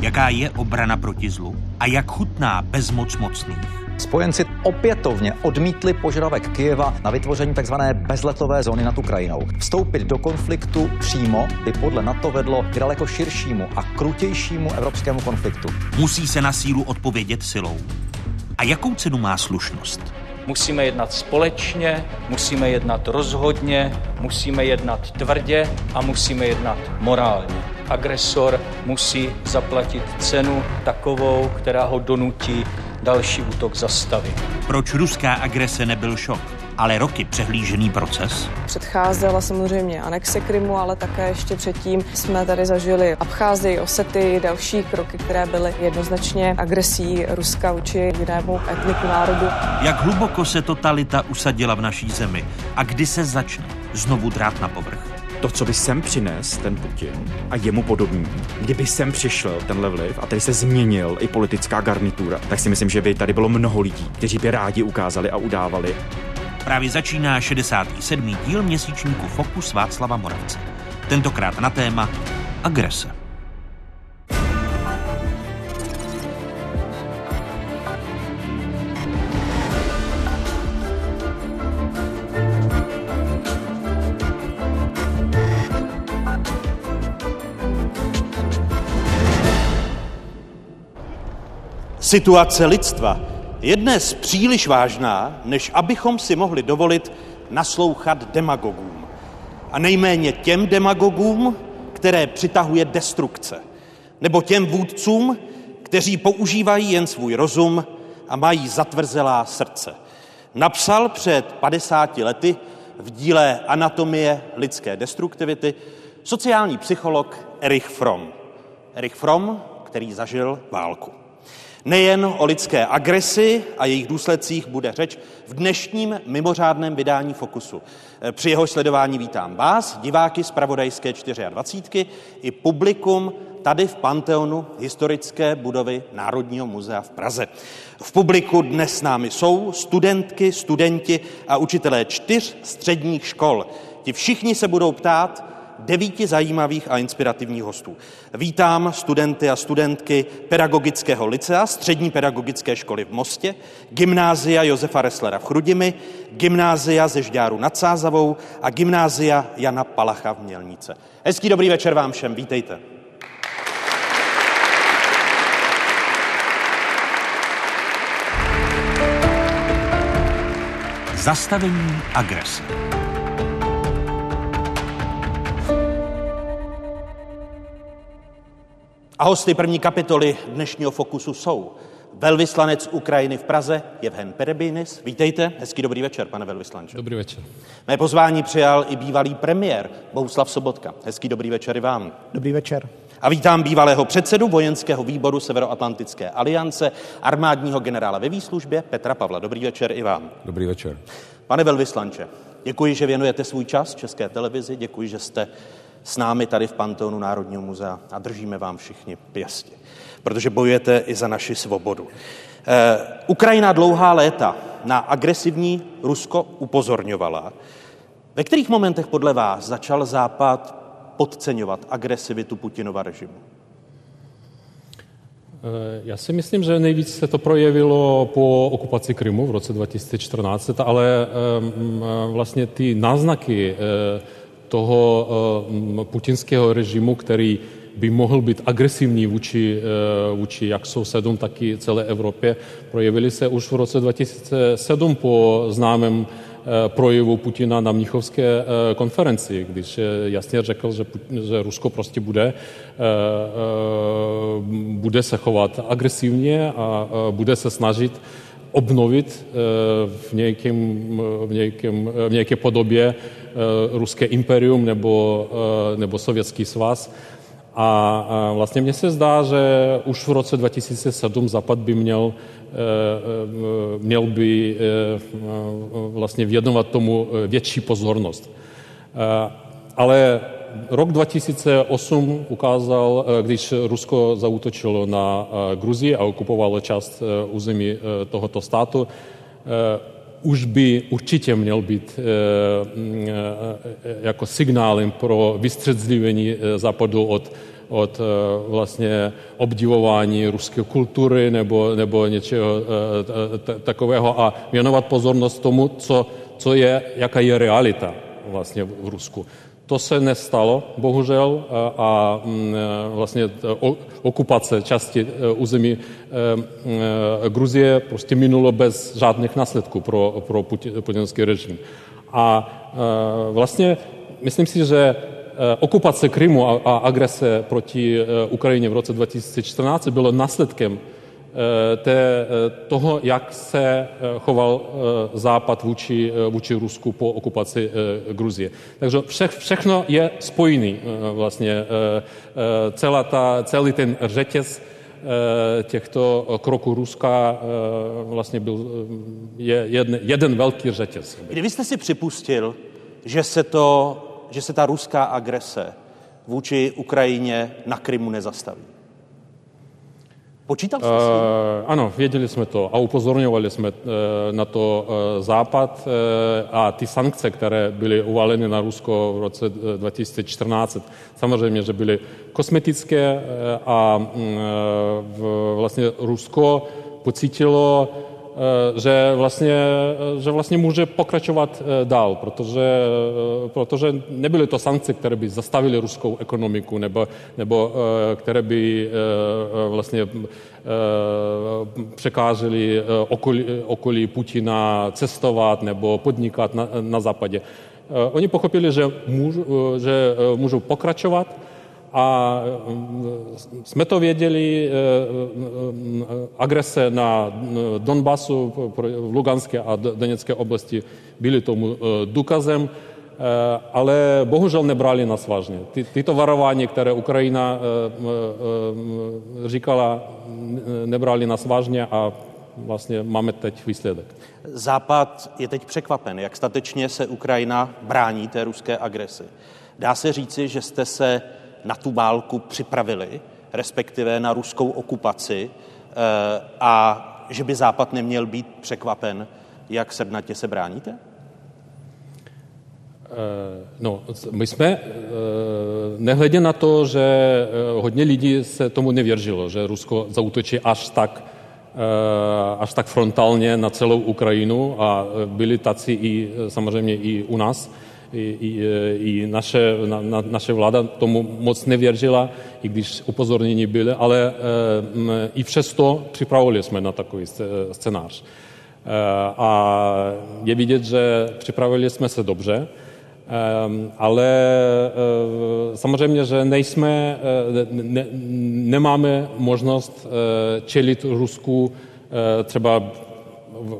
Jaká je obrana proti zlu a jak chutná bezmoc mocných? Spojenci opětovně odmítli požadavek Kyjeva na vytvoření tzv. bezletové zóny nad Ukrajinou. Vstoupit do konfliktu přímo by podle NATO vedlo k daleko širšímu a krutějšímu evropskému konfliktu. Musí se na sílu odpovědět silou. A jakou cenu má slušnost? Musíme jednat společně, musíme jednat rozhodně, musíme jednat tvrdě a musíme jednat morálně. Agresor musí zaplatit cenu takovou, která ho donutí další útok zastavit. Proč ruská agrese nebyl šok, ale roky přehlížený proces? Předcházela samozřejmě anexe Krymu, ale také ještě předtím jsme tady zažili Abcházii, Osety, další kroky, které byly jednoznačně agresí Ruska vůči jinému etniku národu. Jak hluboko se totalita usadila v naší zemi a kdy se začne znovu drát na povrch? to, co by sem přines ten Putin a jemu podobný, kdyby sem přišel tenhle vliv a tady se změnil i politická garnitura, tak si myslím, že by tady bylo mnoho lidí, kteří by rádi ukázali a udávali. Právě začíná 67. díl měsíčníku Fokus Václava Moravce. Tentokrát na téma agrese. Situace lidstva je dnes příliš vážná, než abychom si mohli dovolit naslouchat demagogům. A nejméně těm demagogům, které přitahuje destrukce. Nebo těm vůdcům, kteří používají jen svůj rozum a mají zatvrzelá srdce. Napsal před 50 lety v díle Anatomie lidské destruktivity sociální psycholog Erich Fromm. Erich Fromm, který zažil válku. Nejen o lidské agresi a jejich důsledcích bude řeč v dnešním mimořádném vydání Fokusu. Při jeho sledování vítám vás, diváky z Pravodajské 24 i publikum tady v Panteonu historické budovy Národního muzea v Praze. V publiku dnes s námi jsou studentky, studenti a učitelé čtyř středních škol. Ti všichni se budou ptát, devíti zajímavých a inspirativních hostů. Vítám studenty a studentky Pedagogického licea, Střední pedagogické školy v Mostě, Gymnázia Josefa Resslera v Chrudimi, Gymnázia ze Žďáru nad Sázavou a Gymnázia Jana Palacha v Mělnice. Hezký dobrý večer vám všem, vítejte. Zastavení agrese. A hosty první kapitoly dnešního Fokusu jsou velvyslanec Ukrajiny v Praze Jevhen Perebinis. Vítejte, hezký dobrý večer, pane velvyslanče. Dobrý večer. Mé pozvání přijal i bývalý premiér Bohuslav Sobotka. Hezký dobrý večer i vám. Dobrý večer. A vítám bývalého předsedu vojenského výboru Severoatlantické aliance, armádního generála ve výslužbě Petra Pavla. Dobrý večer i vám. Dobrý večer. Pane velvyslanče, děkuji, že věnujete svůj čas České televizi, děkuji, že jste s námi tady v Panteonu Národního muzea a držíme vám všichni pěstě, protože bojujete i za naši svobodu. Eh, Ukrajina dlouhá léta na agresivní Rusko upozorňovala. Ve kterých momentech podle vás začal Západ podceňovat agresivitu Putinova režimu? Já si myslím, že nejvíc se to projevilo po okupaci Krymu v roce 2014, ale vlastně ty náznaky toho eh, putinského režimu, který by mohl být agresivní vůči, eh, vůči jak sousedům, tak i celé Evropě, projevily se už v roce 2007 po známém eh, projevu Putina na Mnichovské konferenci, když jasně řekl, že, že Rusko prostě bude, bude se chovat agresivně a bude se snažit obnovit v, nějakém, v, nějakém, v nějaké podobě ruské imperium nebo, nebo sovětský svaz. A vlastně mně se zdá, že už v roce 2007 Západ by měl, měl by vlastně věnovat tomu větší pozornost. Ale rok 2008 ukázal, když Rusko zautočilo na Gruzii a okupovalo část území tohoto státu, už by určitě měl být jako signálem pro vystředzlivení Západu od od vlastně obdivování ruské kultury nebo, nebo něčeho takového a věnovat pozornost tomu, co, co je, jaká je realita vlastně v Rusku. To se nestalo, bohužel, a mm, vlastně okupace části území Gruzie prostě minulo bez žádných následků pro, pro putinský režim. A vlastně myslím si, že okupace Krymu a, a agrese proti Ukrajině v roce 2014 bylo následkem té, toho, jak se choval Západ vůči, vůči Rusku po okupaci Gruzie. Takže vše, všechno je spojený vlastně. Celá ta, celý ten řetěz těchto kroků Ruska vlastně byl je jeden, jeden velký řetěz. Kdyby jste si připustil, že se, to, že se ta ruská agrese vůči Ukrajině na Krymu nezastaví? Počítal jste s tím? Ano, věděli jsme to a upozorňovali jsme na to Západ a ty sankce, které byly uvaleny na Rusko v roce 2014, samozřejmě, že byly kosmetické a vlastně Rusko pocítilo že vlastně, že vlastně může pokračovat dál, protože, protože nebyly to sankce, které by zastavily ruskou ekonomiku nebo, nebo které by vlastně překážely okolí, okolí Putina cestovat nebo podnikat na, na západě. Oni pochopili, že, můžu, že můžou pokračovat a jsme to věděli, agrese na Donbasu, v Luganské a Doněcké oblasti byly tomu důkazem, ale bohužel nebrali nás vážně. Ty, tyto varování, které Ukrajina říkala, nebrali nás vážně a vlastně máme teď výsledek. Západ je teď překvapen, jak statečně se Ukrajina brání té ruské agresi. Dá se říci, že jste se na tu válku připravili, respektive na ruskou okupaci a že by Západ neměl být překvapen, jak sednatě se bráníte? No, my jsme, nehledě na to, že hodně lidí se tomu nevěřilo, že Rusko zautočí až tak, až tak frontálně na celou Ukrajinu a byli taci i samozřejmě i u nás, i, i, i naše, na, na, naše vláda tomu moc nevěřila, i když upozornění byly, ale e, i přesto připravovali jsme na takový scénář. E, a je vidět, že připravili jsme se dobře, ale samozřejmě, že nejsme, ne, nemáme možnost čelit Rusku třeba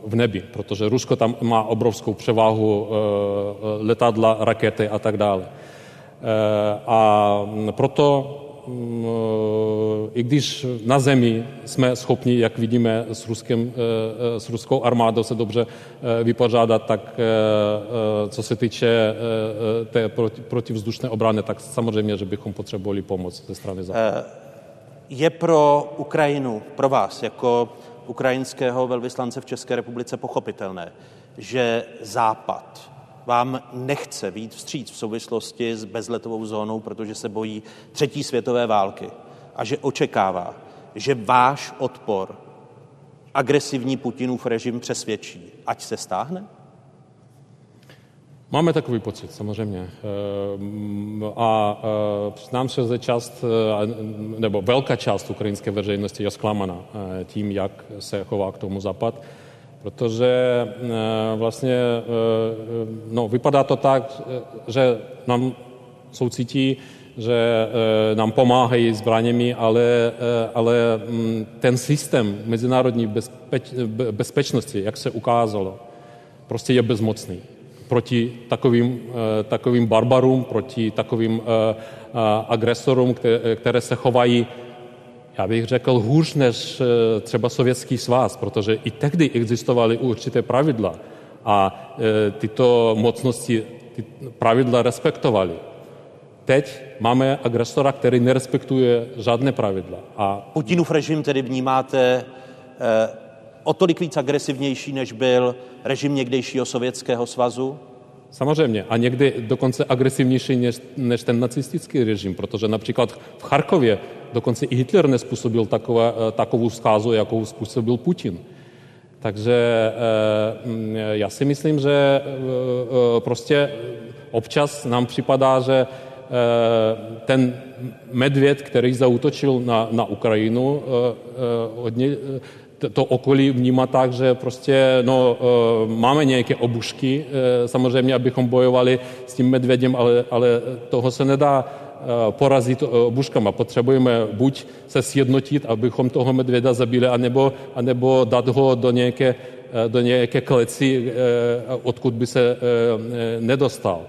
v nebi, protože Rusko tam má obrovskou převahu letadla, rakety a tak dále. A proto i když na zemi jsme schopni, jak vidíme, s, Ruskem, s ruskou armádou se dobře vypořádat, tak co se týče té protivzdušné obrany, tak samozřejmě, že bychom potřebovali pomoc ze strany Západu. Je pro Ukrajinu, pro vás, jako ukrajinského velvyslance v České republice pochopitelné, že Západ vám nechce být vstříc v souvislosti s bezletovou zónou, protože se bojí třetí světové války a že očekává, že váš odpor agresivní Putinův režim přesvědčí, ať se stáhne? Máme takový pocit, samozřejmě. A přiznám se, že část, nebo velká část ukrajinské veřejnosti je zklamaná tím, jak se chová k tomu Západ protože vlastně no, vypadá to tak, že nám soucítí, že nám pomáhají zbraněmi, ale, ale ten systém mezinárodní bezpeč, bezpečnosti, jak se ukázalo, prostě je bezmocný proti takovým, takovým barbarům, proti takovým agresorům, které, se chovají já bych řekl, hůř než třeba Sovětský svaz, protože i tehdy existovaly určité pravidla a tyto mocnosti ty pravidla respektovaly. Teď máme agresora, který nerespektuje žádné pravidla. A... Putinův režim tedy vnímáte eh, o tolik víc agresivnější, než byl režim někdejšího Sovětského svazu? Samozřejmě. A někdy dokonce agresivnější než, než ten nacistický režim, protože například v Charkově dokonce i Hitler nespůsobil takové, takovou zkázu, jakou způsobil Putin. Takže já si myslím, že prostě občas nám připadá, že ten medvěd, který zautočil na, na Ukrajinu, hodně, to okolí vnímá tak, že prostě no, máme nějaké obušky, samozřejmě, abychom bojovali s tím medvědem, ale, ale toho se nedá porazit obuškama. Potřebujeme buď se sjednotit, abychom toho medvěda zabili, anebo, anebo dát ho do nějaké, do nějaké kleci, odkud by se nedostal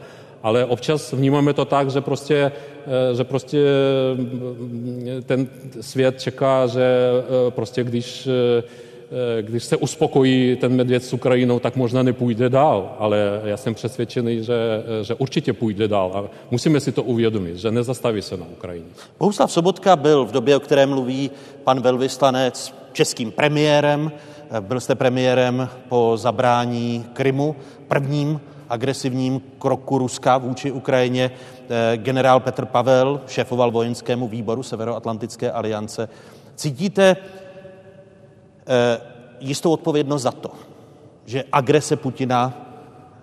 ale občas vnímáme to tak, že prostě, že prostě ten svět čeká, že prostě když, když se uspokojí ten medvěd s Ukrajinou, tak možná nepůjde dál, ale já jsem přesvědčený, že, že určitě půjde dál a musíme si to uvědomit, že nezastaví se na Ukrajině. Bohuslav Sobotka byl v době, o které mluví pan velvyslanec, českým premiérem. Byl jste premiérem po zabrání Krymu, prvním agresivním kroku Ruska vůči Ukrajině. Generál Petr Pavel šéfoval vojenskému výboru Severoatlantické aliance. Cítíte jistou odpovědnost za to, že agrese Putina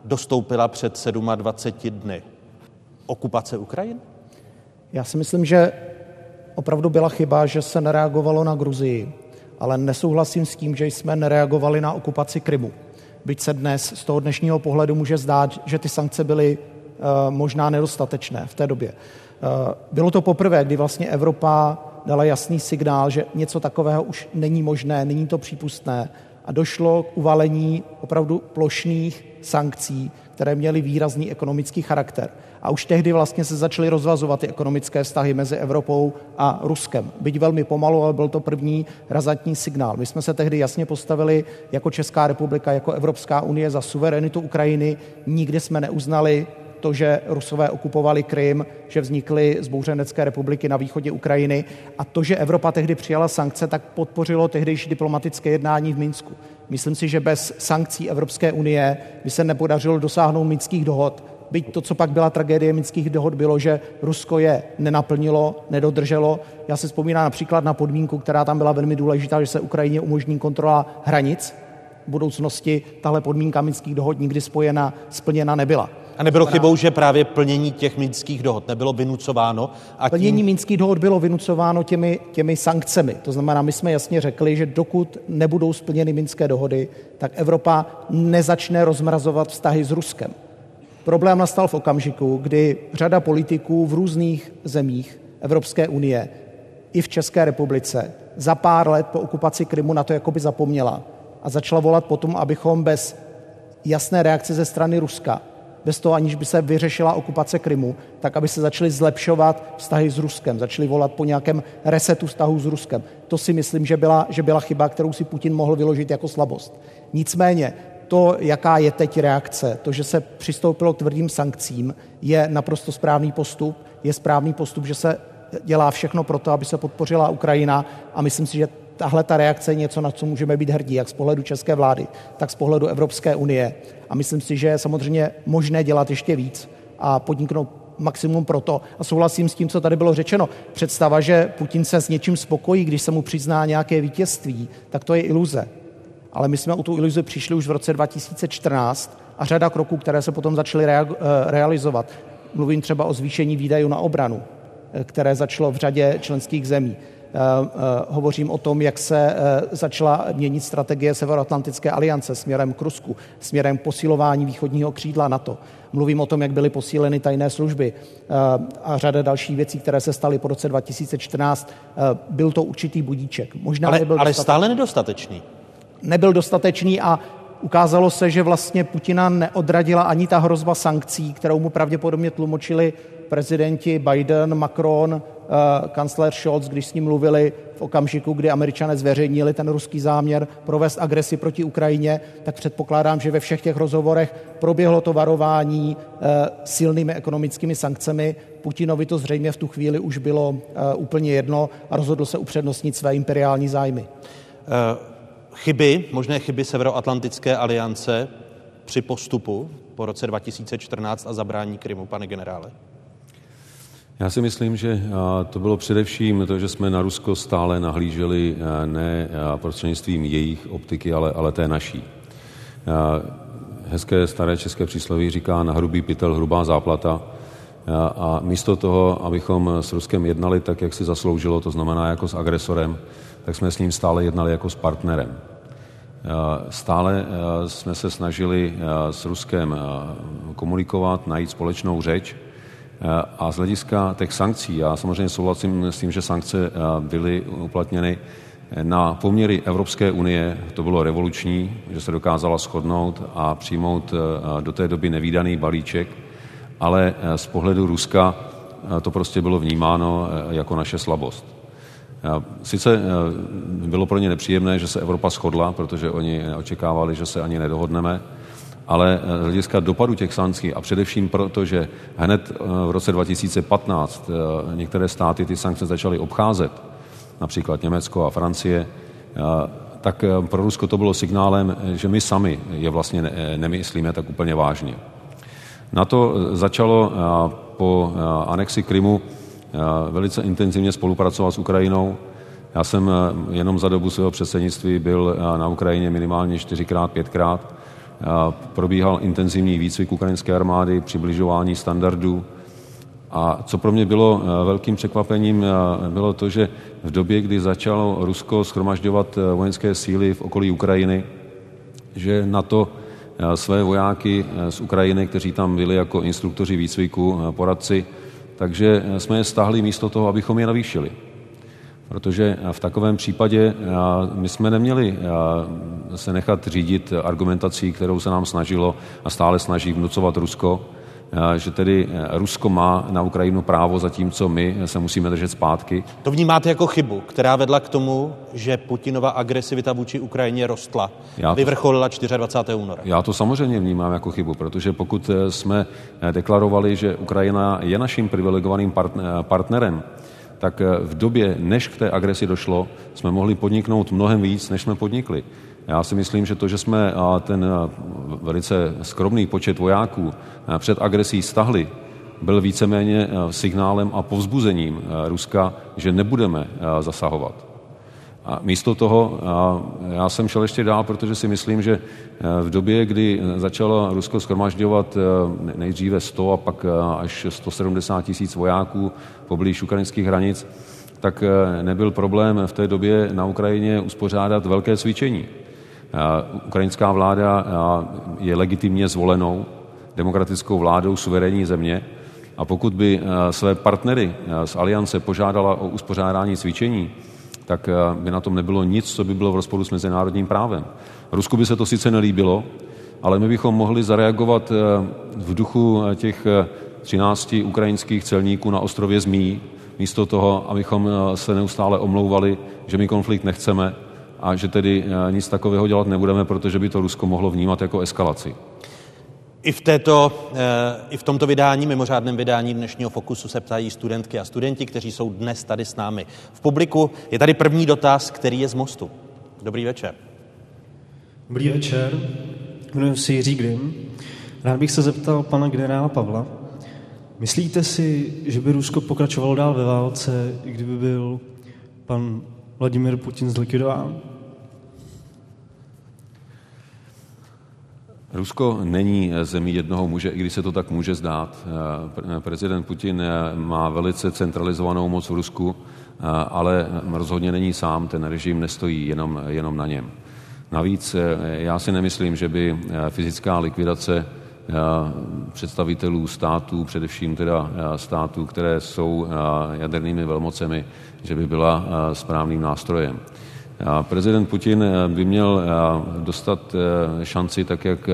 dostoupila před 27 dny okupace Ukrajiny? Já si myslím, že opravdu byla chyba, že se nereagovalo na Gruzii, ale nesouhlasím s tím, že jsme nereagovali na okupaci Krymu byť se dnes z toho dnešního pohledu může zdát, že ty sankce byly možná nedostatečné v té době. Bylo to poprvé, kdy vlastně Evropa dala jasný signál, že něco takového už není možné, není to přípustné a došlo k uvalení opravdu plošných sankcí, které měly výrazný ekonomický charakter. A už tehdy vlastně se začaly rozvazovat ty ekonomické vztahy mezi Evropou a Ruskem. Byť velmi pomalu, ale byl to první razantní signál. My jsme se tehdy jasně postavili jako Česká republika, jako Evropská unie za suverenitu Ukrajiny. Nikdy jsme neuznali to, že Rusové okupovali Krym, že vznikly zbouřenecké republiky na východě Ukrajiny a to, že Evropa tehdy přijala sankce, tak podpořilo tehdejší diplomatické jednání v Minsku. Myslím si, že bez sankcí Evropské unie by se nepodařilo dosáhnout minských dohod, byť to, co pak byla tragédie minských dohod, bylo, že Rusko je nenaplnilo, nedodrželo. Já si vzpomínám například na podmínku, která tam byla velmi důležitá, že se Ukrajině umožní kontrola hranic. V budoucnosti tahle podmínka minských dohod nikdy spojena, splněna nebyla. A nebylo chybou, že právě plnění těch minských dohod nebylo vynucováno? A tím... Plnění minských dohod bylo vynucováno těmi, těmi sankcemi. To znamená, my jsme jasně řekli, že dokud nebudou splněny minské dohody, tak Evropa nezačne rozmrazovat vztahy s Ruskem. Problém nastal v okamžiku, kdy řada politiků v různých zemích Evropské unie i v České republice za pár let po okupaci Krymu na to jakoby zapomněla a začala volat potom, abychom bez jasné reakce ze strany Ruska, bez toho, aniž by se vyřešila okupace Krymu, tak aby se začaly zlepšovat vztahy s Ruskem, začaly volat po nějakém resetu vztahu s Ruskem. To si myslím, že byla, že byla chyba, kterou si Putin mohl vyložit jako slabost. Nicméně to, jaká je teď reakce, to, že se přistoupilo k tvrdým sankcím, je naprosto správný postup. Je správný postup, že se dělá všechno pro to, aby se podpořila Ukrajina a myslím si, že tahle ta reakce je něco, na co můžeme být hrdí, jak z pohledu české vlády, tak z pohledu Evropské unie. A myslím si, že je samozřejmě možné dělat ještě víc a podniknout maximum pro to. A souhlasím s tím, co tady bylo řečeno. Představa, že Putin se s něčím spokojí, když se mu přizná nějaké vítězství, tak to je iluze ale my jsme o tu iluzi přišli už v roce 2014 a řada kroků, které se potom začaly rea- realizovat. Mluvím třeba o zvýšení výdajů na obranu, které začalo v řadě členských zemí. Hovořím o tom, jak se začala měnit strategie Severoatlantické aliance směrem k Rusku, směrem k posilování východního křídla NATO. Mluvím o tom, jak byly posíleny tajné služby a řada dalších věcí, které se staly po roce 2014. Byl to určitý budíček. Možná ale, nebyl ale stále nedostatečný nebyl dostatečný a ukázalo se, že vlastně Putina neodradila ani ta hrozba sankcí, kterou mu pravděpodobně tlumočili prezidenti Biden, Macron, kancléř Scholz, když s ním mluvili v okamžiku, kdy američané zveřejnili ten ruský záměr provést agresi proti Ukrajině, tak předpokládám, že ve všech těch rozhovorech proběhlo to varování silnými ekonomickými sankcemi. Putinovi to zřejmě v tu chvíli už bylo úplně jedno a rozhodl se upřednostnit své imperiální zájmy. Chyby, možné chyby Severoatlantické aliance při postupu po roce 2014 a zabrání Krymu, pane generále? Já si myslím, že to bylo především to, že jsme na Rusko stále nahlíželi ne prostřednictvím jejich optiky, ale, ale té naší. Hezké staré české přísloví říká na hrubý pytel hrubá záplata. A místo toho, abychom s Ruskem jednali tak, jak si zasloužilo, to znamená jako s agresorem, tak jsme s ním stále jednali jako s partnerem. Stále jsme se snažili s Ruskem komunikovat, najít společnou řeč, a z hlediska těch sankcí, já samozřejmě souhlasím s tím, že sankce byly uplatněny na poměry Evropské unie, to bylo revoluční, že se dokázala shodnout a přijmout do té doby nevýdaný balíček, ale z pohledu Ruska to prostě bylo vnímáno jako naše slabost. Sice bylo pro ně nepříjemné, že se Evropa shodla, protože oni očekávali, že se ani nedohodneme, ale z hlediska dopadu těch sankcí a především proto, že hned v roce 2015 některé státy ty sankce začaly obcházet, například Německo a Francie, tak pro Rusko to bylo signálem, že my sami je vlastně nemyslíme tak úplně vážně. Na to začalo po anexi Krymu velice intenzivně spolupracovat s Ukrajinou. Já jsem jenom za dobu svého předsednictví byl na Ukrajině minimálně čtyřikrát, pětkrát probíhal intenzivní výcvik ukrajinské armády, přibližování standardů. A co pro mě bylo velkým překvapením, bylo to, že v době, kdy začalo Rusko schromažďovat vojenské síly v okolí Ukrajiny, že na to své vojáky z Ukrajiny, kteří tam byli jako instruktoři výcviku, poradci, takže jsme je stáhli místo toho, abychom je navýšili. Protože v takovém případě my jsme neměli se nechat řídit argumentací, kterou se nám snažilo a stále snaží vnucovat Rusko, že tedy Rusko má na Ukrajinu právo, zatímco my se musíme držet zpátky. To vnímáte jako chybu, která vedla k tomu, že Putinova agresivita vůči Ukrajině rostla, já to, vyvrcholila 24. února. Já to samozřejmě vnímám jako chybu, protože pokud jsme deklarovali, že Ukrajina je naším privilegovaným partnerem, tak v době, než k té agresi došlo, jsme mohli podniknout mnohem víc, než jsme podnikli. Já si myslím, že to, že jsme ten velice skromný počet vojáků před agresí stahli, byl víceméně signálem a povzbuzením Ruska, že nebudeme zasahovat. A místo toho já jsem šel ještě dál, protože si myslím, že v době, kdy začalo Rusko schromažďovat nejdříve 100 a pak až 170 tisíc vojáků poblíž ukrajinských hranic, tak nebyl problém v té době na Ukrajině uspořádat velké cvičení. Ukrajinská vláda je legitimně zvolenou demokratickou vládou suverénní země a pokud by své partnery z aliance požádala o uspořádání cvičení, tak by na tom nebylo nic, co by bylo v rozporu s mezinárodním právem. Rusku by se to sice nelíbilo, ale my bychom mohli zareagovat v duchu těch 13 ukrajinských celníků na ostrově Zmí, místo toho, abychom se neustále omlouvali, že my konflikt nechceme a že tedy nic takového dělat nebudeme, protože by to Rusko mohlo vnímat jako eskalaci. I v, této, I v tomto vydání, mimořádném vydání dnešního Fokusu se ptají studentky a studenti, kteří jsou dnes tady s námi v publiku. Je tady první dotaz, který je z Mostu. Dobrý večer. Dobrý večer, jmenuji se Jiří Grim. Rád bych se zeptal pana generála Pavla. Myslíte si, že by Rusko pokračovalo dál ve válce, kdyby byl pan Vladimir Putin zlikvidován? Rusko není zemí jednoho muže, i když se to tak může zdát. Prezident Putin má velice centralizovanou moc v Rusku, ale rozhodně není sám, ten režim nestojí jenom, jenom na něm. Navíc já si nemyslím, že by fyzická likvidace představitelů států, především teda států, které jsou jadernými velmocemi, že by byla správným nástrojem. Prezident Putin by měl dostat šanci, tak jak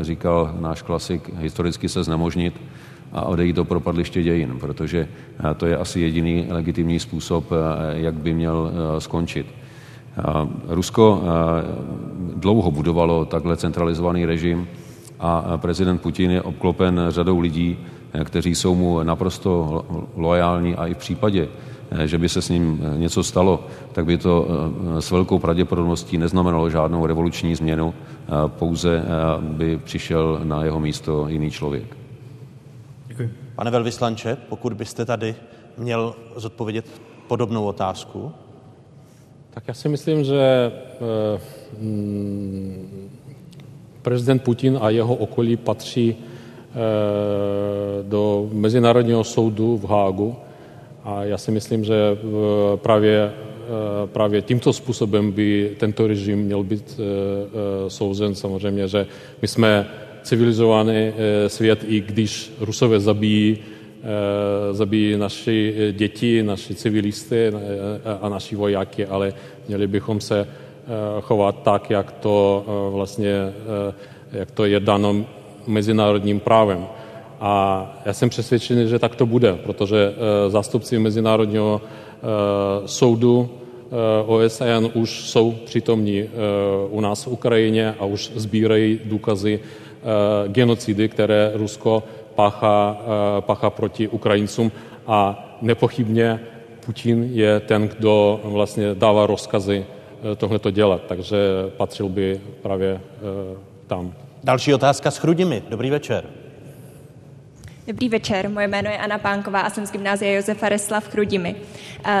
říkal náš klasik, historicky se znemožnit a odejít do propadliště dějin, protože to je asi jediný legitimní způsob, jak by měl skončit. Rusko dlouho budovalo takhle centralizovaný režim a prezident Putin je obklopen řadou lidí, kteří jsou mu naprosto loajální a i v případě, že by se s ním něco stalo, tak by to s velkou pravděpodobností neznamenalo žádnou revoluční změnu, pouze by přišel na jeho místo jiný člověk. Děkuji. Pane velvyslanče, pokud byste tady měl zodpovědět podobnou otázku? Tak já si myslím, že eh, mm, prezident Putin a jeho okolí patří eh, do Mezinárodního soudu v Hágu a já si myslím, že eh, právě, právě tímto způsobem by tento režim měl být souzen. Samozřejmě, že my jsme civilizovaný svět, i když Rusové zabíjí Eh, zabíjí naši děti, naši civilisty eh, a naši vojáky, ale měli bychom se eh, chovat tak, jak to vlastně, jak to je dáno mezinárodním právem. A já jsem přesvědčený, že tak to bude, protože zástupci Mezinárodního soudu OSN už jsou přítomní u nás v Ukrajině a už sbírají důkazy genocidy, které Rusko páchá, eh, páchá proti Ukrajincům a nepochybně Putin je ten, kdo vlastně dává rozkazy eh, tohleto dělat, takže patřil by právě eh, tam. Další otázka s Chrudimi. Dobrý večer. Dobrý večer, moje jméno je Anna Pánková a jsem z gymnázia Josefa Resla v Chrudimi.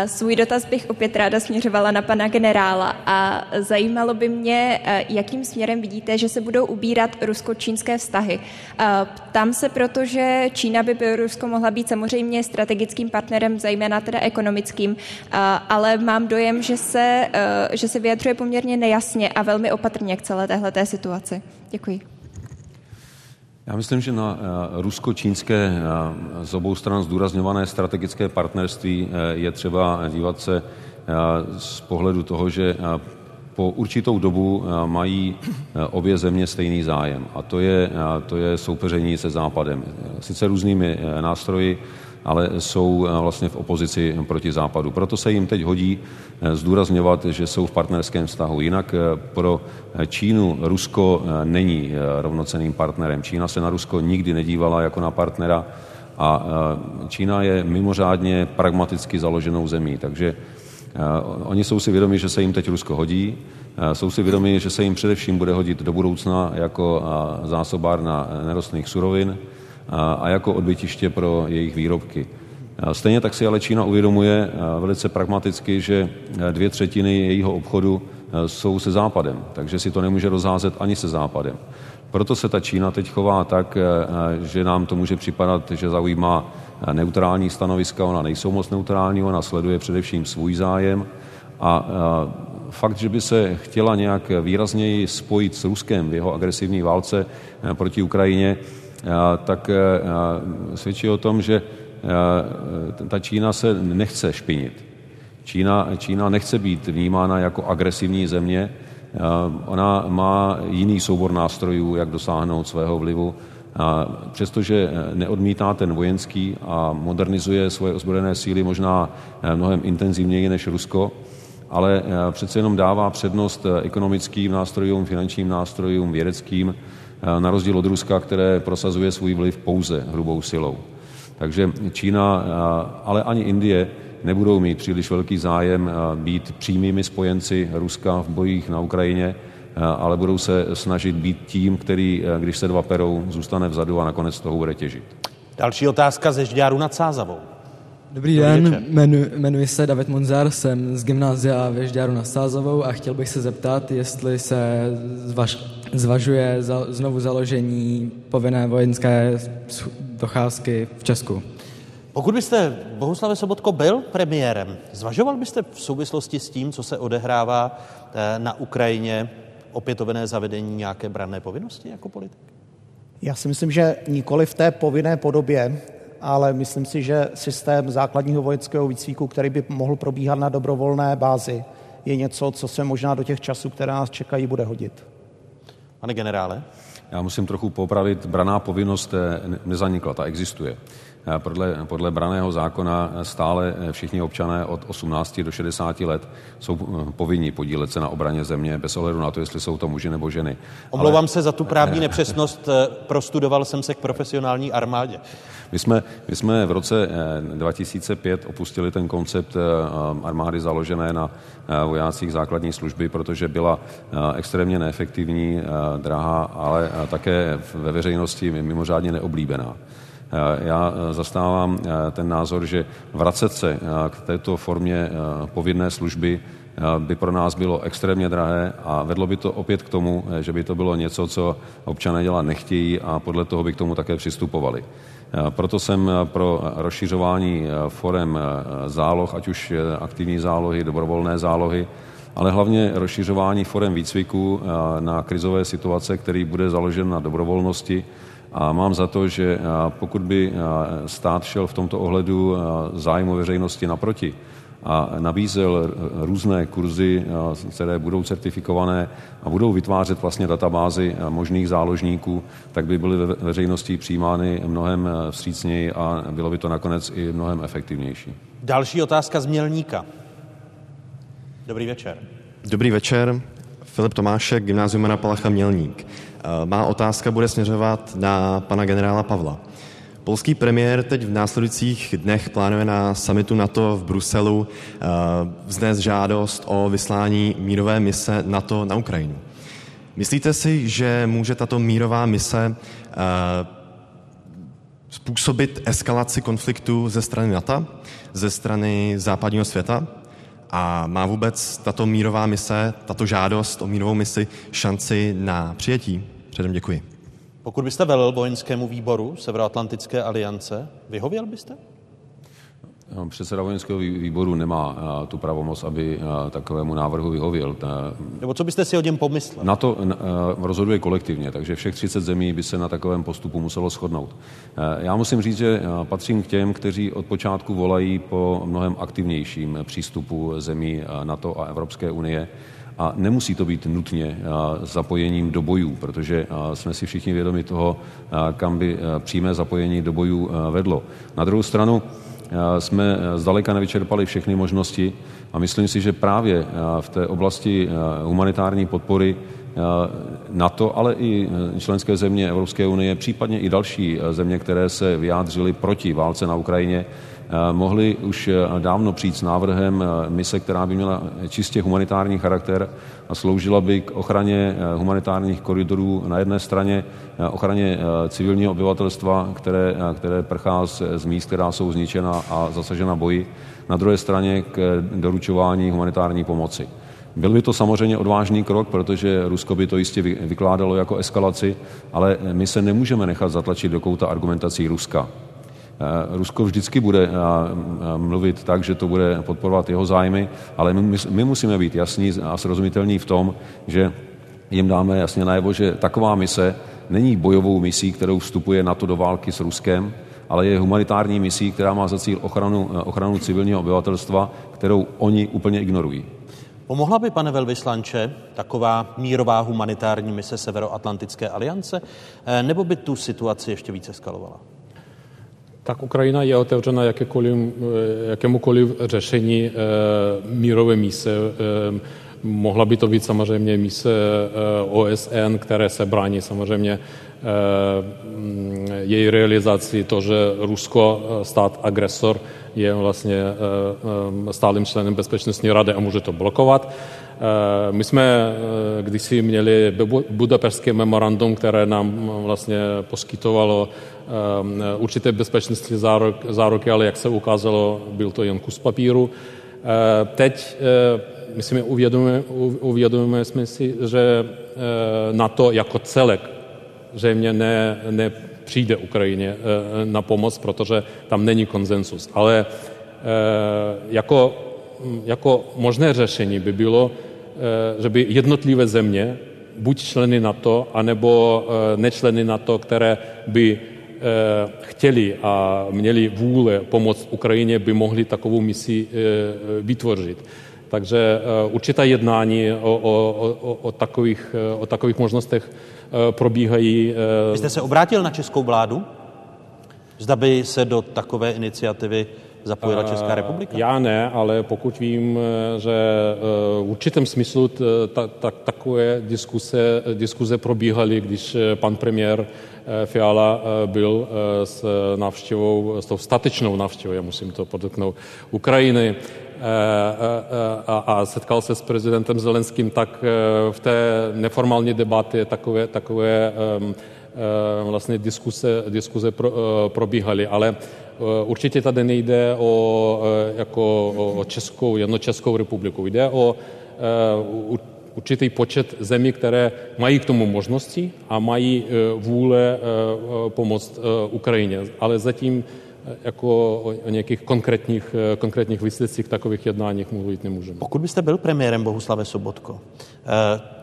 Svůj dotaz bych opět ráda směřovala na pana generála a zajímalo by mě, jakým směrem vidíte, že se budou ubírat rusko-čínské vztahy. Ptám se proto, že Čína by pro Rusko mohla být samozřejmě strategickým partnerem, zejména teda ekonomickým, ale mám dojem, že se, že se vyjadřuje poměrně nejasně a velmi opatrně k celé téhleté situaci. Děkuji. Já myslím, že na eh, rusko-čínské eh, z obou stran zdůrazňované strategické partnerství eh, je třeba dívat se z pohledu toho, že po určitou dobu mají obě země stejný zájem a to je, to je soupeření se Západem. Sice různými nástroji, ale jsou eh, vlastně v opozici proti Západu. Proto se jim teď hodí eh, zdůrazňovat, že jsou v partnerském vztahu. Jinak eh, pro Čínu Rusko není rovnoceným partnerem. Čína se na Rusko nikdy nedívala jako na partnera a Čína je mimořádně pragmaticky založenou zemí, takže oni jsou si vědomi, že se jim teď Rusko hodí, jsou si vědomi, že se jim především bude hodit do budoucna jako zásobárna nerostných surovin, a jako odbytiště pro jejich výrobky. Stejně tak si ale Čína uvědomuje velice pragmaticky, že dvě třetiny jejího obchodu jsou se Západem, takže si to nemůže rozházet ani se Západem. Proto se ta Čína teď chová tak, že nám to může připadat, že zaujímá neutrální stanoviska, ona nejsou moc neutrální, ona sleduje především svůj zájem a fakt, že by se chtěla nějak výrazněji spojit s Ruskem v jeho agresivní válce proti Ukrajině, tak svědčí o tom, že ta Čína se nechce špinit. Čína, Čína nechce být vnímána jako agresivní země, ona má jiný soubor nástrojů, jak dosáhnout svého vlivu. Přestože neodmítá ten vojenský a modernizuje svoje ozbrojené síly možná mnohem intenzivněji než Rusko, ale přece jenom dává přednost ekonomickým nástrojům, finančním nástrojům, vědeckým Eh, na rozdíl od Ruska, které prosazuje svůj vliv pouze hrubou silou. Takže Čína, eh, ale ani Indie nebudou mít příliš velký zájem eh, být přímými spojenci Ruska v bojích na Ukrajině, ale budou se snažit být tím, který, když se dva perou, zůstane vzadu a nakonec toho bude těžit. Další otázka ze Žďáru nad Sázavou. Dobrý den, jmenu, jmenuji se David Monzar, jsem z gymnázia ve Žďáru nad Sázavou a chtěl bych se zeptat, jestli se zvaž, zvažuje za, znovu založení povinné vojenské docházky v Česku. Pokud byste, Bohuslave Sobotko, byl premiérem, zvažoval byste v souvislosti s tím, co se odehrává eh, na Ukrajině, opětovné zavedení nějaké branné povinnosti jako politik? Já si myslím, že nikoli v té povinné podobě, ale myslím si, že systém základního vojenského výcviku, který by mohl probíhat na dobrovolné bázi, je něco, co se možná do těch časů, které nás čekají, bude hodit. Pane generále? Já musím trochu popravit, braná povinnost nezanikla, ta existuje. Podle, podle braného zákona stále všichni občané od 18 do 60 let jsou povinni podílet se na obraně země bez ohledu na to, jestli jsou to muži nebo ženy. Omlouvám Ale... se za tu právní nepřesnost, prostudoval jsem se k profesionální armádě. My jsme, my jsme v roce 2005 opustili ten koncept armády založené na vojácích základní služby, protože byla extrémně neefektivní, drahá, ale také ve veřejnosti mimořádně neoblíbená. Já zastávám ten názor, že vracet se k této formě povinné služby by pro nás bylo extrémně drahé a vedlo by to opět k tomu, že by to bylo něco, co občané dělat nechtějí a podle toho by k tomu také přistupovali. Proto jsem pro rozšiřování forem záloh, ať už aktivní zálohy, dobrovolné zálohy, ale hlavně rozšiřování forem výcviku na krizové situace, který bude založen na dobrovolnosti. A mám za to, že pokud by stát šel v tomto ohledu zájmu veřejnosti naproti, a nabízel různé kurzy, které budou certifikované a budou vytvářet vlastně databázy možných záložníků, tak by byly ve veřejnosti přijímány mnohem vstřícněji a bylo by to nakonec i mnohem efektivnější. Další otázka z Mělníka. Dobrý večer. Dobrý večer. Filip Tomášek, Gymnázium Jana Palacha Mělník. Má otázka bude směřovat na pana generála Pavla. Polský premiér teď v následujících dnech plánuje na samitu NATO v Bruselu eh, vznést žádost o vyslání mírové mise NATO na Ukrajinu. Myslíte si, že může tato mírová mise eh, způsobit eskalaci konfliktu ze strany NATO, ze strany západního světa? A má vůbec tato mírová mise, tato žádost o mírovou misi šanci na přijetí? Předem děkuji. Pokud byste velel vojenskému výboru Severoatlantické aliance, vyhověl byste? No, předseda vojenského výboru nemá tu pravomoc, aby takovému návrhu vyhověl. Nebo co byste si o něm pomyslel? Na to rozhoduje kolektivně, takže všech 30 zemí by se na takovém postupu muselo shodnout. Já musím říct, že patřím k těm, kteří od počátku volají po mnohem aktivnějším přístupu zemí NATO a Evropské unie a nemusí to být nutně zapojením do bojů, protože jsme si všichni vědomi toho, kam by přímé zapojení do bojů vedlo. Na druhou stranu jsme zdaleka nevyčerpali všechny možnosti a myslím si, že právě v té oblasti humanitární podpory NATO, ale i členské země Evropské unie, případně i další země, které se vyjádřily proti válce na Ukrajině, Eh, mohli už eh, dávno přijít s návrhem eh, mise, která by měla čistě humanitární charakter a sloužila by k ochraně humanitárních koridorů na jedné straně, ochraně civilního obyvatelstva, které, které prchá z, z míst, která jsou zničena a zasažena boji, na druhé straně k doručování humanitární pomoci. Byl by to samozřejmě odvážný krok, protože Rusko by to jistě vykládalo jako eskalaci, ale my se nemůžeme nechat zatlačit do kouta argumentací Ruska. Eh, Rusko vždycky bude eh, eh, mluvit tak, že to bude podporovat jeho zájmy, ale my, musíme být jasní a srozumitelní v tom, že jim dáme jasně najevo, že taková mise není bojovou misí, kterou vstupuje NATO do války s Ruskem, ale je humanitární misí, která má za cíl ochranu, ochranu civilního obyvatelstva, kterou oni úplně ignorují. Pomohla by, pane velvyslanče, taková mírová humanitární mise Severoatlantické aliance, nebo by tu situaci ještě více skalovala? Tak Ukrajina je otevřena jakékoliv, jakémukoliv řešení mírové mise. Mohla by to být samozřejmě mise OSN, které se brání samozřejmě její realizaci, to, že Rusko, stát agresor, je vlastně stálým členem Bezpečnostní rady a může to blokovat. My jsme kdysi měli budapešské memorandum, které nám vlastně poskytovalo určité bezpečnostní zároky, ale jak se ukázalo, byl to jen kus papíru. Teď my si uvědomujeme, uvědomujeme jsme si, že na to jako celek zřejmě ne, nepřijde Ukrajině na pomoc, protože tam není konsensus. Ale jako, jako možné řešení by bylo, že by jednotlivé země, buď členy NATO, anebo nečleny NATO, které by chtěli a měli vůle pomoct Ukrajině, by mohli takovou misi vytvořit. Takže určitá jednání o, o, o, o, takových, o takových možnostech probíhají. Vy jste se obrátil na českou vládu? Zda by se do takové iniciativy zapojila Česká republika? Já ne, ale pokud vím, že v určitém smyslu ta, ta, takové diskuse, diskuze probíhaly, když pan premiér Fiala byl s návštěvou, s tou statečnou návštěvou, já musím to podotknout, Ukrajiny a, a setkal se s prezidentem Zelenským, tak v té neformální debatě takové, takové vlastně diskuse, diskuse pro, probíhaly, ale určitě tady nejde o, jako o Českou, jedno Českou republiku. Jde o určitý počet zemí, které mají k tomu možnosti a mají vůle pomoct Ukrajině. Ale zatím jako o nějakých konkrétních, konkrétních výsledcích takových jednáních mluvit nemůžeme. Pokud byste byl premiérem Bohuslave Sobotko,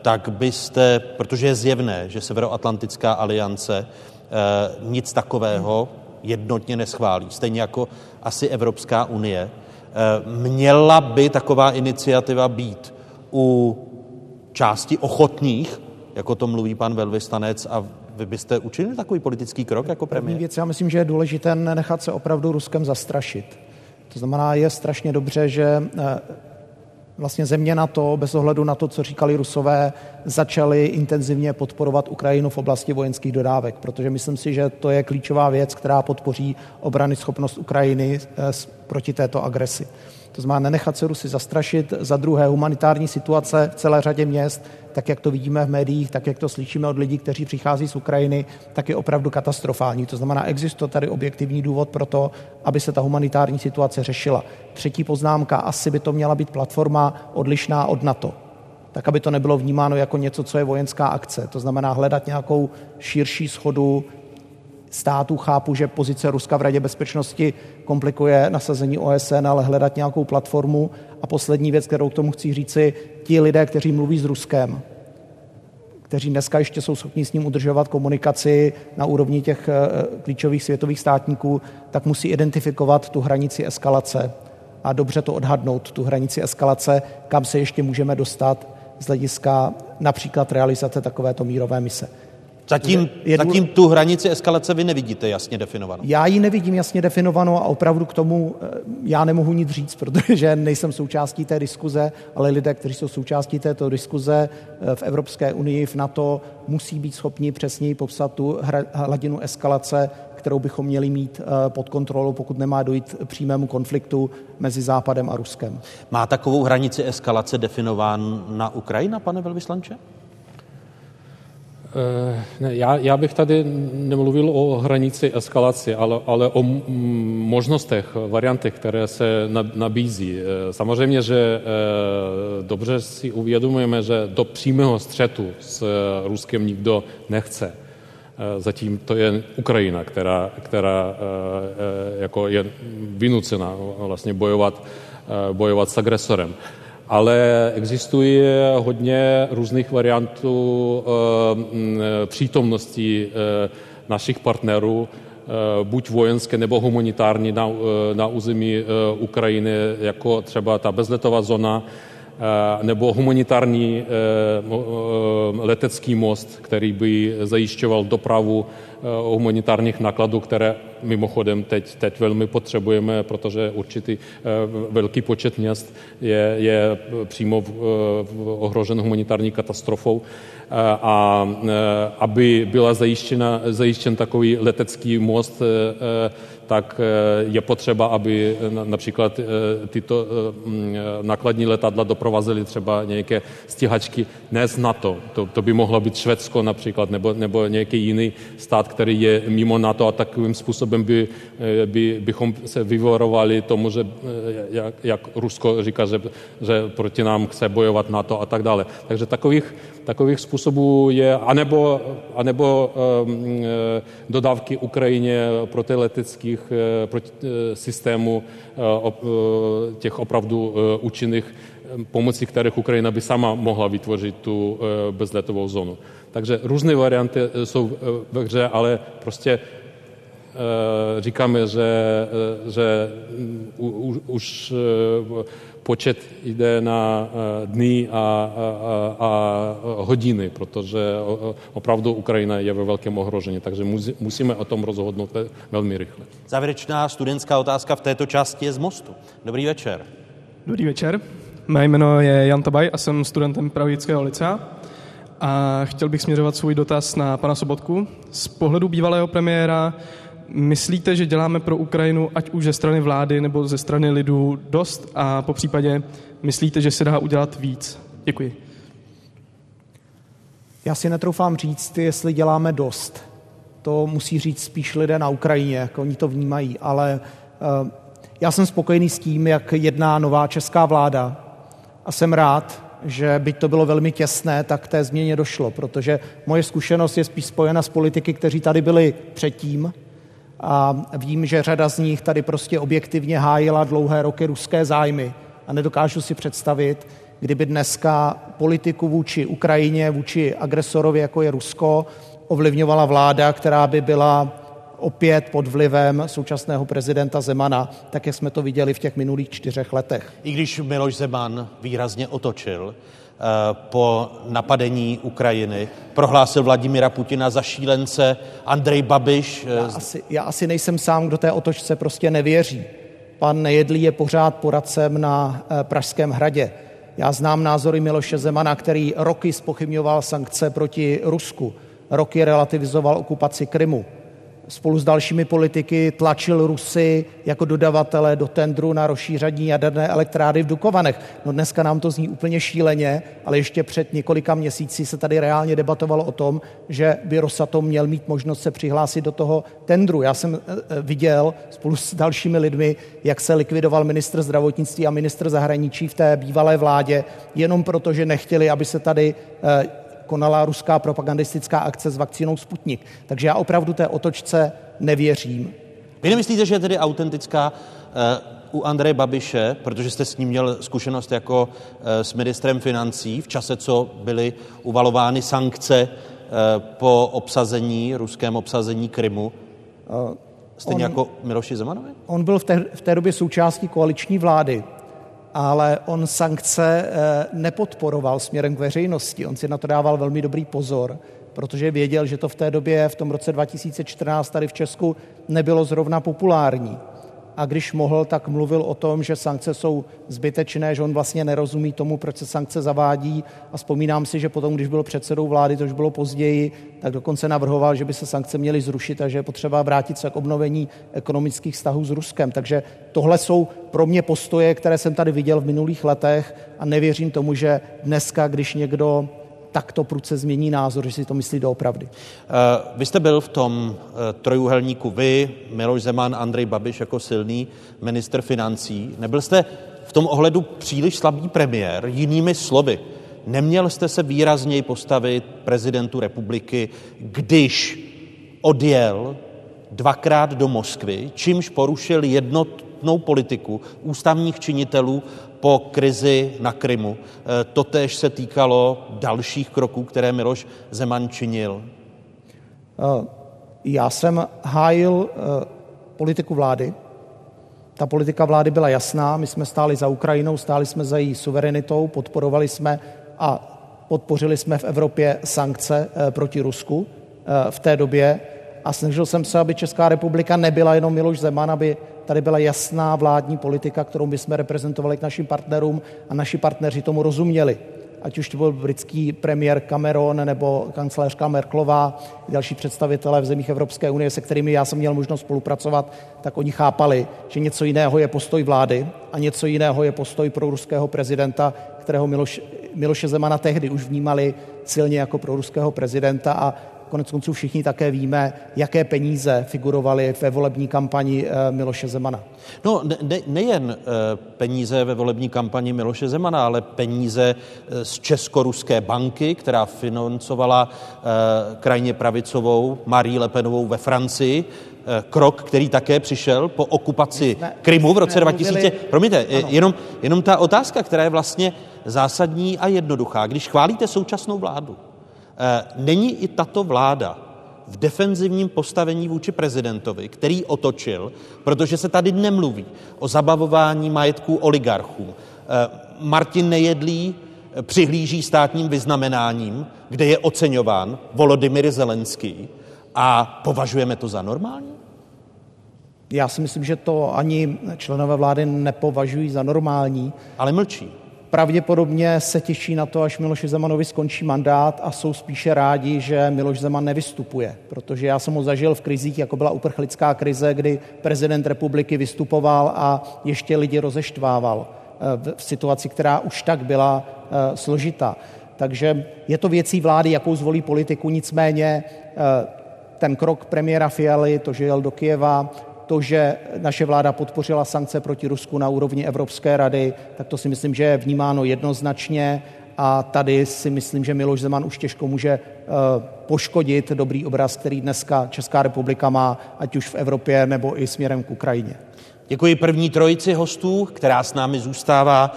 tak byste, protože je zjevné, že Severoatlantická aliance nic takového jednotně neschválí, stejně jako asi Evropská unie, měla by taková iniciativa být u části ochotných, jako to mluví pan velvyslanec, a vy byste učinili takový politický krok jako premiér? Věc, já myslím, že je důležité nenechat se opravdu Ruskem zastrašit. To znamená, je strašně dobře, že vlastně země na to, bez ohledu na to, co říkali Rusové, začaly intenzivně podporovat Ukrajinu v oblasti vojenských dodávek, protože myslím si, že to je klíčová věc, která podpoří obrany schopnost Ukrajiny proti této agresi. To znamená nenechat se Rusy zastrašit. Za druhé humanitární situace v celé řadě měst, tak jak to vidíme v médiích, tak jak to slyšíme od lidí, kteří přichází z Ukrajiny, tak je opravdu katastrofální. To znamená, existuje tady objektivní důvod pro to, aby se ta humanitární situace řešila. Třetí poznámka, asi by to měla být platforma odlišná od NATO tak aby to nebylo vnímáno jako něco, co je vojenská akce. To znamená hledat nějakou širší schodu států. Chápu, že pozice Ruska v Radě bezpečnosti komplikuje nasazení OSN, ale hledat nějakou platformu. A poslední věc, kterou k tomu chci říci, ti lidé, kteří mluví s Ruskem, kteří dneska ještě jsou schopni s ním udržovat komunikaci na úrovni těch klíčových světových státníků, tak musí identifikovat tu hranici eskalace a dobře to odhadnout, tu hranici eskalace, kam se ještě můžeme dostat z hlediska například realizace takovéto mírové mise. Zatím, je důle... zatím tu hranici eskalace vy nevidíte jasně definovanou. Já ji nevidím jasně definovanou a opravdu k tomu já nemohu nic říct, protože nejsem součástí té diskuze, ale lidé, kteří jsou součástí této diskuze v Evropské unii, v NATO, musí být schopni přesněji popsat tu hladinu eskalace, kterou bychom měli mít pod kontrolou, pokud nemá dojít přímému konfliktu mezi Západem a Ruskem. Má takovou hranici eskalace definován na Ukrajina, pane velvyslanče? Ne, já, já bych tady nemluvil o hranici eskalace, ale, ale o možnostech, variantech, které se nabízí. Samozřejmě, že dobře si uvědomujeme, že do přímého střetu s Ruskem nikdo nechce. Zatím to je Ukrajina, která, která jako je vynucena vlastně bojovat, bojovat s agresorem ale existuje hodně různých variantů přítomnosti našich partnerů, buď vojenské nebo humanitární na, na území Ukrajiny, jako třeba ta bezletová zóna, nebo humanitární letecký most, který by zajišťoval dopravu humanitárních nákladů, které mimochodem teď, teď velmi potřebujeme, protože určitý velký počet měst je, je přímo v, v ohrožen humanitární katastrofou. A aby byla zajištěna, zajištěn takový letecký most, tak je potřeba, aby například tyto nákladní letadla doprovázely třeba nějaké stíhačky ne z NATO. To, to by mohlo být Švédsko například, nebo, nebo nějaký jiný stát, který je mimo NATO a takovým způsobem by, by, bychom se vyvorovali tomu, že jak, jak Rusko říká, že, že proti nám chce bojovat NATO a tak dále. Takže takových, takových způsobů je, anebo, anebo um, dodávky Ukrajině protileteckých proti, systémů těch opravdu účinných pomocí kterých Ukrajina by sama mohla vytvořit tu bezletovou zónu. Takže různé varianty jsou ve hře, ale prostě říkáme, že, že už počet jde na dny a, a, a hodiny, protože opravdu Ukrajina je ve velkém ohrožení, takže musíme o tom rozhodnout velmi rychle. Závěrečná studentská otázka v této části je z Mostu. Dobrý večer. Dobrý večer. Mé jméno je Jan Tabaj a jsem studentem Pravického licea. A chtěl bych směřovat svůj dotaz na pana Sobotku. Z pohledu bývalého premiéra myslíte, že děláme pro Ukrajinu, ať už ze strany vlády nebo ze strany lidů, dost a po případě myslíte, že se dá udělat víc? Děkuji. Já si netroufám říct, jestli děláme dost. To musí říct spíš lidé na Ukrajině, jak oni to vnímají, ale uh, já jsem spokojený s tím, jak jedná nová česká vláda a jsem rád, že byť to bylo velmi těsné, tak té změně došlo, protože moje zkušenost je spíš spojena s politiky, kteří tady byli předtím a vím, že řada z nich tady prostě objektivně hájila dlouhé roky ruské zájmy a nedokážu si představit, kdyby dneska politiku vůči Ukrajině, vůči agresorovi, jako je Rusko, ovlivňovala vláda, která by byla opět pod vlivem současného prezidenta Zemana, tak jak jsme to viděli v těch minulých čtyřech letech. I když Miloš Zeman výrazně otočil, po napadení Ukrajiny. Prohlásil Vladimira Putina za šílence Andrej Babiš. Eh, já asi, já asi nejsem sám, kdo té otočce prostě nevěří. Pan Nejedlý je pořád poradcem na eh, Pražském hradě. Já znám názory Miloše Zemana, který roky spochybňoval sankce proti Rusku, roky relativizoval okupaci Krymu spolu s dalšími politiky tlačil Rusy jako dodavatele do tendru na rozšíření jaderné elektrárny v Dukovanech. No dneska nám to zní úplně šíleně, ale ještě před několika měsíci se tady reálně debatovalo o tom, že by Rosatom měl mít možnost se přihlásit do toho tendru. Já jsem eh, eh, viděl spolu s dalšími lidmi, jak se likvidoval ministr zdravotnictví a ministr zahraničí v té bývalé vládě, jenom proto, že nechtěli, aby se tady eh, konala ruská propagandistická akce s vakcínou Sputnik. Takže já opravdu té otočce nevěřím. Vy nemyslíte, že je tedy autentická uh, u Andreje Babiše, protože jste s ním měl zkušenost jako uh, s ministrem financí v čase, co byly uvalovány sankce uh, po obsazení, ruském obsazení Krymu, stejně on, jako Miloši Zemanovi? On byl v té, v té době součástí koaliční vlády ale on sankce eh, nepodporoval směrem k veřejnosti. On si na to dával velmi dobrý pozor, protože věděl, že to v té době, v tom roce 2014 tady v Česku nebylo zrovna populární a když mohl, tak mluvil o tom, že sankce jsou zbytečné, že on vlastně nerozumí tomu, proč se sankce zavádí. A vzpomínám si, že potom, když byl předsedou vlády, to už bylo později, tak dokonce navrhoval, že by se sankce měly zrušit a že je potřeba vrátit se k obnovení ekonomických vztahů s Ruskem. Takže tohle jsou pro mě postoje, které jsem tady viděl v minulých letech a nevěřím tomu, že dneska, když někdo takto prudce změní názor, že si to myslí doopravdy. Uh, vy jste byl v tom uh, trojuhelníku vy, Miloš Zeman, Andrej Babiš jako silný minister financí. Nebyl jste v tom ohledu příliš slabý premiér, jinými slovy. Neměl jste se výrazněji postavit prezidentu republiky, když odjel dvakrát do Moskvy, čímž porušil jednotnou politiku ústavních činitelů po krizi na Krymu. Eh, totéž se týkalo dalších kroků, které Miloš Zeman činil. Eh, já jsem hájil eh, politiku vlády. Ta politika vlády byla jasná, my jsme stáli za Ukrajinou, stáli jsme za její suverenitou, podporovali jsme a podpořili jsme v Evropě sankce proti Rusku v té době a snažil jsem se, aby Česká republika nebyla jenom Miloš Zeman, aby tady byla jasná vládní politika, kterou my jsme reprezentovali k našim partnerům a naši partneři tomu rozuměli. Ať už to byl britský premiér Cameron nebo kancelářka Merklová, další představitelé v zemích Evropské unie, se kterými já jsem měl možnost spolupracovat, tak oni chápali, že něco jiného je postoj vlády a něco jiného je postoj pro ruského prezidenta, kterého Miloš, Miloše Zemana tehdy už vnímali silně jako pro ruského prezidenta a Konec konců všichni také víme, jaké peníze figurovaly ve volební kampani eh, Miloše Zemana. No, ne, nejen eh, peníze ve volební kampani Miloše Zemana, ale peníze eh, z Česko-ruské banky, která financovala krajně pravicovou Marie Lepenovou ve Francii, krok, který také přišel po okupaci ne, Krymu v roce 2000. Promiňte, jenom, jenom ta otázka, která je vlastně zásadní a jednoduchá. Když chválíte současnou vládu, není i tato vláda v defenzivním postavení vůči prezidentovi, který otočil, protože se tady nemluví o zabavování majetků oligarchů. Eh, Martin Nejedlý eh, přihlíží státním vyznamenáním, kde je oceňován Volodymyr Zelenský a považujeme to za normální? Já si myslím, že to ani členové vlády nepovažují za normální. Ale mlčí. Pravděpodobně se těší na to, až Miloši Zemanovi skončí mandát a jsou spíše rádi, že Miloš Zeman nevystupuje. Protože já jsem ho zažil v krizích, jako byla uprchlická krize, kdy prezident republiky vystupoval a ještě lidi rozeštvával eh, v situaci, která už tak byla eh, složitá. Takže je to věcí vlády, jakou zvolí politiku, nicméně eh, ten krok premiéra Fialy, to, že jel do Kieva, to, že naše vláda podpořila sankce proti Rusku na úrovni Evropské rady, tak to si myslím, že je vnímáno jednoznačně a tady si myslím, že Miloš Zeman už těžko může eh, poškodit dobrý obraz, který dneska Česká republika má, ať už v Evropě nebo i směrem k Ukrajině. Děkuji první trojici hostů, která s námi zůstává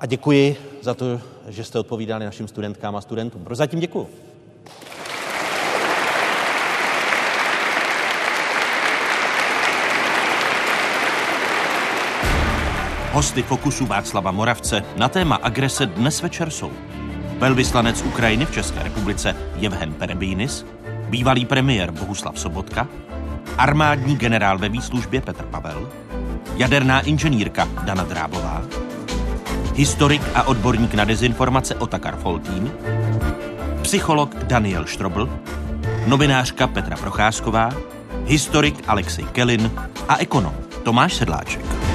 a děkuji za to, že jste odpovídali našim studentkám a studentům. Prozatím děkuji. Hosty Fokusu Václava Moravce na téma agrese dnes večer jsou velvyslanec Ukrajiny v České republice Jevhen Perebínis, bývalý premiér Bohuslav Sobotka, armádní generál ve výslužbě Petr Pavel, jaderná inženýrka Dana Drábová, historik a odborník na dezinformace Otakar Foltín, psycholog Daniel Štrobl, novinářka Petra Procházková, historik Alexej Kelin a ekonom Tomáš Sedláček.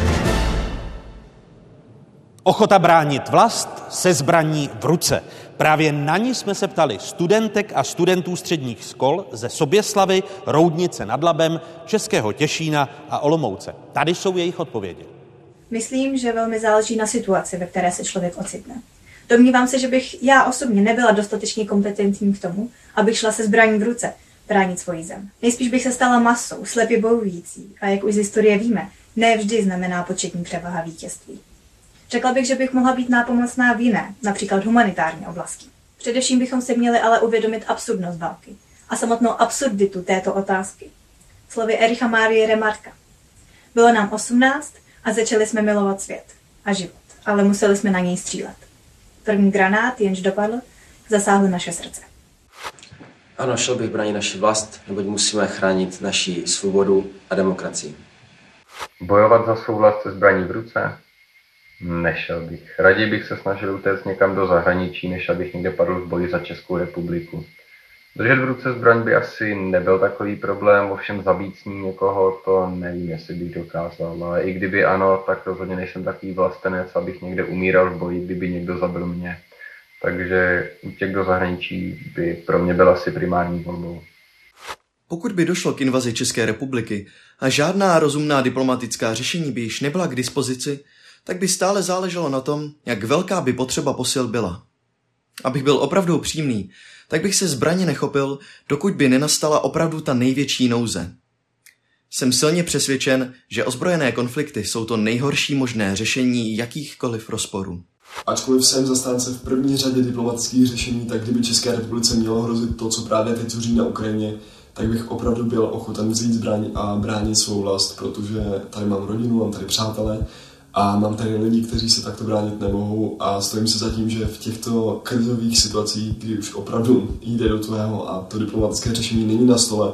Ochota bránit vlast se zbraní v ruce. Právě na ní jsme se ptali studentek a studentů středních škol ze Soběslavy, Roudnice nad Labem, Českého Těšína a Olomouce. Tady jsou jejich odpovědi. Myslím, že velmi záleží na situaci, ve které se člověk ocitne. Domnívám se, že bych já osobně nebyla dostatečně kompetentní k tomu, abych šla se zbraní v ruce bránit svoji zem. Nejspíš bych se stala masou, slepě bojující a jak už z historie víme, ne vždy znamená početní převaha vítězství. Řekla bych, že bych mohla být nápomocná v jiné, například humanitární oblasti. Především bychom se měli ale uvědomit absurdnost války a samotnou absurditu této otázky. Slovy Ericha Márie Remarka. Bylo nám 18 a začali jsme milovat svět a život, ale museli jsme na něj střílet. První granát, jenž dopadl, zasáhl naše srdce. Ano, šel bych bránit naši vlast, neboť musíme chránit naši svobodu a demokracii. Bojovat za svou vlast se zbraní v ruce? Nešel bych. Raději bych se snažil utéct někam do zahraničí, než abych někde padl v boji za Českou republiku. Držet v ruce zbraň by asi nebyl takový problém, ovšem zabít s ní někoho, to nevím, jestli bych dokázal. Ale i kdyby ano, tak rozhodně nejsem takový vlastenec, abych někde umíral v boji, kdyby někdo zabil mě. Takže útěk do zahraničí by pro mě byl asi primární volbou. Pokud by došlo k invazi České republiky a žádná rozumná diplomatická řešení by již nebyla k dispozici, tak by stále záleželo na tom, jak velká by potřeba posil byla. Abych byl opravdu upřímný, tak bych se zbraně nechopil, dokud by nenastala opravdu ta největší nouze. Jsem silně přesvědčen, že ozbrojené konflikty jsou to nejhorší možné řešení jakýchkoliv rozporů. Ačkoliv jsem zastánce v první řadě diplomatických řešení, tak kdyby České republice mělo hrozit to, co právě teď zuří na Ukrajině, tak bych opravdu byl ochoten vzít zbraň a bránit svou vlast, protože tady mám rodinu, mám tady přátelé a mám tady lidi, kteří se takto bránit nemohou a stojím se za tím, že v těchto krizových situacích, kdy už opravdu jde do tvého a to diplomatické řešení není na stole,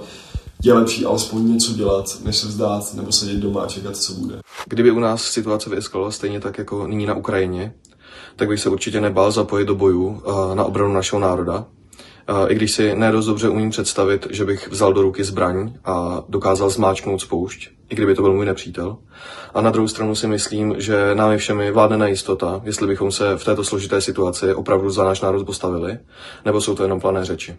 je lepší alespoň něco dělat, než se vzdát nebo sedět doma a čekat, co bude. Kdyby u nás situace vyeskalovala stejně tak jako nyní na Ukrajině, tak bych se určitě nebál zapojit do bojů na obranu našeho národa, i když si ne dost dobře umím představit, že bych vzal do ruky zbraň a dokázal zmáčknout spoušť, i kdyby to byl můj nepřítel. A na druhou stranu si myslím, že námi všemi vládne nejistota, jestli bychom se v této složité situaci opravdu za náš národ postavili, nebo jsou to jenom plané řeči.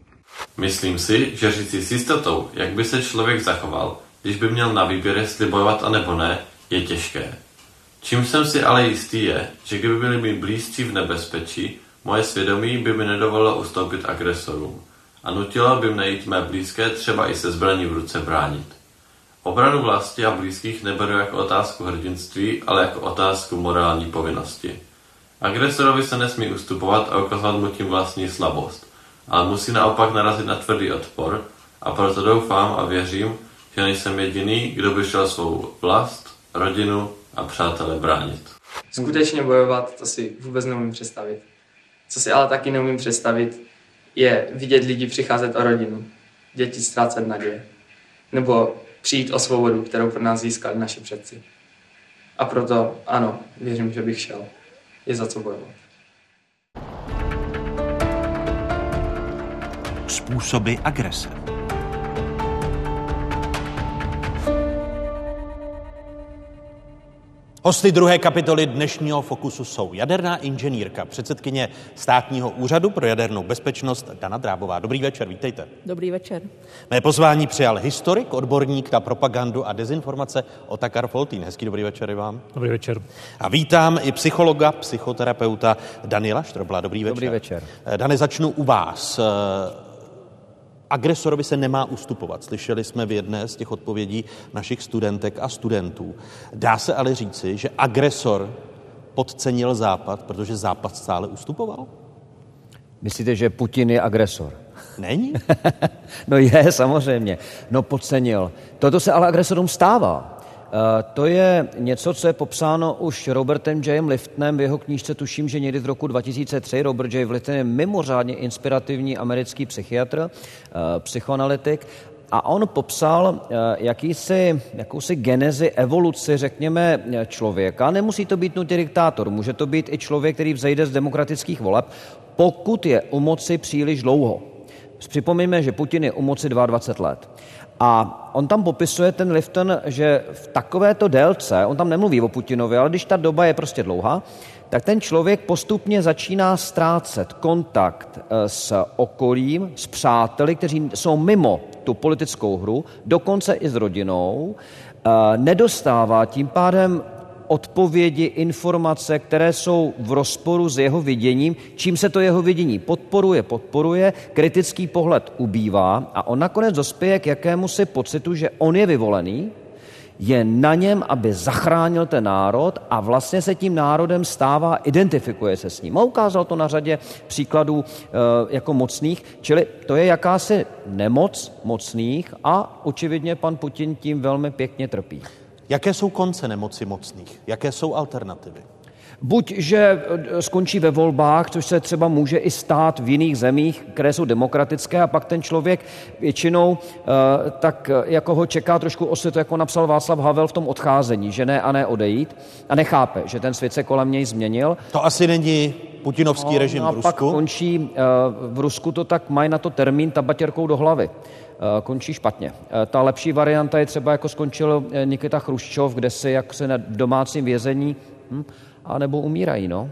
Myslím si, že říci s jistotou, jak by se člověk zachoval, když by měl na výběr, jestli bojovat a nebo ne, je těžké. Čím jsem si ale jistý je, že kdyby byli mi blízcí v nebezpečí, Moje svědomí by mi nedovolilo ustoupit agresorům a nutilo by mne jít mé blízké třeba i se zbraní v ruce bránit. Obranu vlasti a blízkých neberu jako otázku hrdinství, ale jako otázku morální povinnosti. Agresorovi se nesmí ustupovat a ukazovat mu tím vlastní slabost, ale musí naopak narazit na tvrdý odpor A proto doufám a věřím, že nejsem jediný, kdo by šel svou vlast, rodinu a přátele bránit. Skutečně bojovat, to si vůbec neumím představit. Co si ale taky neumím představit, je vidět lidi přicházet o rodinu, děti ztrácet naděje, nebo přijít o svobodu, kterou pro nás získali naši předci. A proto ano, věřím, že bych šel. Je za co bojovat. Způsoby agrese. Hosty druhé kapitoly dnešního Fokusu jsou jaderná inženýrka, předsedkyně státního úřadu pro jadernou bezpečnost Dana Drábová. Dobrý večer, vítejte. Dobrý večer. Mé pozvání přijal historik, odborník na propagandu a dezinformace Otakar Foltín. Hezký dobrý večer i vám. Dobrý večer. A vítám i psychologa, psychoterapeuta Daniela Štrobla. Dobrý večer. Dobrý večer. Dane, začnu u vás agresorovi se nemá ustupovat. Slyšeli jsme v jedné z těch odpovědí našich studentek a studentů. Dá se ale říci, že agresor podcenil Západ, protože Západ stále ustupoval? Myslíte, že Putin je agresor? Není? no je, samozřejmě. No podcenil. Toto se ale agresorům stává. Eh, to je něco, co je popsáno už Robertem J. Liftonem v jeho knížce, tuším, že někdy z roku 2003. Robert J. Lifton je mimořádně inspirativní americký psychiatr, eh, psychoanalytik a on popsal eh, jakýsi, jakousi genezi, evoluci, řekněme, člověka. Nemusí to být nutně diktátor, může to být i člověk, který vzejde z demokratických voleb, pokud je u moci příliš dlouho. Připomeňme, že Putin je u moci 22 let. A on tam popisuje ten Lifton, že v takovéto délce, on tam nemluví o Putinovi, ale když ta doba je prostě dlouhá, tak ten člověk postupně začíná ztrácet kontakt eh, s okolím, s přáteli, kteří jsou mimo tu politickou hru, dokonce i s rodinou, eh, nedostává tím pádem odpovědi, informace, které jsou v rozporu s jeho viděním, čím se to jeho vidění podporuje, podporuje, kritický pohled ubývá a on nakonec dospěje k jakému si pocitu, že on je vyvolený, je na něm, aby zachránil ten národ a vlastně se tím národem stává, identifikuje se s ním. A ukázal to na řadě příkladů e, jako mocných, čili to je jakási nemoc mocných a očividně pan Putin tím velmi pěkně trpí. Jaké jsou konce nemoci mocných? Jaké jsou alternativy? Buď, že eh, skončí ve volbách, což se třeba může i stát v jiných zemích, které jsou demokratické, a pak ten člověk většinou eh, tak eh, jako ho čeká trošku osvětu, jako napsal Václav Havel v tom odcházení, že ne a ne odejít a nechápe, že ten svět se kolem něj změnil. To asi není putinovský no, režim no v Rusku? pak končí, v Rusku to tak mají na to termín tabatěrkou do hlavy. Eh, končí špatně. Eh, ta lepší varianta je třeba, jako skončil eh, Nikita Chruščov, kde si jak se na domácím vězení, hm, a nebo umírají, no.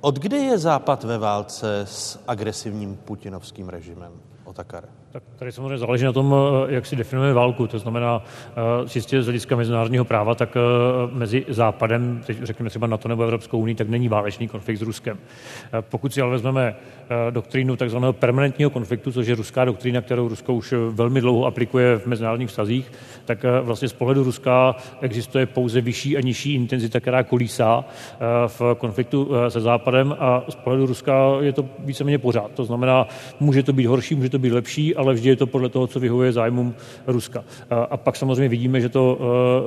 Od kdy je Západ ve válce s agresivním putinovským režimem? Otakar. Tak tady samozřejmě záleží na tom, eh, jak si definujeme válku. To znamená, eh, čistě z hlediska mezinárodního práva, tak eh, mezi Západem, teď řekněme třeba NATO nebo Evropskou unii, tak není válečný konflikt s Ruskem. Pokud si ale vezmeme doktrínu takzvaného permanentního konfliktu, což je ruská doktrína, kterou Rusko už velmi dlouho aplikuje v mezinárodních vztazích, tak vlastně z pohledu Ruska existuje pouze vyšší a nižší intenzita, která kolísá v konfliktu se Západem a z pohledu Ruska je to víceméně pořád. To znamená, může to být horší, může to být lepší, ale vždy je to podle toho, co vyhovuje zájmům Ruska. A pak samozřejmě vidíme, že to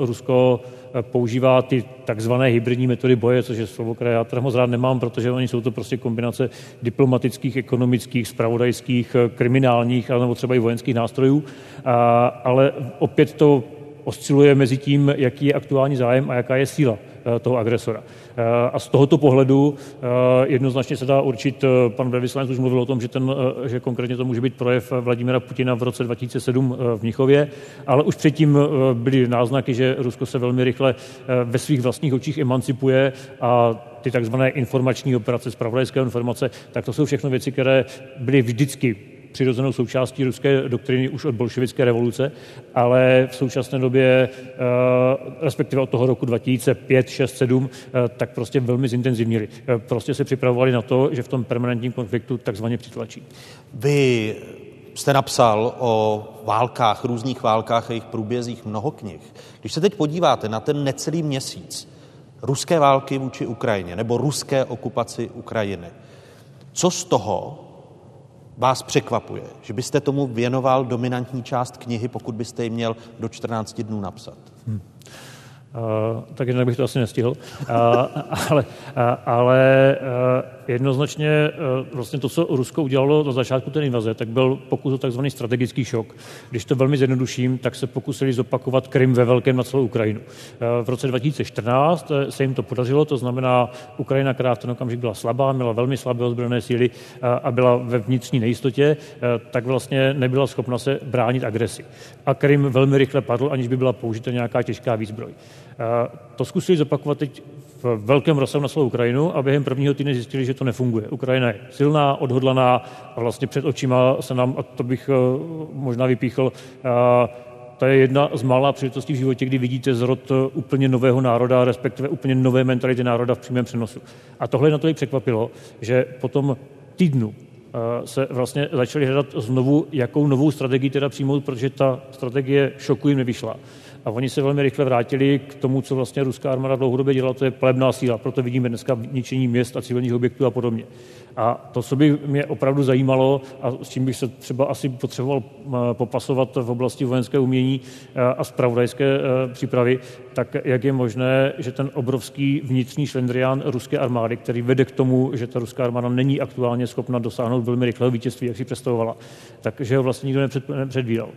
e, Rusko e, používá ty takzvané hybridní metody boje, což je slovo, které já moc rád nemám, protože oni jsou to prostě kombinace diplomatických, ekonomických, spravodajských, e, kriminálních, nebo třeba i vojenských nástrojů. A, ale opět to osciluje mezi tím, jaký je aktuální zájem a jaká je síla toho agresora. Eh, a z tohoto pohledu eh, jednoznačně se dá určit, eh, pan velvyslanec už mluvil o tom, že, ten, že konkrétně to může být projev Vladimira Putina v roce 2007 v Mnichově, ale už předtím byly náznaky, že Rusko se velmi rychle ve svých vlastních očích emancipuje a ty takzvané informační operace, zpravodajské informace, tak to jsou všechno věci, které byly vždycky přirozenou součástí ruské doktriny už od bolševické revoluce, ale v současné době, eh, respektive od toho roku 2005, 6, 7, tak prostě velmi zintenzivnili. Eh, prostě se připravovali na to, že v tom permanentním konfliktu takzvaně přitlačí. Vy jste napsal o válkách, různých válkách a jejich průbězích mnoho knih. Když se teď podíváte na ten necelý měsíc ruské války vůči Ukrajině nebo ruské okupaci Ukrajiny, co z toho vás překvapuje, že byste tomu věnoval dominantní část knihy, pokud byste ji měl do 14 dnů napsat? Hmm. Uh, tak jinak bych to asi nestihl. Uh, ale uh, ale uh, jednoznačně uh, vlastně to, co Rusko udělalo na začátku té invaze, tak byl pokus o takzvaný strategický šok. Když to velmi zjednoduším, tak se pokusili zopakovat Krym ve velkém na celou Ukrajinu. Uh, v roce 2014 se jim to podařilo, to znamená Ukrajina, která v ten okamžik byla slabá, měla velmi slabé ozbrojené síly a byla ve vnitřní nejistotě, tak vlastně nebyla schopna se bránit agresi. A Krym velmi rychle padl, aniž by byla použita nějaká těžká výzbroj. To zkusili zopakovat teď v velkém rozsahu na celou Ukrajinu a během prvního týdne zjistili, že to nefunguje. Ukrajina je silná, odhodlaná a vlastně před očima se nám, a to bych eh, možná vypíchl, to je jedna z malá příležitostí v životě, kdy vidíte zrod eh, úplně nového národa, respektive úplně nové mentality národa v přímém přenosu. A tohle na to i překvapilo, že potom týdnu eh, se vlastně začali hledat znovu, jakou novou strategii teda přijmout, protože ta strategie šoku jim nevyšla. A oni se velmi rychle vrátili k tomu, co vlastně ruská armáda dlouhodobě dělala, to je palebná síla. Proto vidíme dneska ničení měst a civilních objektů a podobně. A to, co by mě opravdu zajímalo a s čím bych se třeba asi potřeboval eh, popasovat v oblasti vojenské umění eh, a spravodajské eh, přípravy, tak jak je možné, že ten obrovský vnitřní šlendrián ruské armády, který vede k tomu, že ta ruská armáda není aktuálně schopna dosáhnout velmi rychlého vítězství, jak si představovala, takže ho vlastně nikdo nepředvídal.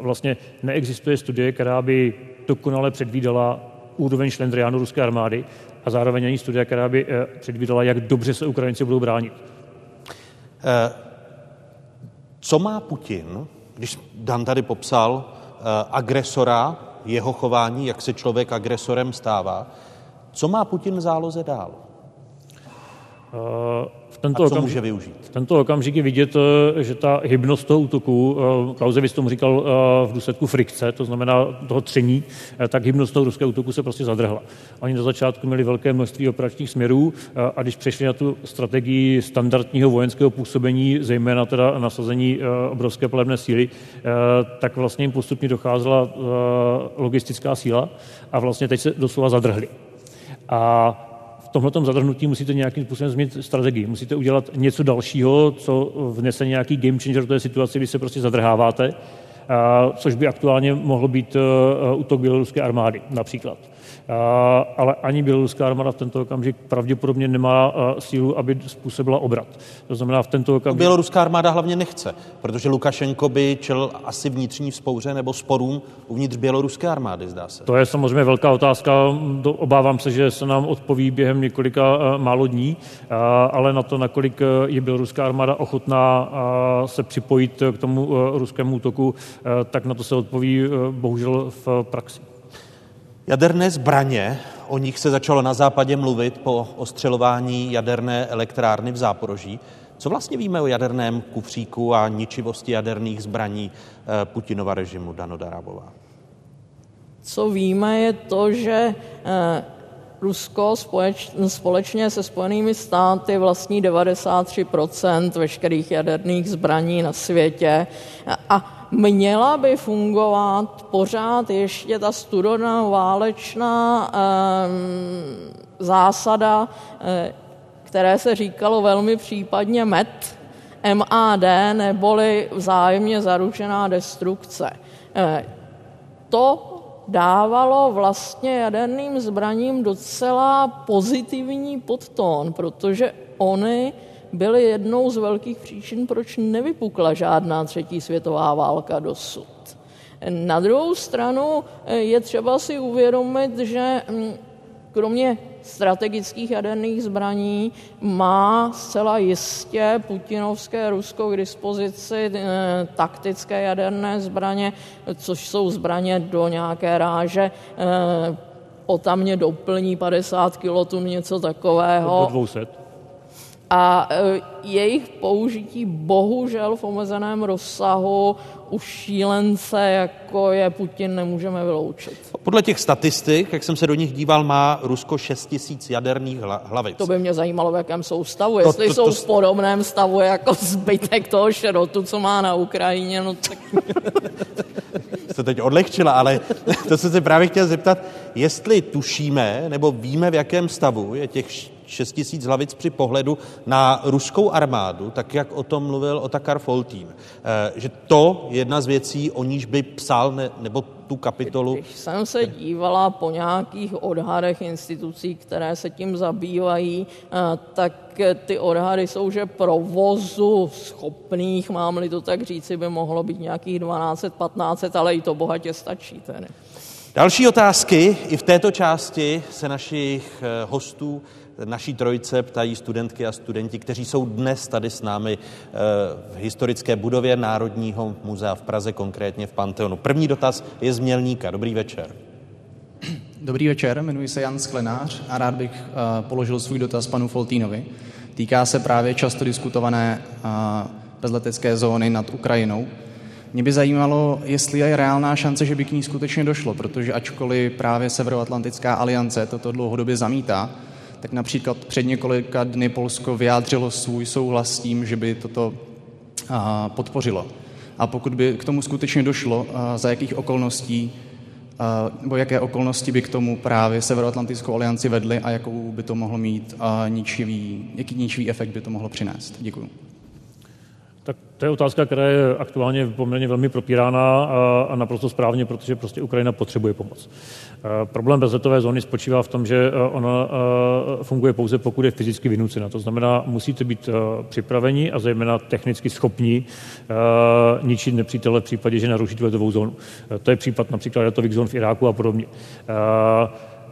Vlastně neexistuje studie, která by dokonale předvídala úroveň šlendriánu ruské armády a zároveň ani studie, která by eh, předvídala, jak dobře se Ukrajinci budou bránit. Eh, co má Putin, když Dan tady popsal eh, agresora, jeho chování, jak se člověk agresorem stává, co má Putin v záloze dál? Tento, a co může využít? tento okamžik je vidět, eh, že ta hybnost toho útoku, eh, Klausevic tomu říkal eh, v důsledku frikce, to znamená toho tření, tak hybnost toho ruského útoku se prostě zadrhla. Oni na začátku měli velké množství operačních směrů a když přešli na tu strategii standardního vojenského působení, zejména teda nasazení obrovské palebné síly, tak vlastně jim postupně docházela logistická síla a vlastně teď se doslova zadrhli. A tomhle zadrhnutí musíte nějakým způsobem změnit strategii. Musíte udělat něco dalšího, co vnese nějaký game changer do té situace, kdy se prostě zadrháváte, což by aktuálně mohl být e, útok běloruské armády například ale ani běloruská armáda v tento okamžik pravděpodobně nemá sílu, aby způsobila obrat. To znamená, v tento okamžik... Běloruská armáda hlavně nechce, protože Lukašenko by čel asi vnitřní vzpouře nebo sporům uvnitř běloruské armády, zdá se. To je samozřejmě velká otázka. Obávám se, že se nám odpoví během několika málo dní, ale na to, nakolik je běloruská armáda ochotná se připojit k tomu ruskému útoku, tak na to se odpoví bohužel v praxi. Jaderné zbraně, o nich se začalo na západě mluvit po ostřelování jaderné elektrárny v Záporoží. Co vlastně víme o jaderném kufříku a ničivosti jaderných zbraní eh, Putinova režimu, Dano Darabová? Co víme, je to, že eh, Rusko společně se Spojenými státy vlastní 93% veškerých jaderných zbraní na světě a měla by fungovat pořád ještě ta studená válečná eh, zásada, eh, které se říkalo velmi případně MET, MAD, neboli vzájemně zaručená destrukce. Eh, to dávalo vlastně jaderným zbraním docela pozitivní podtón, protože oni byly jednou z velkých příčin, proč nevypukla žádná třetí světová válka dosud. Na druhou stranu eh, je třeba si uvědomit, že hm, kromě strategických jaderných zbraní má zcela jistě putinovské Rusko k dispozici e, taktické jaderné zbraně, což jsou zbraně do nějaké ráže e, o tam mě doplní 50 kilotun, něco takového. Do 200 a e, jejich použití bohužel v omezeném rozsahu u šílence, jako je Putin, nemůžeme vyloučit. Podle těch statistik, jak jsem se do nich díval, má Rusko 6 tisíc jaderných hlavic. To by mě zajímalo, v jakém jsou stavu. Jestli to, to, to, jsou v podobném stavu jako zbytek toho šrotu, co má na Ukrajině, no tak... Jste teď odlehčila, ale to jsem se právě chtěl zeptat, jestli tušíme nebo víme, v jakém stavu je těch 6 tisíc hlavic při pohledu na ruskou armádu, tak jak o tom mluvil Otakar Foltín. Eh, že to je jedna z věcí, o níž by psal, ne, nebo tu kapitolu. Když jsem se dívala po nějakých odhadech institucí, které se tím zabývají, eh, tak ty odhady jsou, že provozu schopných, mám-li to tak říci, by mohlo být nějakých 1200-1500, ale i to bohatě stačí tedy. Další otázky i v této části se našich eh, hostů, naší trojce ptají studentky a studenti, kteří jsou dnes tady s námi eh, v historické budově Národního muzea v Praze, konkrétně v Panteonu. První dotaz je z Mělníka. Dobrý večer. Dobrý večer, jmenuji se Jan Sklenář a rád bych uh, položil svůj dotaz panu Foltínovi. Týká se právě často diskutované uh, bezletecké zóny nad Ukrajinou. Mě by zajímalo, jestli je reálná šance, že by k ní skutečně došlo, protože ačkoliv právě Severoatlantická aliance toto dlouhodobě zamítá, tak například před několika dny Polsko vyjádřilo svůj souhlas s tím, že by toto podpořilo. A pokud by k tomu skutečně došlo, za jakých okolností nebo jaké okolnosti by k tomu právě Severoatlantickou alianci vedly a jakou by to mohlo mít ničivý, jaký ničivý efekt by to mohlo přinést. Děkuji. Tak to je otázka, která je aktuálně poměrně velmi propírána a, a naprosto správně, protože prostě Ukrajina potřebuje pomoc. E, problém bezletové zóny spočívá v tom, že e, ona e, funguje pouze, pokud je fyzicky vynucena. To znamená, musíte být připraveni a zejména technicky schopni ničit nepřítele v případě, že narušíte letovou zónu. To je případ například letových zón v Iráku a podobně.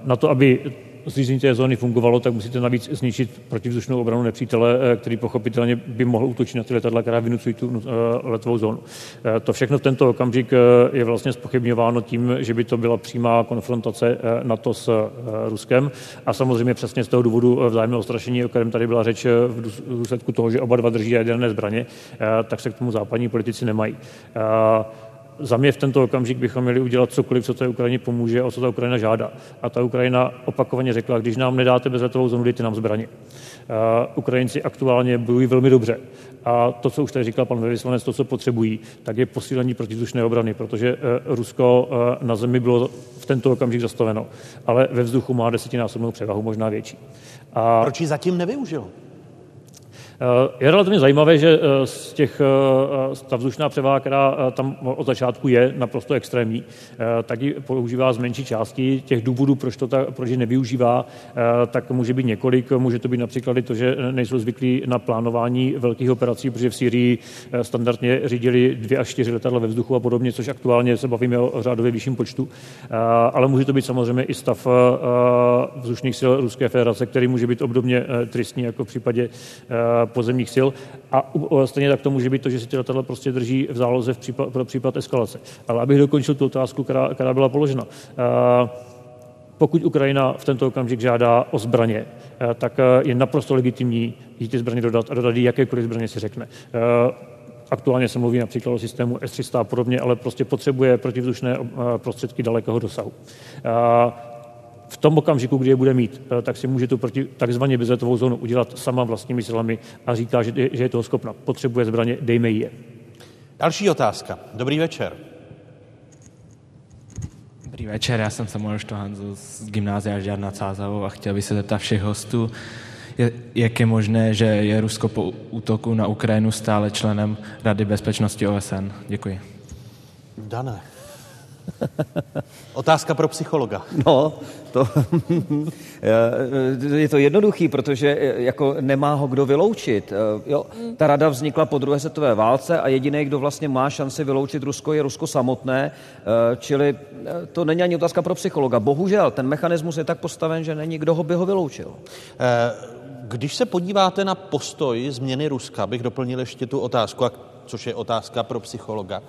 Na to, aby zřízení té zóny fungovalo, tak musíte navíc zničit protivzdušnou obranu nepřítele, eh, který pochopitelně by mohl útočit na ty letadla, která vynucují tu eh, letovou zónu. Eh, to všechno v tento okamžik je vlastně spochybňováno tím, že by to byla přímá konfrontace NATO s Ruskem a samozřejmě přesně z toho důvodu vzájemného strašení, o kterém tady byla řeč v důsledku toho, že oba dva drží jaderné zbraně, tak se k tomu západní politici nemají za mě v tento okamžik bychom měli udělat cokoliv, co té Ukrajině pomůže, o co ta Ukrajina žádá. A ta Ukrajina opakovaně řekla, když nám nedáte bezletovou zónu, dejte nám zbraně. Uh, Ukrajinci aktuálně bojují velmi dobře. A to, co už tady říkal pan velvyslanec, to, co potřebují, tak je posílení protizdušné obrany, protože uh, Rusko uh, na zemi bylo v tento okamžik zastaveno, ale ve vzduchu má desetinásobnou převahu, možná větší. A proč ji zatím nevyužil? Eh, je relativně zajímavé, že eh, z těch, eh, ta vzdušná převaha, která tam od začátku je naprosto extrémní, tak ji používá z menší části. Těch důvodů, proč, to ta, proč ji nevyužívá, tak může být několik. Může to být například i to, že nejsou zvyklí na plánování velkých operací, protože v Syrii standardně řídili dvě až čtyři letadla ve vzduchu a podobně, což aktuálně se bavíme o řádově vyšším počtu. Ale může to být samozřejmě i stav vzdušných sil Ruské federace, který může být obdobně tristní jako v případě pozemních sil a stejně tak to může být to, že si ty letadla prostě drží v záloze v případ, pro případ eskalace. Ale abych dokončil tu otázku, která, která byla položena. Pokud Ukrajina v tento okamžik žádá o zbraně, tak je naprosto legitimní jí ty zbraně dodat a dodat jakékoliv zbraně si řekne. Aktuálně se mluví například o systému S-300 a podobně, ale prostě potřebuje protivzdušné prostředky dalekého dosahu v tom okamžiku, kdy je bude mít, eh, tak si může tu proti takzvaně bezletovou zónu udělat sama vlastními silami a říká, že, že je toho schopna. Potřebuje zbraně, dejme ji je. Další otázka. Dobrý večer. Dobrý večer, já jsem Samuel Štohanzo z gymnázia Žďar nad Sázavou a chtěl bych se zeptat všech hostů, jak je možné, že je Rusko po útoku na Ukrajinu stále členem Rady bezpečnosti OSN. Děkuji. Dané. Otázka pro psychologa. No, to je to jednoduchý, protože jako nemá ho kdo vyloučit. Jo, ta rada vznikla po druhé světové válce a jediný, kdo vlastně má šanci vyloučit Rusko, je Rusko samotné, čili to není ani otázka pro psychologa. Bohužel, ten mechanismus je tak postaven, že není kdo ho by ho vyloučil. Když se podíváte na postoj změny Ruska, bych doplnil ještě tu otázku, což je otázka pro psychologa,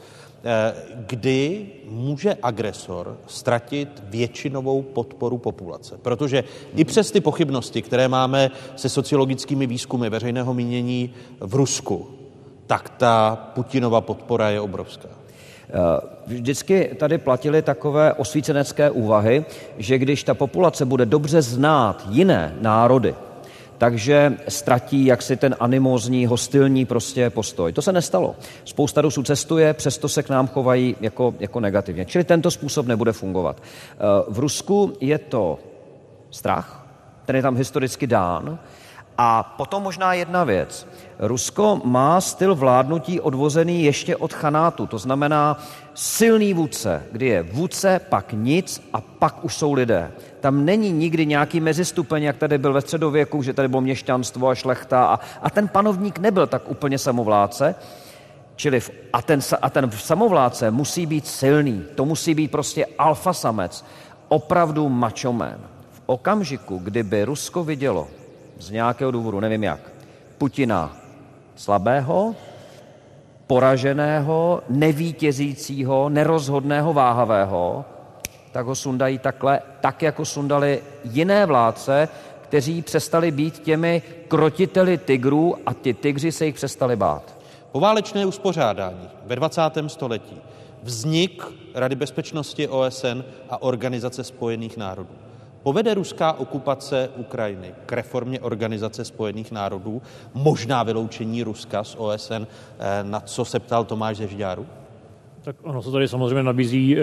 kdy může agresor ztratit většinovou podporu populace. Protože i přes ty pochybnosti, které máme se sociologickými výzkumy veřejného mínění v Rusku, tak ta Putinova podpora je obrovská. Eh, vždycky tady platily takové osvícenecké úvahy, že když ta populace bude dobře znát jiné národy, takže ztratí jaksi ten animózní, hostilní prostě postoj. To se nestalo. Spousta Rusů cestuje, přesto se k nám chovají jako, jako negativně. Čili tento způsob nebude fungovat. Eh, v Rusku je to strach, ten je tam historicky dán. A potom možná jedna věc. Rusko má styl vládnutí odvozený ještě od chanátu, to znamená silný vůdce, kdy je vůdce, pak nic a pak už jsou lidé. Tam není nikdy nějaký mezistupeň, jak tady byl ve středověku, že tady bylo měšťanstvo a šlechta a, a ten panovník nebyl tak úplně samovládce, Čili v, a, ten, a ten samovládce musí být silný, to musí být prostě alfa samec, opravdu mačomen. V okamžiku, kdyby Rusko vidělo z nějakého důvodu, nevím jak, Putina slabého, poraženého, nevítězícího, nerozhodného, váhavého, tak ho sundají takhle, tak jako sundali jiné vládce, kteří přestali být těmi krotiteli tigrů a ty tigři se jich přestali bát. Poválečné uspořádání ve 20. století, vznik Rady bezpečnosti OSN a Organizace spojených národů. Povede ruská okupace Ukrajiny k reformě Organizace spojených národů, možná vyloučení Ruska z OSN, eh, na co se ptal Tomáš Zežďáru? Tak ono se tady samozřejmě nabízí uh,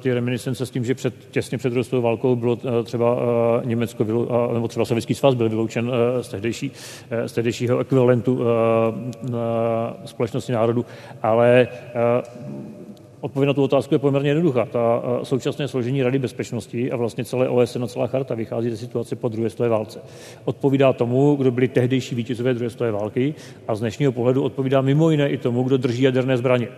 ty reminiscence s tím, že před, těsně před ruskou válkou bylo uh, třeba uh, Německo, uh, nebo třeba Sovětský svaz byl vyloučen z, tehdejší, z tehdejšího ekvivalentu společnosti národů, ale Odpověď na tu otázku je poměrně jednoduchá. Ta současné složení Rady bezpečnosti a vlastně celé OSN a celá charta vychází ze situace po druhé světové válce. Odpovídá tomu, kdo byli tehdejší vítězové druhé světové války a z dnešního pohledu odpovídá mimo jiné i tomu, kdo drží jaderné zbraně.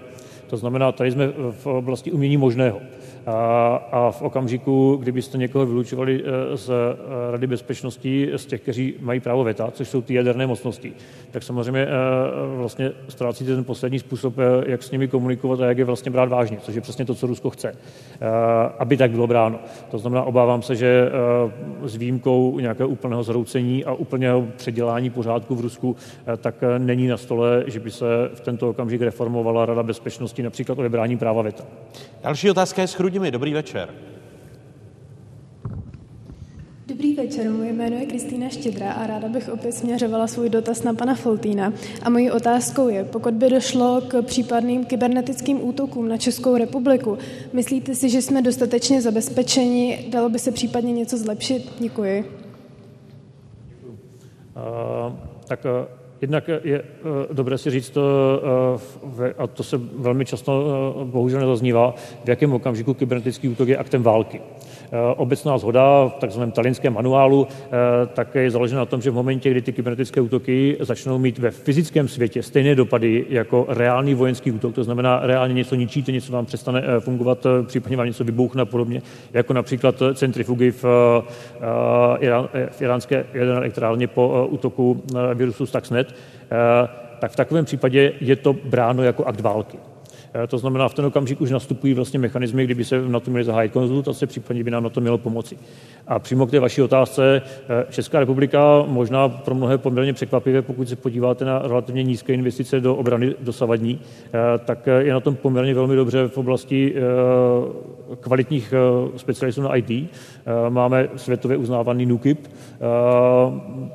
To znamená, tady jsme v oblasti umění možného. A, v okamžiku, kdybyste někoho vylučovali eh, z eh, Rady bezpečnosti, z těch, kteří mají právo veta, což jsou ty jaderné mocnosti, tak samozřejmě eh, vlastně ztrácíte ten poslední způsob, jak s nimi komunikovat a jak je vlastně brát vážně, což je přesně to, co Rusko chce, aby tak bylo bráno. To znamená, obávám se, že s výjimkou nějakého úplného zroucení a úplného předělání pořádku v Rusku, tak není na stole, že by se v tento okamžik reformovala Rada bezpečnosti například o vybrání práva veta. Další otázka je s Chrudimi. Dobrý večer. Dobrý večer, moje jméno je Kristýna Štědra a ráda bych opět směřovala svůj dotaz na pana Foltýna. A mojí otázkou je, pokud by došlo k případným kybernetickým útokům na Českou republiku, myslíte si, že jsme dostatečně zabezpečeni? Dalo by se případně něco zlepšit? Děkuji. Uh, tak uh Jednak je eh, dobré si říct, eh, a to se velmi často eh, bohužel nezaznívá, v jakém okamžiku kybernetický útok je aktem války. Eh, obecná zhoda v takzvaném talinském manuálu eh, také je založena na tom, že v momentě, kdy ty kybernetické útoky začnou mít ve fyzickém světě stejné dopady jako reálný vojenský útok, to znamená reálně něco ničíte, něco vám přestane eh, fungovat, případně vám něco vybouchne a podobně, jako například centrifugy v, v iránské jaderné elektrárně po útoku virusu Stuxnet, tak v takovém případě je to bráno jako akt války. Eh, to znamená, v ten okamžik už nastupují vlastně mechanismy, kdyby se na to měly zahájit konzultace, případně by nám na to mělo pomoci. A přímo k té vaší otázce, eh, Česká republika možná pro mnohé poměrně překvapivě, pokud se podíváte na relativně nízké investice do obrany dosavadní, eh, tak je na tom poměrně velmi dobře v oblasti kvalitních specialistů na IT. Máme světově uznávaný NUKIP,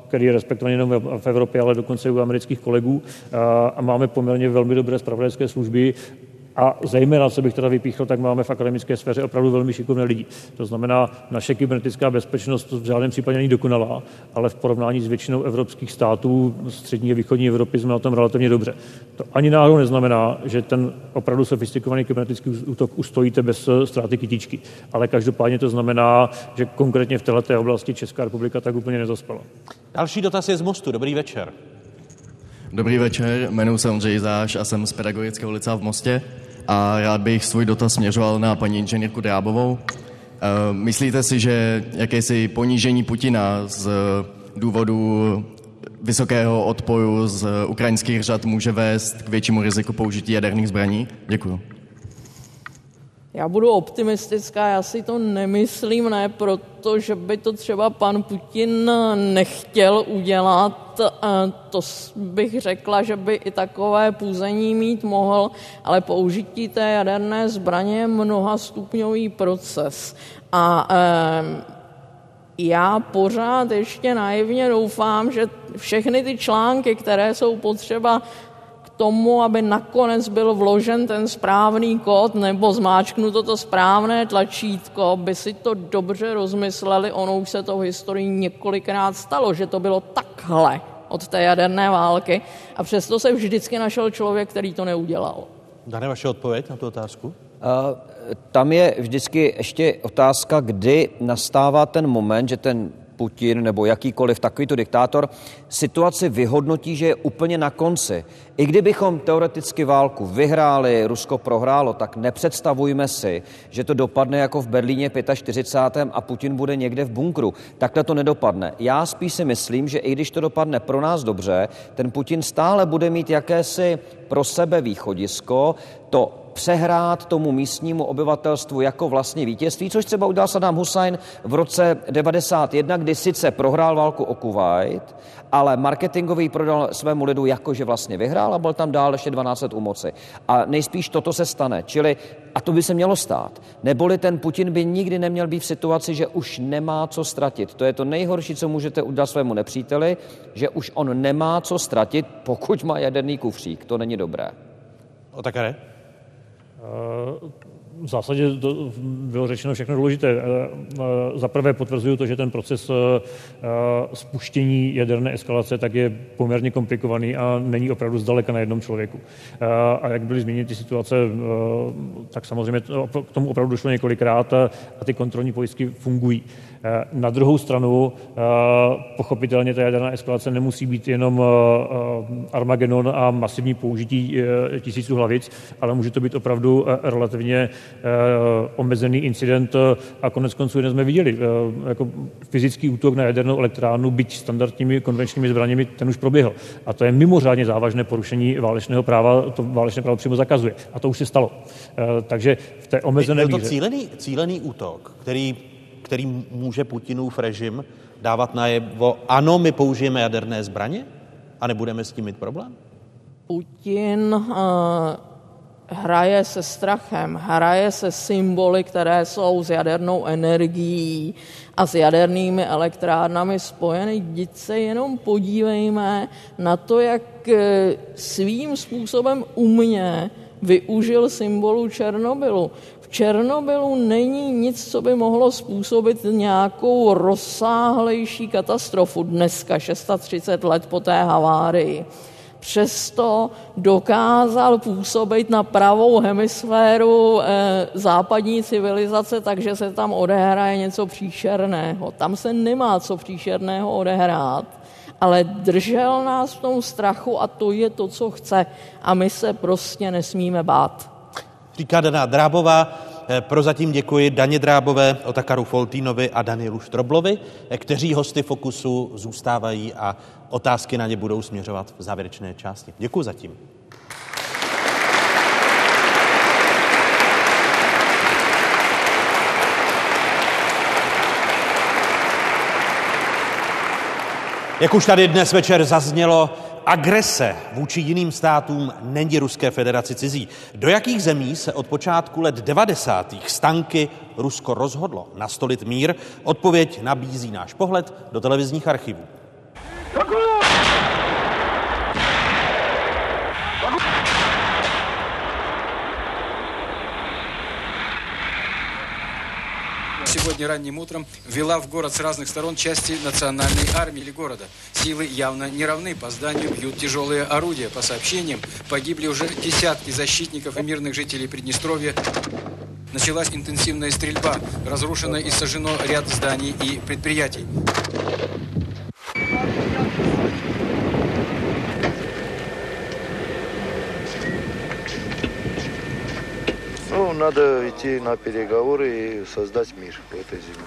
který je respektovaný jenom v Evropě, ale dokonce i u amerických kolegů. A máme poměrně velmi dobré spravodajské služby, a zejména, co bych teda vypíchl, tak máme v akademické sféře opravdu velmi šikovné lidi. To znamená, naše kybernetická bezpečnost v žádném případě není dokonalá, ale v porovnání s většinou evropských států střední a východní Evropy jsme na tom relativně dobře. To ani náhodou neznamená, že ten opravdu sofistikovaný kybernetický útok ustojíte bez ztráty kytičky. Ale každopádně to znamená, že konkrétně v této oblasti Česká republika tak úplně nezaspala. Další dotaz je z Mostu. Dobrý večer. Dobrý večer, jmenuji se Ondřej Záš a jsem z Pedagogického lica v Mostě a rád bych svůj dotaz směřoval na paní inženýrku Drábovou. Eh, myslíte si, že jakési ponížení Putina z důvodu vysokého odporu z ukrajinských řad může vést k většímu riziku použití jaderných zbraní? Děkuji. Já budu optimistická, já si to nemyslím, ne proto, že by to třeba pan Putin nechtěl udělat, to bych řekla, že by i takové půzení mít mohl, ale použití té jaderné zbraně je mnohastupňový proces. A já pořád ještě naivně doufám, že všechny ty články, které jsou potřeba tomu, aby nakonec byl vložen ten správný kód nebo zmáčknuto to správné tlačítko, by si to dobře rozmysleli. Ono už se to v historii několikrát stalo, že to bylo takhle od té jaderné války a přesto se vždycky našel člověk, který to neudělal. Dane, vaše odpověď na tu otázku? Uh, tam je vždycky ještě otázka, kdy nastává ten moment, že ten Putin nebo jakýkoliv takovýto diktátor situaci vyhodnotí, že je úplně na konci. I kdybychom teoreticky válku vyhráli, Rusko prohrálo, tak nepředstavujme si, že to dopadne jako v Berlíně 45. a Putin bude někde v bunkru. Takhle to nedopadne. Já spíš si myslím, že i když to dopadne pro nás dobře, ten Putin stále bude mít jakési pro sebe východisko, to přehrát tomu místnímu obyvatelstvu jako vlastně vítězství, což třeba udělal Saddam Hussein v roce 91, kdy sice prohrál válku o Kuwait, ale marketingový prodal svému lidu jako, že vlastně vyhrál a byl tam dál ještě 12 let u moci. A nejspíš toto se stane. Čili, a to by se mělo stát. Neboli ten Putin by nikdy neměl být v situaci, že už nemá co ztratit. To je to nejhorší, co můžete udělat svému nepříteli, že už on nemá co ztratit, pokud má jaderný kufřík. To není dobré. O takové? V zásadě bylo řečeno všechno důležité. Eh, eh, za prvé potvrzuju to, že ten proces eh, spuštění jaderné eskalace tak je poměrně komplikovaný a není opravdu zdaleka na jednom člověku. A jak byly zmíněny ty situace, tak samozřejmě k tomu opravdu došlo několikrát a ty kontrolní pojistky fungují. Eh, na druhou stranu, eh, pochopitelně ta jaderná eskalace nemusí být jenom eh, Armagedon a masivní použití tisíců hlavic, ale může to být opravdu relativně omezený incident a konec konců jeden jsme viděli. Jako fyzický útok na jadernou elektrárnu, byť standardními konvenčními zbraněmi, ten už proběhl. A to je mimořádně závažné porušení válečného práva, to válečné právo přímo zakazuje. A to už se stalo. Takže v té omezené Byl to cílený, cílený útok, který který může Putinův režim dávat najevo, ano, my použijeme jaderné zbraně a nebudeme s tím mít problém? Putin uh, hraje se strachem, hraje se symboly, které jsou s jadernou energií a s jadernými elektrárnami spojeny. Vždyť se jenom podívejme na to, jak eh, svým způsobem umně využil symbolu Černobylu. Černobylu není nic, co by mohlo způsobit nějakou rozsáhlejší katastrofu dneska, 630 let po té havárii. Přesto dokázal působit na pravou hemisféru eh, západní civilizace, takže se tam odehraje něco příšerného. Tam se nemá co příšerného odehrát, ale držel nás v tom strachu a to je to, co chce. A my se prostě nesmíme bát říká Dana Drábová. Eh, prozatím děkuji Daně Drábové, Otakaru Foltínovi a Danielu Štroblovi, eh, kteří hosty Fokusu zůstávají a otázky na ně budou směřovat v závěrečné části. Děkuji zatím. Jak už tady dnes večer zaznělo, agrese vůči jiným státům není Ruské federaci cizí. Do jakých zemí se od počátku let 90. stanky Rusko rozhodlo nastolit mír? Odpověď nabízí náš pohled do televizních archivů. Сегодня ранним утром ввела в город с разных сторон части национальной армии или города. Силы явно не равны. По зданию бьют тяжелые орудия. По сообщениям, погибли уже десятки защитников и мирных жителей Приднестровья. Началась интенсивная стрельба. Разрушено и сожжено ряд зданий и предприятий. Ну, надо идти на переговоры и создать мир в этой земле.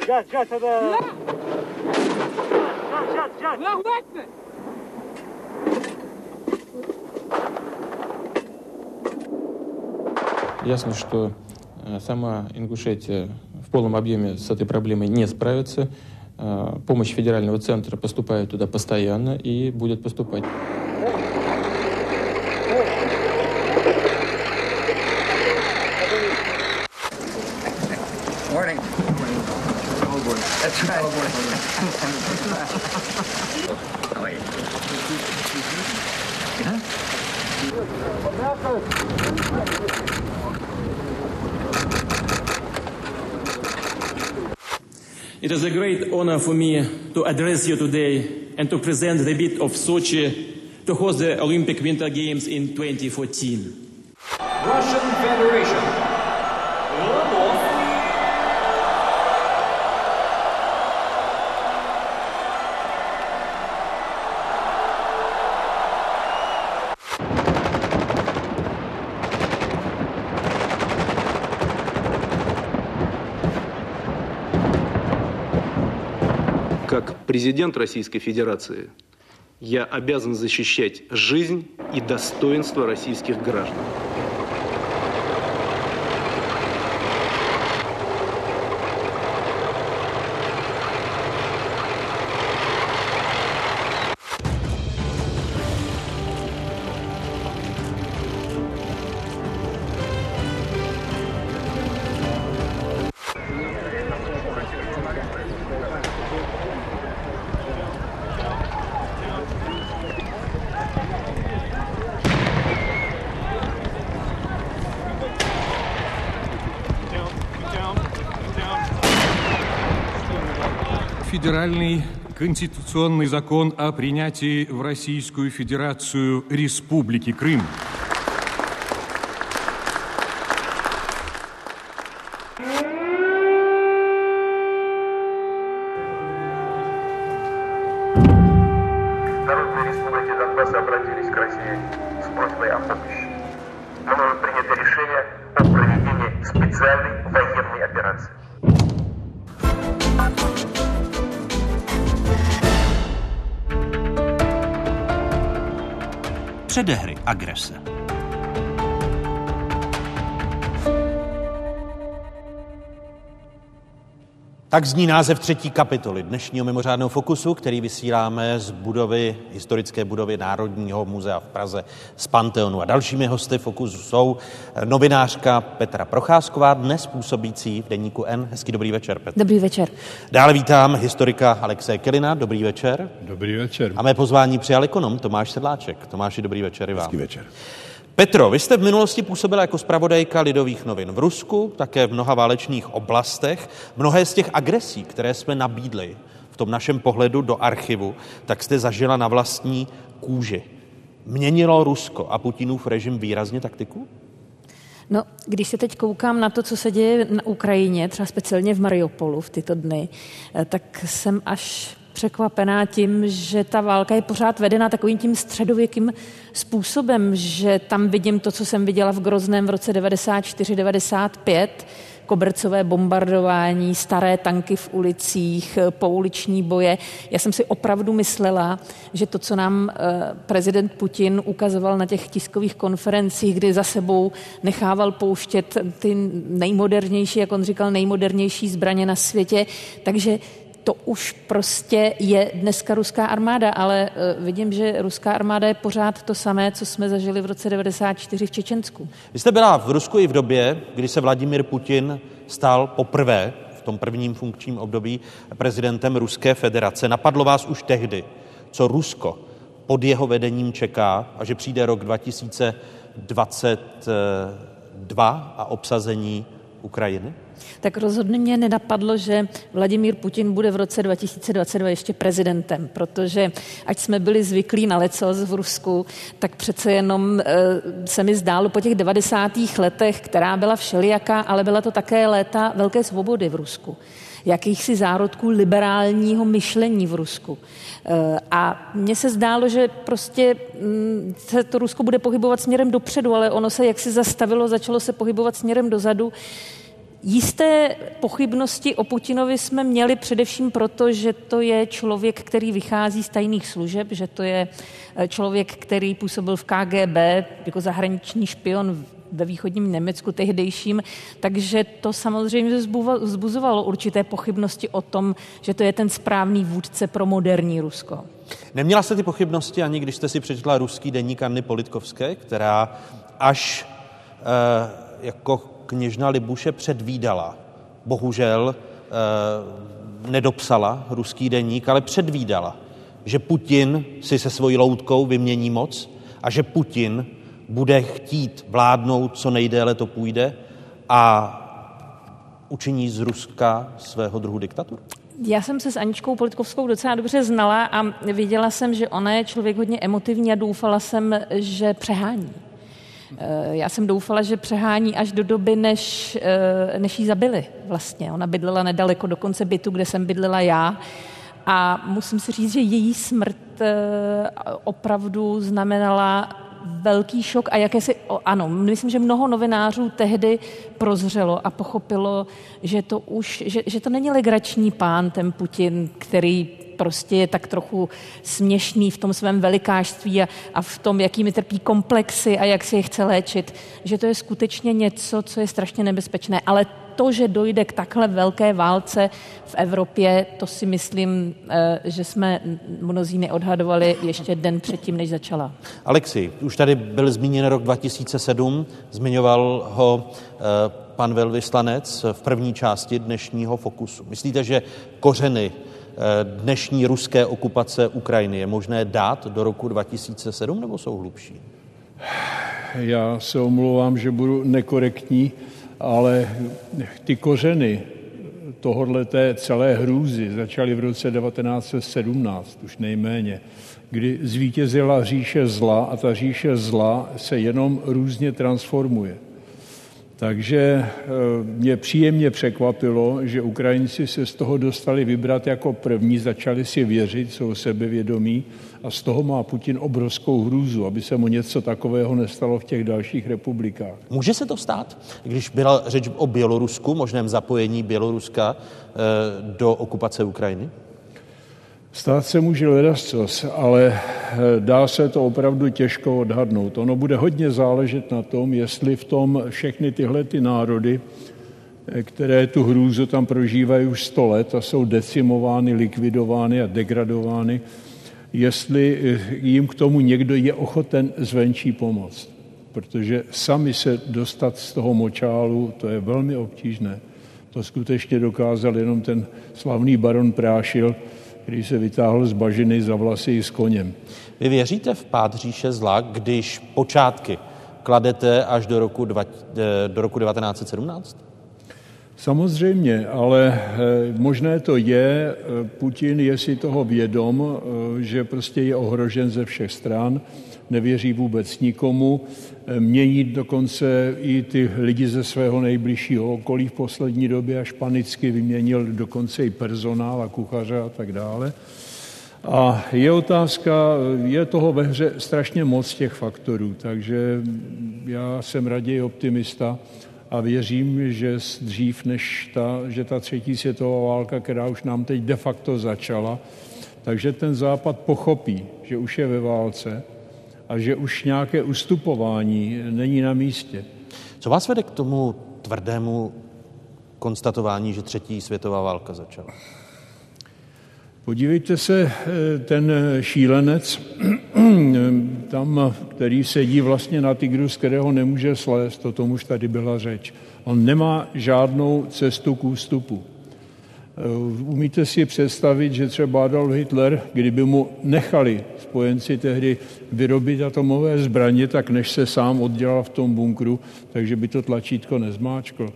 Сейчас, сейчас, это... Сейчас, сейчас, сейчас. Ясно, что э, сама Ингушетия в полном объеме с этой проблемой не справится. Э, помощь федерального центра поступает туда постоянно и будет поступать. Honor for me to address you today and to present the bid of Sochi to host the Olympic Winter Games in 2014. Russian Federation. Президент Российской Федерации я обязан защищать жизнь и достоинство российских граждан. Конституционный закон о принятии в Российскую Федерацию Республики Крым. Tak zní název třetí kapitoly dnešního mimořádného fokusu, který vysíláme z budovy, historické budovy Národního muzea v Praze z Panteonu. A dalšími hosty fokusu jsou novinářka Petra Procházková, dnes působící v deníku N. Hezký dobrý večer, Petr. Dobrý večer. Dále vítám historika Alexe Kelina. Dobrý večer. Dobrý večer. A mé pozvání přijal ekonom Tomáš Sedláček. Tomáši, dobrý večer i vám. Hezký večer. Petro, vy jste v minulosti působila jako zpravodajka lidových novin v Rusku, také v mnoha válečných oblastech. Mnohé z těch agresí, které jsme nabídli v tom našem pohledu do archivu, tak jste zažila na vlastní kůži. Měnilo Rusko a Putinův režim výrazně taktiku? No, když se teď koukám na to, co se děje na Ukrajině, třeba speciálně v Mariupolu v tyto dny, eh, tak jsem až překvapená tím, že ta válka je pořád vedena takovým tím středověkým způsobem, že tam vidím to, co jsem viděla v Grozném v roce 94-95, kobercové bombardování, staré tanky v ulicích, pouliční boje. Já jsem si opravdu myslela, že to, co nám eh, prezident Putin ukazoval na těch tiskových konferencích, kdy za sebou nechával pouštět ty nejmodernější, jak on říkal, nejmodernější zbraně na světě, takže to už prostě je dneska ruská armáda, ale uh, vidím, že ruská armáda je pořád to samé, co jsme zažili v roce 94 v Čečensku. Vy jste byla v Rusku i v době, kdy se Vladimir Putin stal poprvé v tom prvním funkčním období prezidentem Ruské federace. Napadlo vás už tehdy, co Rusko pod jeho vedením čeká a že přijde rok 2022 a obsazení Ukrajiny? Tak rozhodně mě nenapadlo, že Vladimír Putin bude v roce 2022 ještě prezidentem, protože ať jsme byli zvyklí na lecos v Rusku, tak přece jenom e, se mi zdálo po těch 90. letech, která byla všelijaká, ale byla to také léta velké svobody v Rusku jakýchsi zárodků liberálního myšlení v Rusku. A mně se zdálo, že prostě mm, se to Rusko bude pohybovat směrem dopředu, ale ono se jaksi zastavilo, začalo se pohybovat směrem dozadu. Jisté pochybnosti o Putinovi jsme měli především proto, že to je člověk, který vychází z tajných služeb, že to je člověk, který působil v KGB jako zahraniční špion ve východním Německu tehdejším, takže to samozřejmě vzbuzovalo určité pochybnosti o tom, že to je ten správný vůdce pro moderní Rusko. Neměla jste ty pochybnosti ani když jste si přečetla ruský deník Anny Politkovské, která až e, jako kněžna Libuše předvídala, bohužel, e, nedopsala ruský deník, ale předvídala, že Putin si se svojí loutkou vymění moc a že Putin bude chtít vládnout, co nejdéle to půjde a učiní z Ruska svého druhu diktaturu? Já jsem se s Aničkou Politkovskou docela dobře znala a viděla jsem, že ona je člověk hodně emotivní a doufala jsem, že přehání. Eh, já jsem doufala, že přehání až do doby, než, eh, než jí zabili vlastně. Ona bydlela nedaleko dokonce bytu, kde jsem bydlela já. A musím si říct, že její smrt eh, opravdu znamenala velký šok a jakési, ano, myslím, že mnoho novinářů tehdy prozřelo a pochopilo, že to už, že, že to není legrační pán, ten Putin, který prostě je tak trochu směšný v tom svém velikářství a, a v tom, jakými trpí komplexy a jak si je chce léčit, že to je skutečně něco, co je strašně nebezpečné. Ale to, že dojde k takhle velké válce v Evropě, to si myslím, eh, že jsme mnozí neodhadovali ještě den předtím, než začala. Alexi, už tady byl zmíněn rok 2007, zmiňoval ho eh, pan velvyslanec v první části dnešního fokusu. Myslíte, že kořeny dnešní ruské okupace Ukrajiny je možné dát do roku 2007 nebo jsou hlubší? Já se omlouvám, že budu nekorektní ale ty kořeny tohodle té celé hrůzy začaly v roce 1917, už nejméně, kdy zvítězila říše zla a ta říše zla se jenom různě transformuje. Takže eh, mě příjemně překvapilo, že Ukrajinci se z toho dostali vybrat jako první, začali si věřit, jsou sebevědomí a z toho má Putin obrovskou hrůzu, aby se mu něco takového nestalo v těch dalších republikách. Může se to stát, když byla řeč o Bělorusku, možném zapojení Běloruska eh, do okupace Ukrajiny? Stát se může ledascos, ale eh, dá se to opravdu těžko odhadnout. Ono bude hodně záležet na tom, jestli v tom všechny tyhle ty národy, eh, které tu hrůzu tam prožívají už sto let a jsou decimovány, likvidovány a degradovány, jestli eh, jim k tomu někdo je ochoten zvenčí pomoct. Protože sami se dostat z toho močálu, to je velmi obtížné. To skutečně dokázal jenom ten slavný baron Prášil, který se vytáhl z bažiny za vlasy i s koněm. Vy věříte v pád říše zla, když počátky kladete až do roku, dva, eh, do roku 1917? Samozřejmě, ale eh, možné to je. Eh, Putin je si toho vědom, že prostě je ohrožen ze všech stran, nevěří vůbec nikomu, mění dokonce i ty lidi ze svého nejbližšího okolí v poslední době, až panicky vyměnil dokonce i personál a kuchaře a tak dále. A je otázka, je toho ve hře strašně moc těch faktorů, takže já jsem raději optimista a věřím, že dřív než ta, že ta třetí světová válka, která už nám teď de facto začala, takže ten západ pochopí, že už je ve válce a že už nějaké ustupování není na místě. Co vás vede k tomu tvrdému konstatování, že třetí světová válka začala? Podívejte se, eh, ten šílenec, tam, který sedí vlastně na tygru, z kterého nemůže slést, o tom už tady byla řeč. On nemá žádnou cestu k ústupu. Eh, umíte si představit, že třeba Adolf Hitler, kdyby mu nechali spojenci tehdy vyrobit atomové zbraně, tak než se sám oddělal v tom bunkru, takže by to tlačítko nezmáčkl.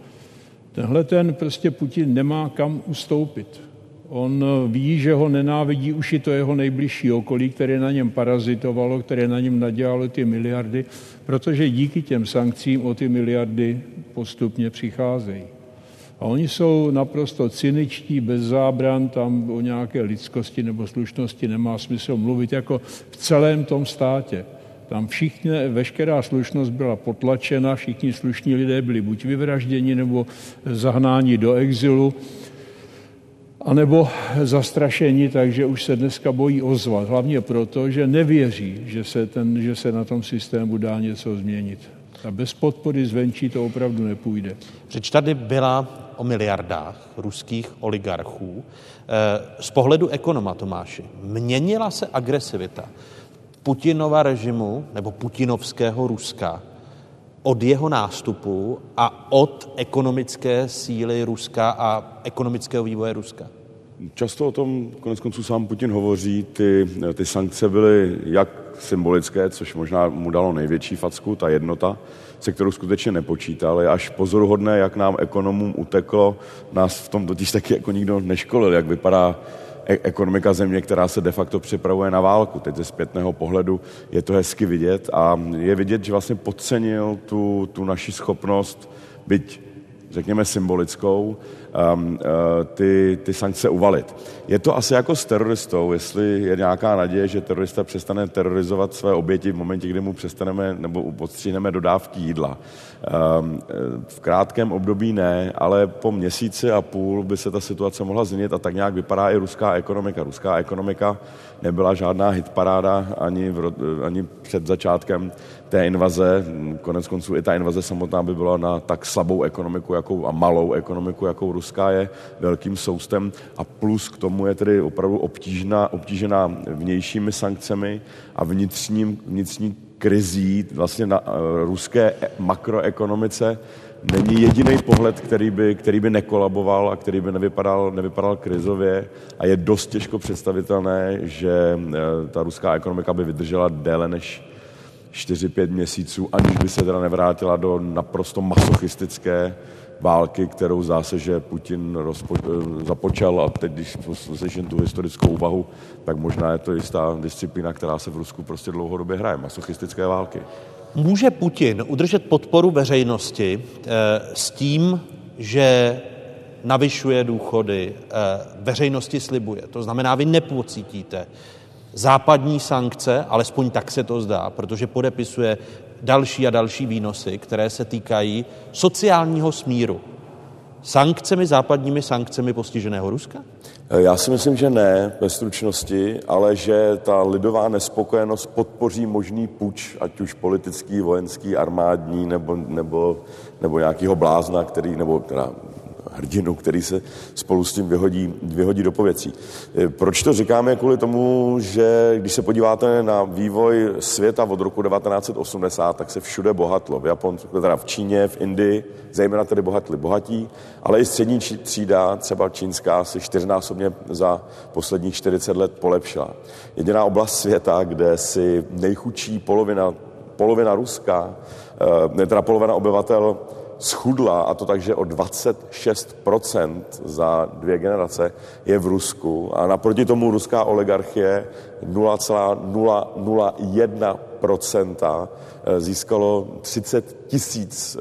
Tenhle ten prostě Putin nemá kam ustoupit. On ví, že ho nenávidí už i to jeho nejbližší okolí, které na něm parazitovalo, které na něm nadělalo ty miliardy, protože díky těm sankcím o ty miliardy postupně přicházejí. A oni jsou naprosto cyničtí, bez zábran, tam o nějaké lidskosti nebo slušnosti nemá smysl mluvit, jako v celém tom státě. Tam všichni, veškerá slušnost byla potlačena, všichni slušní lidé byli buď vyvražděni nebo zahnáni do exilu, anebo zastrašeni, takže už se dneska bojí ozvat. Hlavně proto, že nevěří, že se, ten, že se na tom systému dá něco změnit. A bez podpory zvenčí to opravdu nepůjde. Řeč tady byla o miliardách ruských oligarchů. Eh, z pohledu ekonoma Tomáši, měnila se agresivita Putinova režimu nebo putinovského Ruska od jeho nástupu a od ekonomické síly Ruska a ekonomického vývoje Ruska? Často o tom konec konců sám Putin hovoří. Ty, ty sankce byly jak symbolické, což možná mu dalo největší facku, ta jednota, se kterou skutečně nepočítal. Je až pozoruhodné, jak nám ekonomům uteklo. Nás v tom totiž taky jako nikdo neškolil, jak vypadá e- ekonomika země, která se de facto připravuje na válku. Teď ze zpětného pohledu je to hezky vidět a je vidět, že vlastně podcenil tu, tu naši schopnost, byť řekněme symbolickou, um, uh, ty, ty sankce uvalit. Je to asi jako s teroristou, jestli je nějaká naděje, že terorista přestane terorizovat své oběti v momentě, kdy mu přestaneme nebo podstřihneme dodávky jídla. Um, v krátkém období ne, ale po měsíci a půl by se ta situace mohla změnit a tak nějak vypadá i ruská ekonomika. Ruská ekonomika nebyla žádná hitparáda ani, v, ani před začátkem té invaze. Konec konců i ta invaze samotná by byla na tak slabou ekonomiku jakou, a malou ekonomiku, jakou ruská je, velkým soustem. A plus k tomu je tedy opravdu obtížná, obtížená vnějšími sankcemi a vnitřním, vnitřní krizí vlastně na uh, ruské makroekonomice není jediný pohled, který by, který by nekolaboval a který by nevypadal, nevypadal krizově a je dost těžko představitelné, že uh, ta ruská ekonomika by vydržela déle než 4-5 měsíců, aniž by se teda nevrátila do naprosto masochistické války, kterou zase, že Putin rozpo, eh, započal a teď, když slyším tu historickou úvahu, tak možná je to jistá disciplína, která se v Rusku prostě dlouhodobě hraje, masochistické války. Může Putin udržet podporu veřejnosti eh, s tím, že navyšuje důchody, eh, veřejnosti slibuje. To znamená, vy nepocítíte západní sankce, alespoň tak se to zdá, protože podepisuje další a další výnosy, které se týkají sociálního smíru. Sankcemi, západními sankcemi postiženého Ruska? Já si myslím, že ne ve stručnosti, ale že ta lidová nespokojenost podpoří možný puč, ať už politický, vojenský, armádní nebo, nebo, nebo nějakýho blázna, který, nebo teda hrdinu, který se spolu s tím vyhodí, vyhodí do pověcí. Eh, proč to říkáme? Kvůli tomu, že když se podíváte na vývoj světa od roku 1980, tak se všude bohatlo. V Japonsku, teda v Číně, v Indii, zejména tedy bohatli bohatí, ale i střední třída, třeba čínská, se čtyřnásobně za posledních 40 let polepšila. Jediná oblast světa, kde si nejchudší polovina, polovina Ruska, eh, ne teda polovina obyvatel schudla, a to takže o 26% za dvě generace, je v Rusku. A naproti tomu ruská oligarchie 0,001% eh, získalo 30 tisíc eh,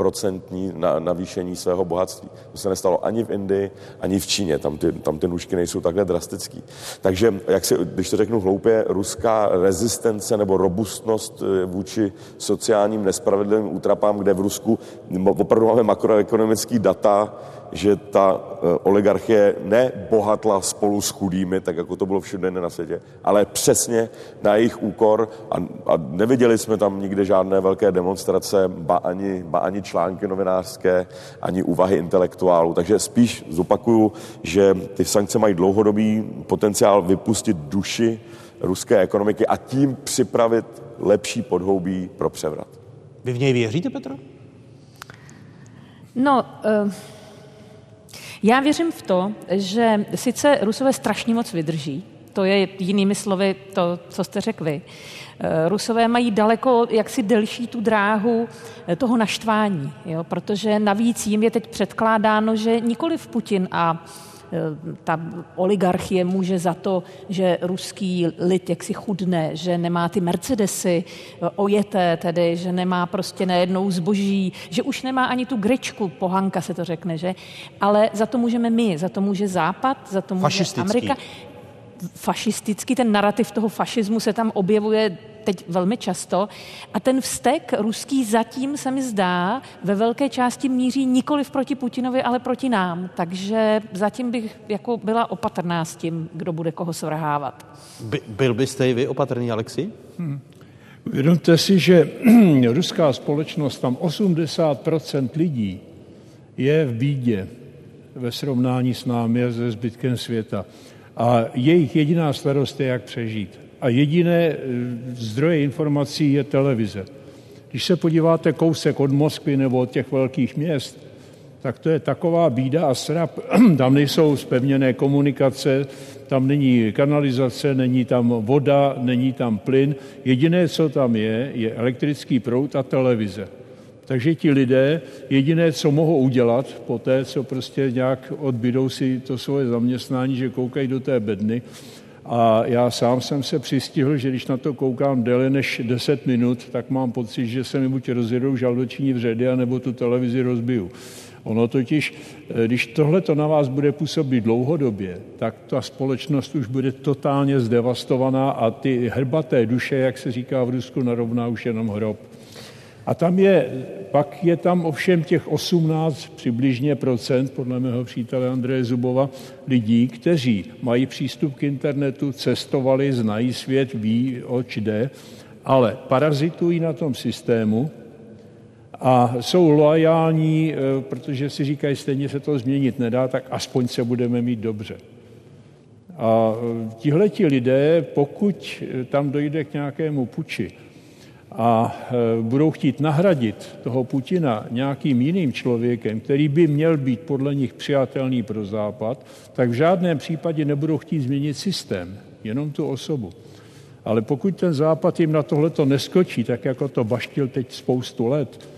procentní navýšení svého bohatství. To se nestalo ani v Indii, ani v Číně. Tam ty, tam ty nůžky nejsou takhle drastický. Takže, jak si, když to řeknu hloupě, ruská rezistence nebo robustnost eh, vůči sociálním nespravedlivým útrapám, kde v Rusku opravdu máme makroekonomický data, že ta eh, oligarchie nebohatla spolu s chudými, tak jako to bylo všude na světě, ale přesně na jejich úkor a, a neviděli jsme tam nikde žádné velké demonstrace, ba ani, ba ani články novinářské, ani úvahy intelektuálů. Takže spíš zopakuju, že ty sankce mají dlouhodobý potenciál vypustit duši ruské ekonomiky a tím připravit lepší podhoubí pro převrat. Vy v něj věříte, Petro? No, uh... Já věřím v to, že sice Rusové strašně moc vydrží, to je jinými slovy to, co jste řekl vy. Eh, Rusové mají daleko jaksi delší tu dráhu eh, toho naštvání, jo? protože navíc jim je teď předkládáno, že nikoli v Putin a ta oligarchie může za to, že ruský lid jaksi chudne, že nemá ty Mercedesy eh, ojeté, tedy, že nemá prostě najednou zboží, že už nemá ani tu grečku, pohanka se to řekne, že? Ale za to můžeme my, za to může Západ, za to může Amerika fašistický, ten narrativ toho fašismu se tam objevuje teď velmi často. A ten vztek ruský zatím se mi zdá ve velké části míří nikoli proti Putinovi, ale proti nám. Takže zatím bych jako byla opatrná s tím, kdo bude koho svrhávat. By, byl byste i vy opatrný, Alexi? Hmm. Vědomte si, že ruská společnost, tam 80% lidí je v bídě ve srovnání s námi a se zbytkem světa. A jejich jediná starost je, jak přežít. A jediné e, zdroje informací je televize. Když se podíváte kousek od Moskvy nebo od těch velkých měst, tak to je taková bída a srap. Tam nejsou spevněné komunikace, tam není kanalizace, není tam voda, není tam plyn. Jediné, co tam je, je elektrický proud a televize. Takže ti lidé jediné, co mohou udělat po té, co prostě nějak odbydou si to svoje zaměstnání, že koukají do té bedny, a já sám jsem se přistihl, že když na to koukám déle než 10 minut, tak mám pocit, že se mi buď rozjedou žaldoční vředy, anebo tu televizi rozbiju. Ono totiž, eh, když tohle to na vás bude působit dlouhodobě, tak ta společnost už bude totálně zdevastovaná a ty hrbaté duše, jak se říká v Rusku, narovná už jenom hrob. A tam je, pak je tam ovšem těch 18 přibližně procent, podle mého přítele Andreje Zubova, lidí, kteří mají přístup k internetu, cestovali, znají svět, ví, oč jde, ale parazitují na tom systému a jsou loajální, eh, protože si říkají, stejně se to změnit nedá, tak aspoň se budeme mít dobře. A eh, tihleti lidé, pokud tam dojde k nějakému puči, a e, budou chtít nahradit toho Putina nějakým jiným člověkem, který by měl být podle nich přijatelný pro Západ, tak v žádném případě nebudou chtít změnit systém, jenom tu osobu. Ale pokud ten Západ jim na tohleto neskočí, tak jako to baštil teď spoustu let,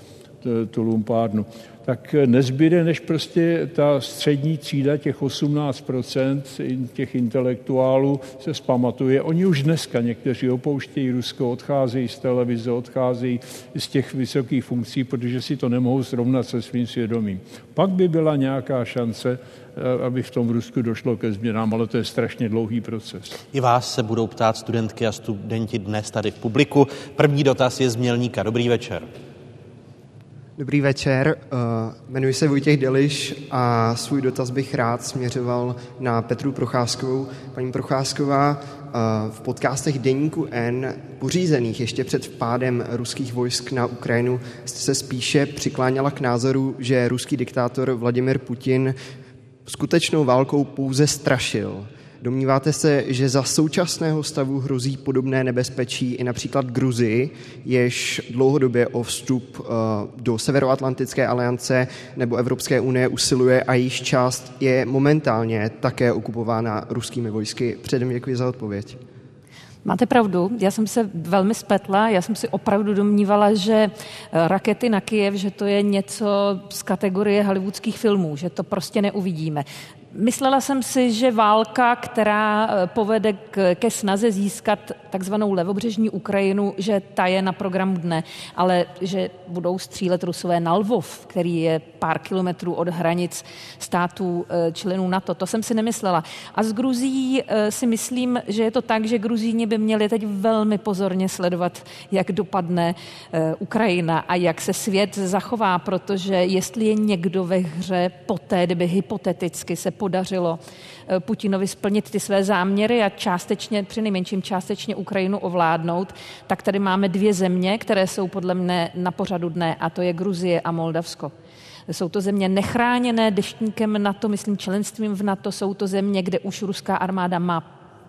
tu lumpárnu, tak nezbyde, než prostě ta střední třída, těch 18% těch intelektuálů se spamatuje. Oni už dneska někteří opouštějí Rusko, odcházejí z televize, odcházejí z těch vysokých funkcí, protože si to nemohou srovnat se svým svědomím. Pak by byla nějaká šance, eh, aby v tom Rusku došlo ke změnám, ale to je strašně dlouhý proces. I vás se budou ptát studentky a studenti dnes tady v publiku. První dotaz je z Mělníka. Dobrý večer. Dobrý večer, uh, jmenuji se Vojtěch Deliš a svůj dotaz bych rád směřoval na Petru Procházkovou. Paní Procházková, uh, v podcastech Deníku N, pořízených ještě před vpádem ruských vojsk na Ukrajinu, jste se spíše přikláněla k názoru, že ruský diktátor Vladimir Putin skutečnou válkou pouze strašil. Domníváte se, že za současného stavu hrozí podobné nebezpečí i například Gruzii, jež dlouhodobě o vstup eh, do Severoatlantické aliance nebo Evropské unie usiluje a již část je momentálně také okupována ruskými vojsky? Předem děkuji za odpověď. Máte pravdu, já jsem se velmi spletla, já jsem si opravdu domnívala, že eh, rakety na Kijev, že to je něco z kategorie hollywoodských filmů, že to prostě neuvidíme. Myslela jsem si, že válka, která eh, povede k, ke snaze získat takzvanou levobřežní Ukrajinu, že ta je na programu dne, ale že budou střílet Rusové na Lvov, který je pár kilometrů od hranic států eh, členů NATO. To jsem si nemyslela. A z Gruzí eh, si myslím, že je to tak, že Gruzíni by měli teď velmi pozorně sledovat, jak dopadne Ukrajina a jak se svět zachová, protože jestli je někdo ve hře poté, kdyby hypoteticky se podařilo eh, Putinovi splnit ty své záměry a částečně, při nejmenším částečně Ukrajinu ovládnout, tak tady máme dvě země, které jsou podle mne na pořadu dne a to je Gruzie a Moldavsko. Jsou to země nechráněné deštníkem NATO, myslím členstvím v NATO, jsou to země, kde už ruská armáda má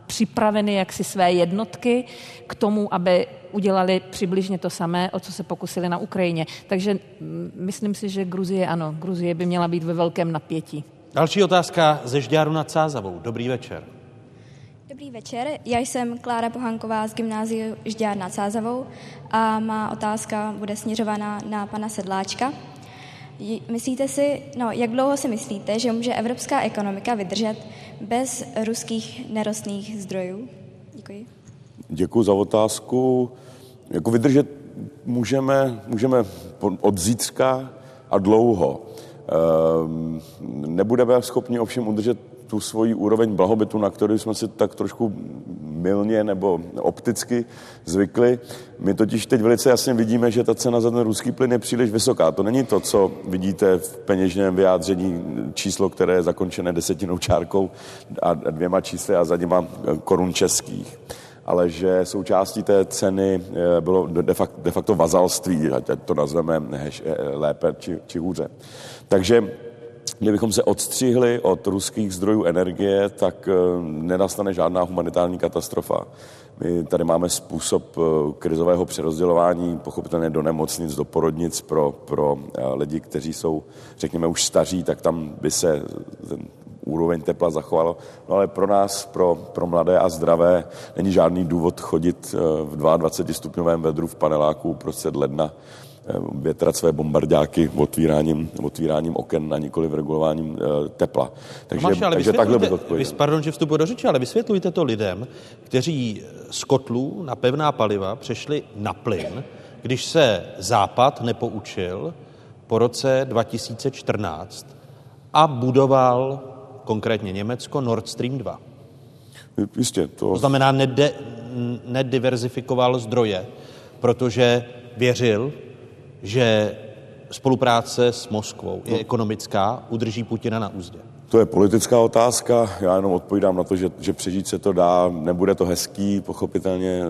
připraveny jaksi své jednotky k tomu, aby udělali přibližně to samé, o co se pokusili na Ukrajině. Takže mm, myslím si, že Gruzie ano, Gruzie by měla být ve velkém napětí. Další otázka ze Žďáru nad Sázavou. Dobrý večer. Dobrý večer, já jsem Klára Pohanková z gymnáziu Žďár nad Sázavou a má otázka bude směřovaná na pana Sedláčka. Myslíte si, no jak dlouho si myslíte, že může evropská ekonomika vydržet bez ruských nerostných zdrojů? Děkuji. Děkuji za otázku. Jako vydržet můžeme, můžeme od zítřka a dlouho. Ehm, nebudeme schopni ovšem udržet tu svoji úroveň blahobytu, na kterou jsme si tak trošku milně nebo opticky zvykli. My totiž teď velice jasně vidíme, že ta cena za ten ruský plyn je příliš vysoká. To není to, co vidíte v peněžním vyjádření číslo, které je zakončené desetinou čárkou a dvěma čísly a za něma korun českých ale že součástí té ceny eh, bylo de facto, de facto vazalství, ať to nazveme eh, lépe či, či hůře. Takže kdybychom se odstřihli od ruských zdrojů energie, tak eh, nenastane žádná humanitární katastrofa. My tady máme způsob eh, krizového přerozdělování, pochopitelně do nemocnic, do porodnic pro, pro lidi, kteří jsou, řekněme, už staří, tak tam by se ten úroveň tepla zachovalo. No ale pro nás, pro, pro mladé a zdravé, není žádný důvod chodit v 22 stupňovém vedru v paneláku uprostřed ledna Eh, větrat své bombardáky otvíráním, otvíráním oken a nikoli v regulováním eh, tepla. Takže, Tomáši, ale takže takhle bych Vy, pardon, že vstupu do řeči, ale vysvětlujte to lidem, kteří z kotlů na pevná paliva přešli na plyn, když se Západ nepoučil po roce 2014 a budoval konkrétně Německo Nord Stream 2. Jistě, to... to znamená, nede, nediverzifikoval zdroje, protože věřil, že spolupráce s Moskvou je no. ekonomická, udrží Putina na úzdě? To je politická otázka, já jenom odpovídám na to, že, že přežít se to dá, nebude to hezký, pochopitelně,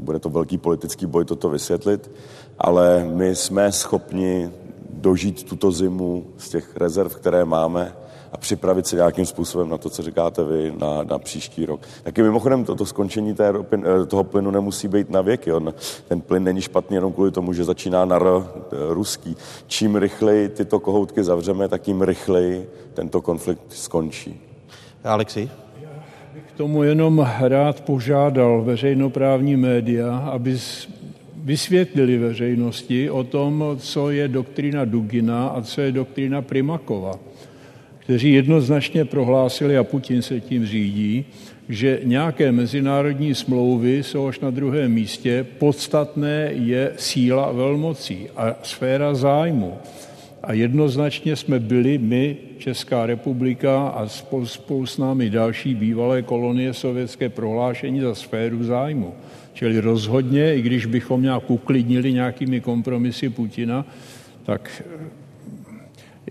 bude to velký politický boj toto vysvětlit, ale my jsme schopni dožít tuto zimu z těch rezerv, které máme a připravit se nějakým způsobem na to, co říkáte vy, na, na příští rok. Taky mimochodem to, to skončení té ropy, eh, toho plynu nemusí být na věky. On, ten plyn není špatný jenom kvůli tomu, že začíná na R, eh, ruský. Čím rychleji tyto kohoutky zavřeme, tak tím rychleji tento konflikt skončí. Alexi? K tomu jenom rád požádal veřejnoprávní média, aby vysvětlili veřejnosti o tom, co je doktrína Dugina a co je doktrína Primakova kteří jednoznačně prohlásili, a Putin se tím řídí, že nějaké mezinárodní smlouvy jsou až na druhém místě. Podstatné je síla velmocí a sféra zájmu. A jednoznačně jsme byli my, Česká republika a spolu, spolu s námi další bývalé kolonie sovětské prohlášení za sféru zájmu. Čili rozhodně, i když bychom nějak uklidnili nějakými kompromisy Putina, tak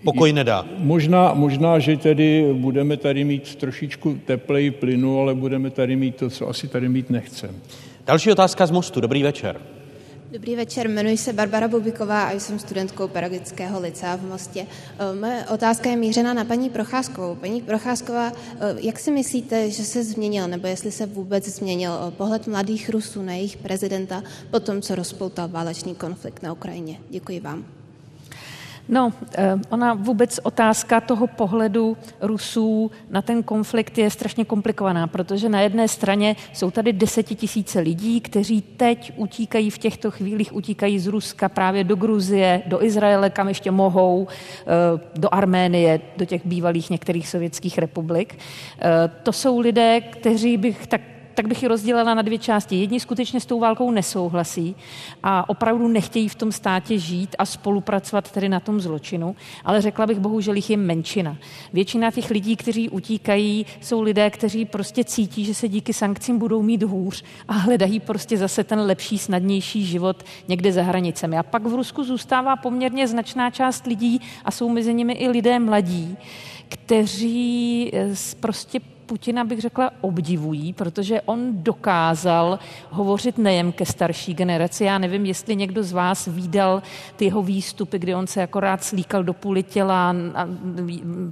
pokoj nedá. Možná, možná, že tedy budeme tady mít trošičku teplej plynu, ale budeme tady mít to, co asi tady mít nechcem. Další otázka z Mostu. Dobrý večer. Dobrý večer, jmenuji se Barbara Bubiková a jsem studentkou pedagogického licea v Mostě. Eh, moje otázka je mířena na paní Procházkovou. Paní Procházková, eh, jak si myslíte, že se změnil, nebo jestli se vůbec změnil eh, pohled mladých Rusů na jejich prezidenta po tom, co rozpoutal válečný konflikt na Ukrajině? Děkuji vám. No, eh, ona vůbec otázka toho pohledu Rusů na ten konflikt je strašně komplikovaná, protože na jedné straně jsou tady desetitisíce lidí, kteří teď utíkají v těchto chvílích, utíkají z Ruska právě do Gruzie, do Izraele, kam ještě mohou, eh, do Arménie, do těch bývalých některých sovětských republik. Eh, to jsou lidé, kteří bych tak tak bych ji rozdělila na dvě části. Jedni skutečně s tou válkou nesouhlasí a opravdu nechtějí v tom státě žít a spolupracovat tedy na tom zločinu, ale řekla bych bohužel jich je menšina. Většina těch lidí, kteří utíkají, jsou lidé, kteří prostě cítí, že se díky sankcím budou mít hůř a hledají prostě zase ten lepší, snadnější život někde za hranicemi. A pak v Rusku zůstává poměrně značná část lidí a jsou mezi nimi i lidé mladí, kteří eh, prostě Putina bych řekla obdivují, protože on dokázal hovořit nejen ke starší generaci. Já nevím, jestli někdo z vás výdal ty jeho výstupy, kdy on se akorát slíkal do půly těla a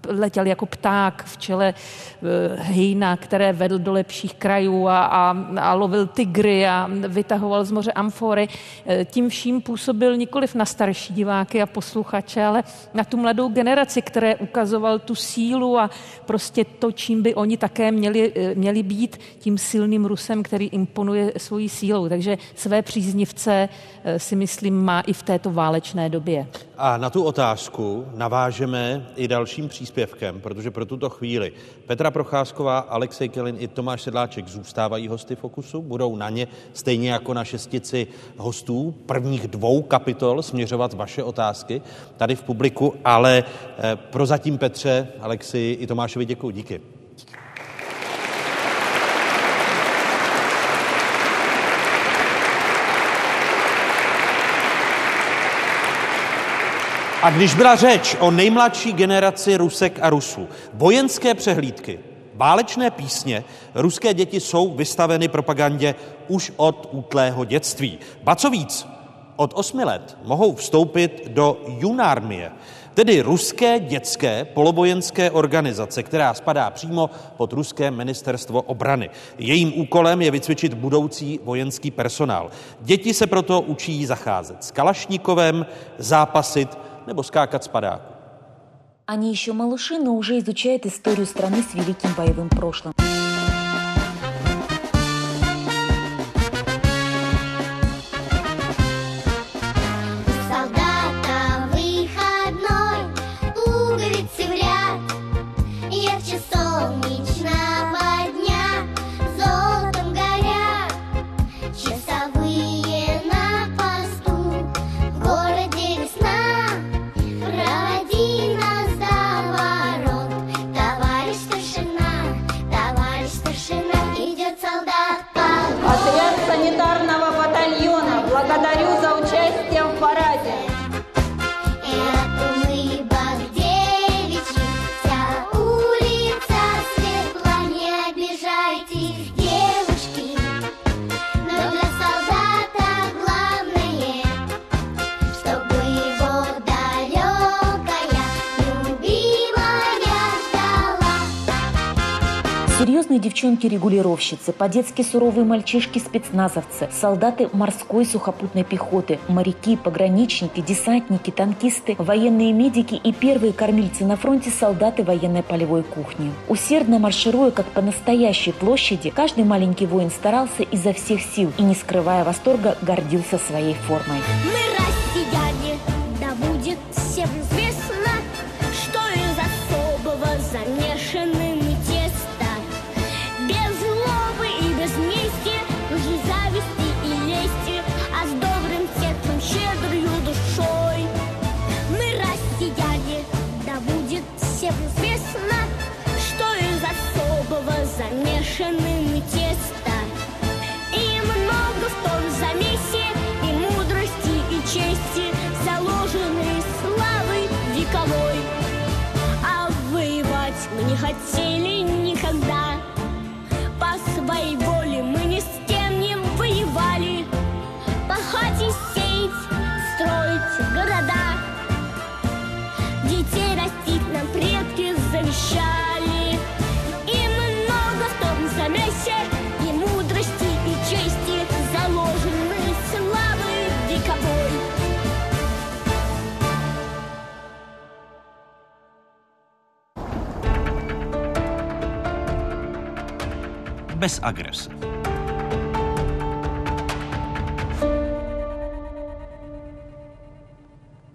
letěl jako pták v čele eh, hejna, které vedl do lepších krajů a, a, a lovil tygry a vytahoval z moře amfory. Eh, tím vším působil nikoliv na starší diváky a posluchače, ale na tu mladou generaci, které ukazoval tu sílu a prostě to, čím by oni také měli, eh, měli být tím silným Rusem, který imponuje svojí sílou. Takže své příznivce eh, si myslím má i v této válečné době. A na tu otázku navážeme i dalším příspěvkem, protože pro tuto chvíli Petra Procházková, Alexej Kelin i Tomáš Sedláček zůstávají hosty Fokusu, budou na ně stejně jako na šestici hostů prvních dvou kapitol směřovat vaše otázky tady v publiku, ale eh, prozatím Petře, Alexi i Tomášovi děkuji. Díky. A když byla řeč o nejmladší generaci Rusek a Rusů, vojenské přehlídky, válečné písně, ruské děti jsou vystaveny propagandě už od útlého dětství. Ba co víc, od osmi let mohou vstoupit do junármie. tedy ruské dětské polovojenské organizace, která spadá přímo pod ruské ministerstvo obrany. Jejím úkolem je vycvičit budoucí vojenský personál. Děti se proto učí zacházet s kalašníkovem, zápasit nebo skákat z padáku. Они еще малыши, но уже изучают историю страны с великим боевым прошлым. Серьезные девчонки-регулировщицы, по-детски суровые мальчишки-спецназовцы, солдаты морской сухопутной пехоты, моряки, пограничники, десантники, танкисты, военные медики и первые кормильцы на фронте солдаты военной полевой кухни. Усердно маршируя, как по настоящей площади, каждый маленький воин старался изо всех сил и, не скрывая восторга, гордился своей формой. Мы россияне, Bez agrese.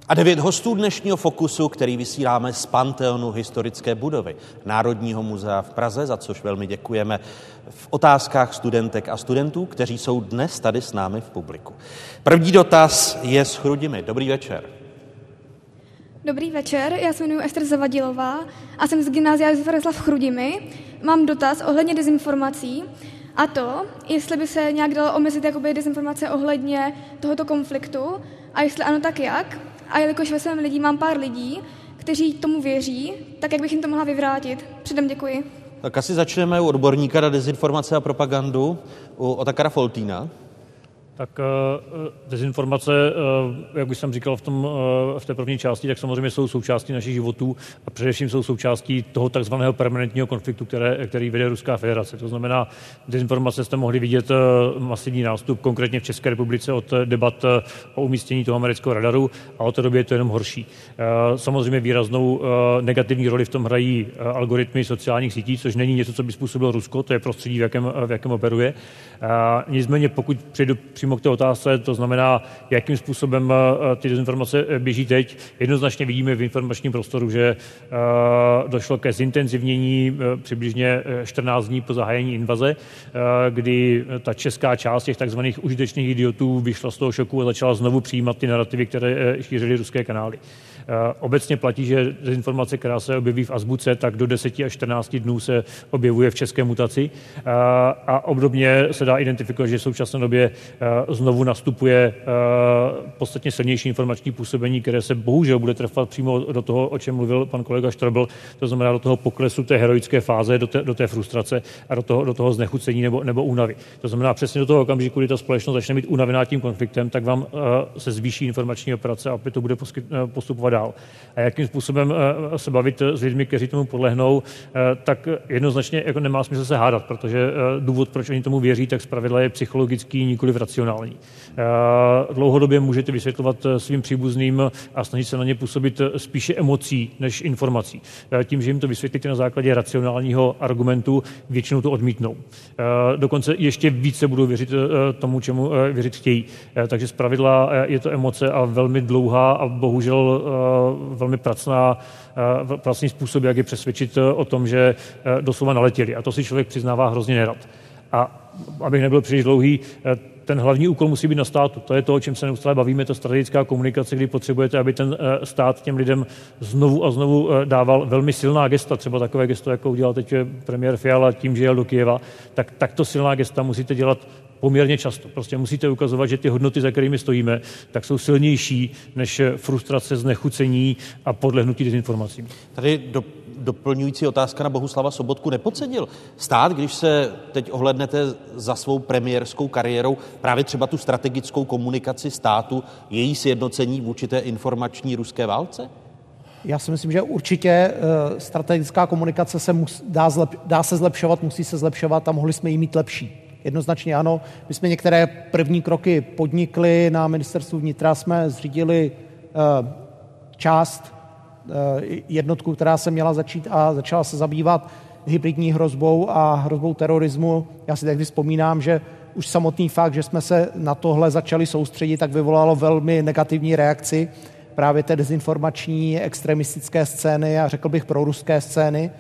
A devět hostů dnešního Fokusu, který vysíláme z Panteonu historické budovy Národního muzea v Praze, za což velmi děkujeme, v otázkách studentek a studentů, kteří jsou dnes tady s námi v publiku. První dotaz je s Chrudimi. Dobrý večer. Dobrý večer, já se jmenuji Ester Zavadilová a jsem z gymnázia Josefa Reslav Chrudimi. Mám dotaz ohledně dezinformací a to, jestli by se nějak dalo omezit jakoby dezinformace ohledně tohoto konfliktu a jestli ano, tak jak. A jelikož ve svém lidí mám pár lidí, kteří tomu věří, tak jak bych jim to mohla vyvrátit? Předem děkuji. Tak asi začneme u odborníka na dezinformace a propagandu, u Otakara Foltína. Tak eh, dezinformace, eh, jak už jsem říkal v, tom, eh, v té první části, tak samozřejmě jsou součástí našich životů a především jsou součástí toho takzvaného permanentního konfliktu, které, který vede Ruská federace. To znamená, dezinformace jste mohli vidět masivní nástup, konkrétně v České republice od debat o umístění toho amerického radaru a od té doby je to jenom horší. Samozřejmě výraznou negativní roli v tom hrají algoritmy sociálních sítí, což není něco, co by způsobilo Rusko, to je prostředí, v jakém, v jakém operuje. Nicméně, pokud přijdu přímo k té otázce, to znamená, jakým způsobem eh, ty dezinformace eh, běží teď. Jednoznačně vidíme v informačním prostoru, že eh, došlo ke zintenzivnění přibližně 14 dní po zahájení invaze, kdy ta česká část těch takzvaných užitečných idiotů vyšla z toho šoku a začala znovu přijímat ty narrativy, které šířily ruské kanály. Obecně platí, že dezinformace, která se objeví v azbuce, tak do 10 až 14 dnů se objevuje v české mutaci. A obdobně se dá identifikovat, že v současné době znovu nastupuje podstatně silnější informační působení, které se bohužel bude trefat přímo do toho, o čem mluvil pan kolega Štrbl, to znamená do toho poklesu té heroické fáze, do té, do té frustrace a do toho, do toho znechucení nebo, nebo únavy. To znamená přesně do toho okamžiku, kdy ta společnost začne být unavená tím konfliktem, tak vám se zvýší informační operace a opět to bude postupovat dál. A jakým způsobem se bavit s lidmi, kteří tomu podlehnou, tak jednoznačně jako nemá smysl se hádat, protože důvod, proč oni tomu věří, tak zpravidla je psychologický, nikoli racionální. Dlouhodobě můžete vysvětlovat svým příbuzným a snažit se na ně působit spíše emocí než informací. Tím, že jim to vysvětlíte na základě racionálního argumentu, většinou to odmítnou. Dokonce ještě více budou věřit tomu, čemu věřit chtějí. Takže zpravidla je to emoce a velmi dlouhá a bohužel velmi pracná pracný způsob, jak je přesvědčit o tom, že doslova naletěli. A to si člověk přiznává hrozně nerad. A abych nebyl příliš dlouhý, ten hlavní úkol musí být na státu. To je to, o čem se neustále bavíme, to strategická komunikace, kdy potřebujete, aby ten stát těm lidem znovu a znovu dával velmi silná gesta, třeba takové gesto, jako udělal teď premiér Fiala tím, že jel do Kijeva, tak takto silná gesta musíte dělat poměrně často. Prostě musíte ukazovat, že ty hodnoty, za kterými stojíme, tak jsou silnější než frustrace, znechucení a podlehnutí dezinformacím. Tady do, doplňující otázka na Bohuslava Sobotku nepodcenil. Stát, když se teď ohlednete za svou premiérskou kariérou, právě třeba tu strategickou komunikaci státu, její sjednocení v určité informační ruské válce? Já si myslím, že určitě strategická komunikace se mus, dá, zlep, dá se zlepšovat, musí se zlepšovat a mohli jsme ji mít lepší. Jednoznačně ano. My jsme některé první kroky podnikli. Na ministerstvu vnitra jsme zřídili část jednotku, která se měla začít a začala se zabývat hybridní hrozbou a hrozbou terorismu. Já si tehdy vzpomínám, že už samotný fakt, že jsme se na tohle začali soustředit, tak vyvolalo velmi negativní reakci právě té dezinformační extremistické scény a řekl bych proruské scény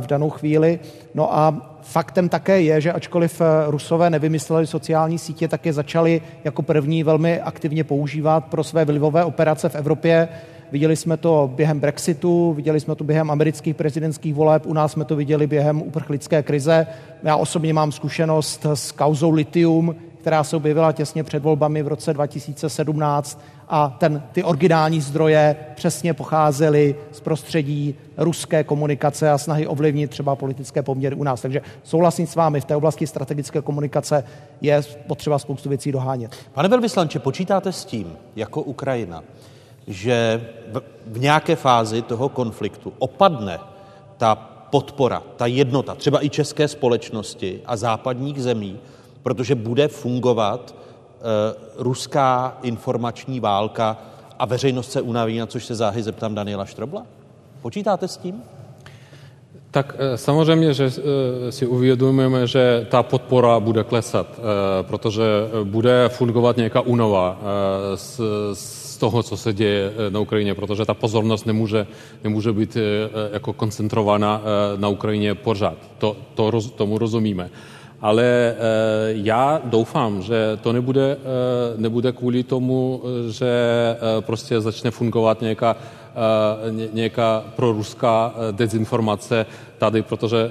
v danou chvíli. No a faktem také je, že ačkoliv Rusové nevymysleli sociální sítě, tak je začali jako první velmi aktivně používat pro své vlivové operace v Evropě. Viděli jsme to během Brexitu, viděli jsme to během amerických prezidentských voleb, u nás jsme to viděli během uprchlické krize. Já osobně mám zkušenost s kauzou Litium, která se objevila těsně před volbami v roce 2017 a ten, ty originální zdroje přesně pocházely z prostředí ruské komunikace a snahy ovlivnit třeba politické poměry u nás. Takže souhlasím s vámi, v té oblasti strategické komunikace je potřeba spoustu věcí dohánět. Pane velvyslanče, počítáte s tím, jako Ukrajina, že v nějaké fázi toho konfliktu opadne ta podpora, ta jednota, třeba i české společnosti a západních zemí, protože bude fungovat ruská informační válka a veřejnost se unaví, na což se záhy zeptám Daniela Štrobla? Počítáte s tím? Tak samozřejmě, že si uvědomujeme, že ta podpora bude klesat, protože bude fungovat nějaká únova z, z toho, co se děje na Ukrajině, protože ta pozornost nemůže, nemůže být jako koncentrována na Ukrajině pořád. To, to, tomu rozumíme. Ale já doufám, že to nebude, nebude kvůli tomu, že prostě začne fungovat nějaká, nějaká proruská dezinformace tady, protože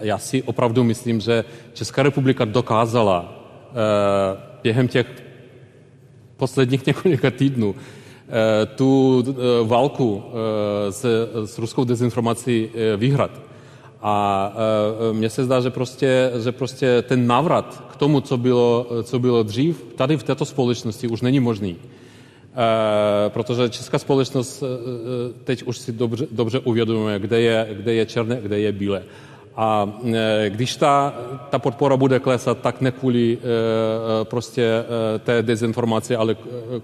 já si opravdu myslím, že Česká republika dokázala během těch posledních několika týdnů tu válku s, s ruskou dezinformací vyhrát. A mně se zdá, že prostě, že prostě ten návrat k tomu, co bylo, co bylo dřív, tady v této společnosti už není možný. Protože česká společnost teď už si dobře, dobře uvědomuje, kde je, kde je černé, kde je bílé. A když ta, ta podpora bude klesat, tak ne kvůli prostě té dezinformaci, ale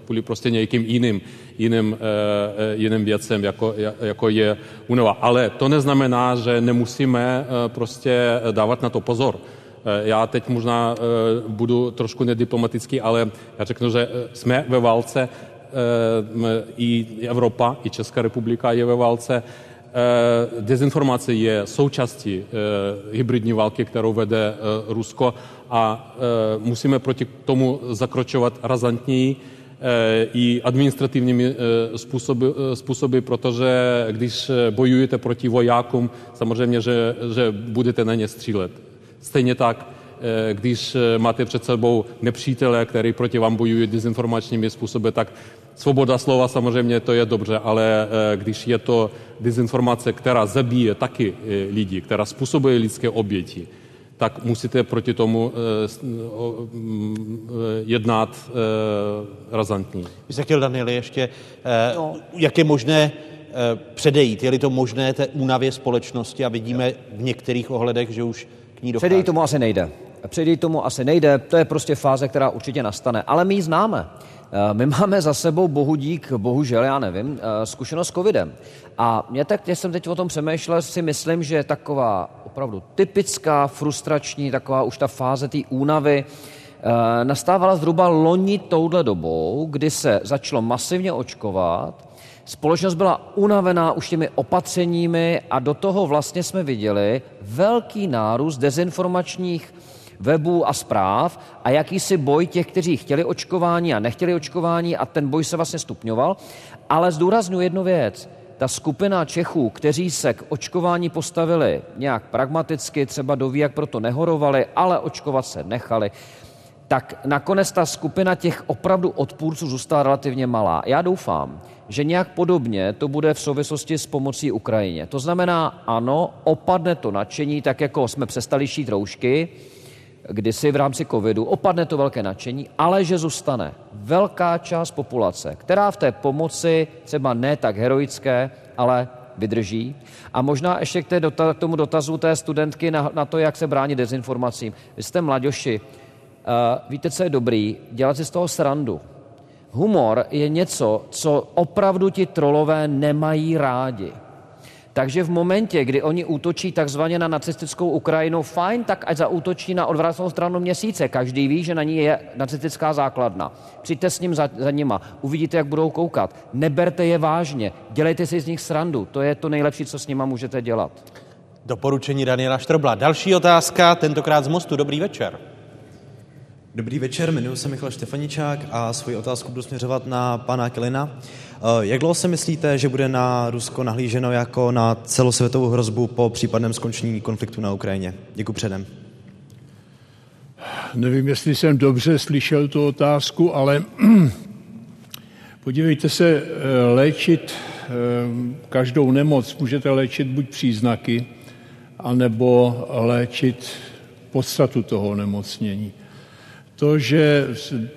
kvůli prostě nějakým jiným, jiným, jiným věcem, jako, jako je únova. Ale to neznamená, že nemusíme prostě dávat na to pozor. Já teď možná budu trošku nediplomatický, ale já řeknu, že jsme ve válce, i Evropa, i Česká republika je ve válce, dezinformace je součástí hybridní války, kterou vede Rusko a musíme proti tomu zakročovat razantněji i administrativními způsoby, způsoby, protože když bojujete proti vojákům, samozřejmě, že, že budete na ně střílet. Stejně tak když máte před sebou nepřítele, který proti vám bojuje dezinformačními způsoby, tak svoboda slova samozřejmě to je dobře, ale když je to dezinformace, která zabíje taky lidi, která způsobuje lidské oběti, tak musíte proti tomu jednat razantně. Vy jste chtěl, Danieli, ještě, no. jak je možné předejít? Je-li to možné té únavě společnosti a vidíme v některých ohledech, že už k ní dochází? Předejít tomu asi nejde. Předejít tomu asi nejde, to je prostě fáze, která určitě nastane. Ale my ji známe. My máme za sebou, bohu dík, bohužel, já nevím, zkušenost s covidem. A mě tak, když jsem teď o tom přemýšlel, si myslím, že taková opravdu typická, frustrační, taková už ta fáze té únavy, nastávala zhruba loni touhle dobou, kdy se začalo masivně očkovat, společnost byla unavená už těmi opatřeními a do toho vlastně jsme viděli velký nárůst dezinformačních webů a zpráv a jakýsi boj těch, kteří chtěli očkování a nechtěli očkování a ten boj se vlastně stupňoval. Ale zdůraznuju jednu věc. Ta skupina Čechů, kteří se k očkování postavili nějak pragmaticky, třeba doví, jak proto nehorovali, ale očkovat se nechali, tak nakonec ta skupina těch opravdu odpůrců zůstala relativně malá. Já doufám, že nějak podobně to bude v souvislosti s pomocí Ukrajině. To znamená, ano, opadne to nadšení, tak jako jsme přestali šít roušky, kdysi v rámci covidu, opadne to velké nadšení, ale že zůstane velká část populace, která v té pomoci třeba ne tak heroické, ale vydrží. A možná ještě k, té dota- k tomu dotazu té studentky na, na to, jak se bránit dezinformacím. Vy jste mladoši, uh, víte, co je dobrý? Dělat si z toho srandu. Humor je něco, co opravdu ti trolové nemají rádi. Takže v momentě, kdy oni útočí takzvaně na nacistickou Ukrajinu, fajn, tak ať zaútočí na odvrácenou stranu měsíce. Každý ví, že na ní je nacistická základna. Přijďte s ním za, za nima, uvidíte, jak budou koukat. Neberte je vážně, dělejte si z nich srandu. To je to nejlepší, co s nima můžete dělat. Doporučení Daniela Štrobla. Další otázka, tentokrát z Mostu. Dobrý večer. Dobrý večer, jmenuji se Michal Štefaničák a svoji otázku budu směřovat na pana Kelina. Jak dlouho si myslíte, že bude na Rusko nahlíženo jako na celosvětovou hrozbu po případném skončení konfliktu na Ukrajině? Děkuji předem. Nevím, jestli jsem dobře slyšel tu otázku, ale podívejte se, léčit každou nemoc můžete léčit buď příznaky, anebo léčit podstatu toho nemocnění. To, že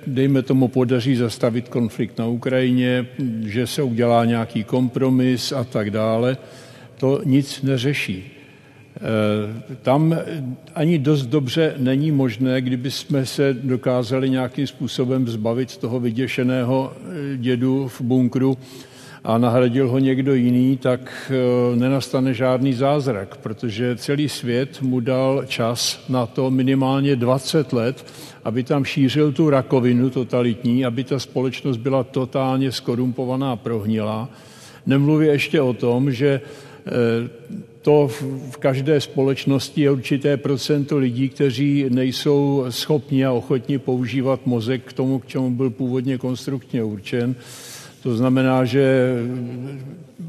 dejme tomu podaří zastavit konflikt na Ukrajině, že se udělá nějaký kompromis a tak dále, to nic neřeší. Tam ani dost dobře není možné, kdyby jsme se dokázali nějakým způsobem zbavit toho vyděšeného dědu v bunkru a nahradil ho někdo jiný, tak nenastane žádný zázrak, protože celý svět mu dal čas na to minimálně 20 let, aby tam šířil tu rakovinu totalitní, aby ta společnost byla totálně skorumpovaná, prohnilá. Nemluví ještě o tom, že to v každé společnosti je určité procento lidí, kteří nejsou schopni a ochotni používat mozek k tomu, k čemu byl původně konstruktně určen. To znamená, že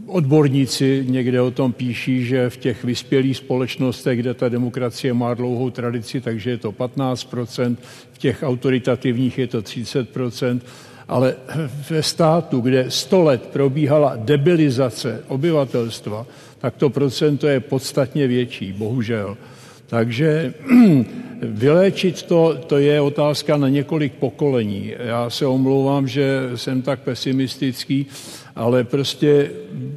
odborníci někde o tom píší, že v těch vyspělých společnostech, kde ta demokracie má dlouhou tradici, takže je to 15%, v těch autoritativních je to 30%, ale ve státu, kde 100 let probíhala debilizace obyvatelstva, tak to procento je podstatně větší, bohužel. Takže vyléčit to, to je otázka na několik pokolení. Já se omlouvám, že jsem tak pesimistický, ale prostě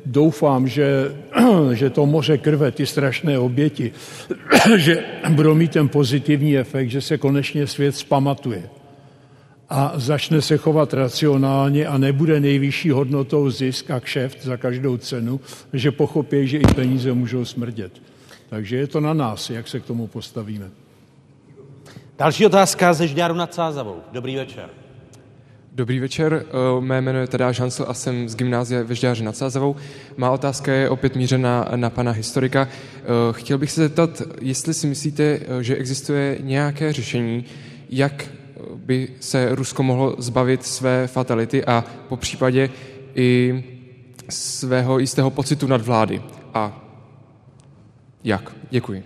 doufám, že, že to moře krve, ty strašné oběti, že budou mít ten pozitivní efekt, že se konečně svět spamatuje a začne se chovat racionálně a nebude nejvyšší hodnotou zisk a kšeft za každou cenu, že pochopí, že i peníze můžou smrdět. Takže je to na nás, jak se k tomu postavíme. Další otázka ze Žďáru nad Sázavou. Dobrý večer. Dobrý večer, mé jméno je Tadáš Hansel a jsem z gymnázia ve Žďáře nad Sázavou. Má otázka je opět mířena na pana historika. Chtěl bych se zeptat, jestli si myslíte, že existuje nějaké řešení, jak by se Rusko mohlo zbavit své fatality a po případě i svého jistého pocitu nad vlády. A jak? Děkuji.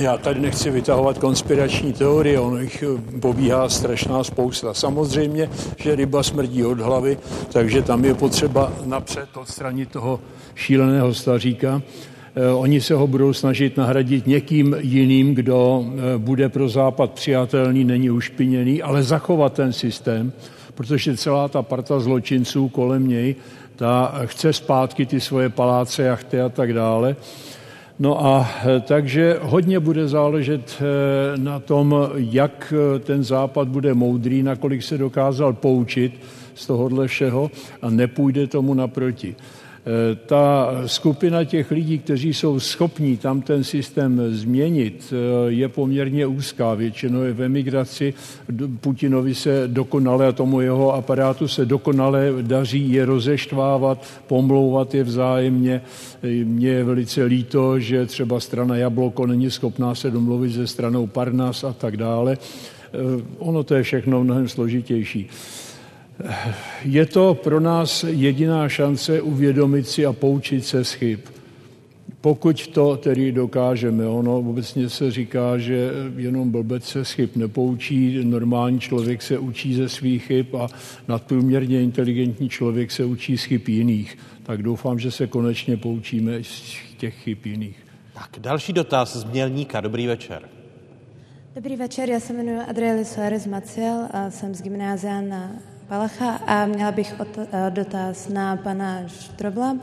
já tady nechci vytahovat konspirační teorie, ono jich pobíhá strašná spousta. Samozřejmě, že ryba smrdí od hlavy, takže tam je potřeba napřed odstranit toho šíleného staříka. Eh, oni se ho budou snažit nahradit někým jiným, kdo eh, bude pro Západ přijatelný, není ušpiněný, ale zachovat ten systém, protože celá ta parta zločinců kolem něj, ta chce zpátky ty svoje paláce, jachty a tak dále. No a eh, takže hodně bude záležet na tom, jak ten západ bude moudrý, nakolik se dokázal poučit z tohohle všeho a nepůjde tomu naproti. Eh, ta skupina těch lidí, kteří jsou schopní tam ten systém změnit, eh, je poměrně úzká. Většinou je v emigraci. Putinovi se dokonale a tomu jeho aparátu se dokonale daří je rozeštvávat, pomlouvat je vzájemně. Eh, mně je velice líto, že třeba strana Jabloko není schopná se domluvit se stranou Parnas a tak dále. Ono to je všechno mnohem složitější. Je to pro nás jediná šance uvědomit si a poučit se z chyb. Pokud to tedy dokážeme, ono obecně se říká, že jenom blbec se z chyb nepoučí, normální člověk se učí ze svých chyb a nadprůměrně inteligentní člověk se učí z chyb jiných. Tak doufám, že se konečně poučíme z těch chyb jiných. Tak další dotaz z Mělníka. Dobrý večer. Dobrý večer, já se jmenuji Adrieli Suarez Maciel a jsem z gymnázia na Palacha a měla bych eh, dotaz na pana Štrobla.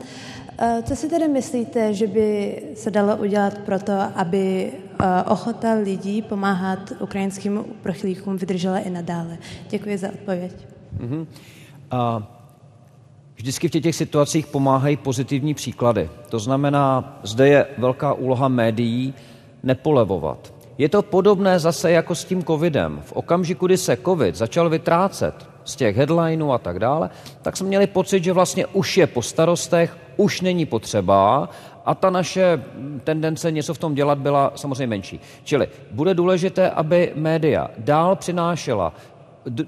Eh, co si tedy myslíte, že by se dalo udělat pro to, aby eh, ochota lidí pomáhat ukrajinským uprchlíkům vydržela i nadále? Děkuji za odpověď. Mm-hmm. A vždycky v těch situacích pomáhají pozitivní příklady. To znamená, zde je velká úloha médií nepolevovat. Je to podobné zase jako s tím covidem. V okamžiku, kdy se covid začal vytrácet, z těch headlineů a tak dále, tak jsme měli pocit, že vlastně už je po starostech, už není potřeba a ta naše tendence něco v tom dělat byla samozřejmě menší. Čili bude důležité, aby média dál přinášela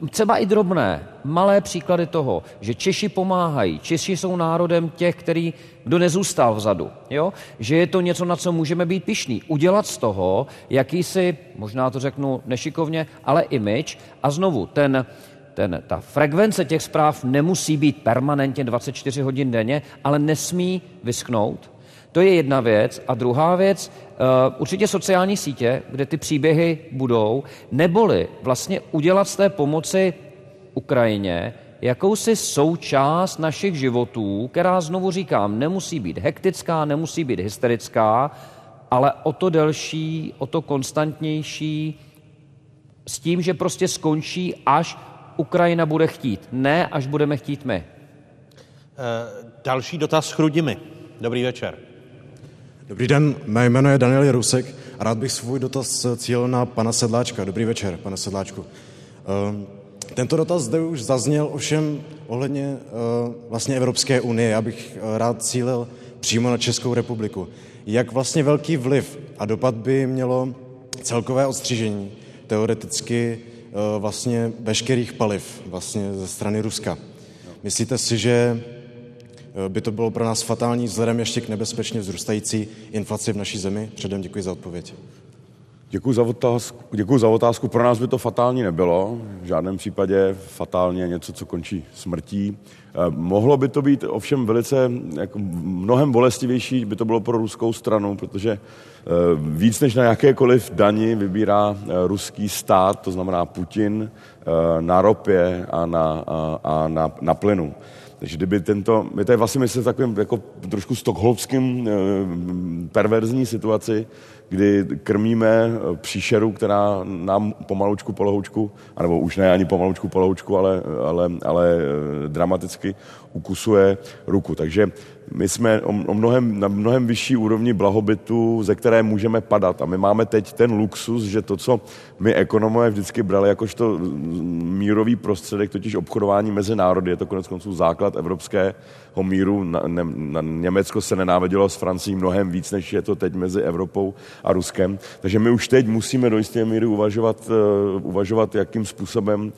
třeba i drobné, malé příklady toho, že Češi pomáhají, Češi jsou národem těch, který, kdo nezůstal vzadu, jo? že je to něco, na co můžeme být pišní. Udělat z toho jakýsi, možná to řeknu nešikovně, ale image a znovu ten, ten, ta frekvence těch zpráv nemusí být permanentně 24 hodin denně, ale nesmí vyschnout. To je jedna věc. A druhá věc, uh, určitě sociální sítě, kde ty příběhy budou, neboli vlastně udělat z té pomoci Ukrajině jakousi součást našich životů, která, znovu říkám, nemusí být hektická, nemusí být hysterická, ale o to delší, o to konstantnější, s tím, že prostě skončí, až Ukrajina bude chtít. Ne, až budeme chtít my. Eh, další dotaz s Chrudimi. Dobrý večer. Dobrý den, mé jméno je Daniel Rusek a rád bych svůj dotaz cílil na pana Sedláčka. Dobrý večer, pane Sedláčku. Eh, tento dotaz zde už zazněl ovšem ohledně eh, vlastně Evropské unie. Já bych rád cílil přímo na Českou republiku. Jak vlastně velký vliv a dopad by mělo celkové odstřižení teoreticky vlastně veškerých paliv vlastně ze strany Ruska. Myslíte si, že eh, by to bylo pro nás fatální vzhledem ještě k nebezpečně vzrůstající inflaci v naší zemi? Předem děkuji za odpověď. Děkuji za, otázku. Děkuji za otázku. Pro nás by to fatální nebylo. V žádném případě fatálně něco, co končí smrtí. Eh, mohlo by to být ovšem velice jako mnohem bolestivější, by to bylo pro ruskou stranu, protože eh, víc než na jakékoliv dani vybírá eh, ruský stát, to znamená Putin, na ropě a na, a, a na, na plynu. Takže kdyby tento, my tady vlastně jsme v takovém jako trošku stokholmským perverzní situaci, kdy krmíme eh, příšeru, která nám pomalučku, polohoučku, anebo už ne ani pomalučku, polohoučku, ale, ale, ale eh, dramaticky ukusuje ruku. Takže my jsme o, mnohem, na mnohem vyšší úrovni blahobytu, ze které můžeme padat. A my máme teď ten luxus, že to, co my ekonomové vždycky brali jakožto mírový prostředek, totiž obchodování mezi národy, je to konec konců základ evropského míru. Na, ne, na Německo se nenávidělo s Francií mnohem víc, než je to teď mezi Evropou a Ruskem. Takže my už teď musíme do jisté míry uvažovat, uh, uvažovat jakým způsobem uh,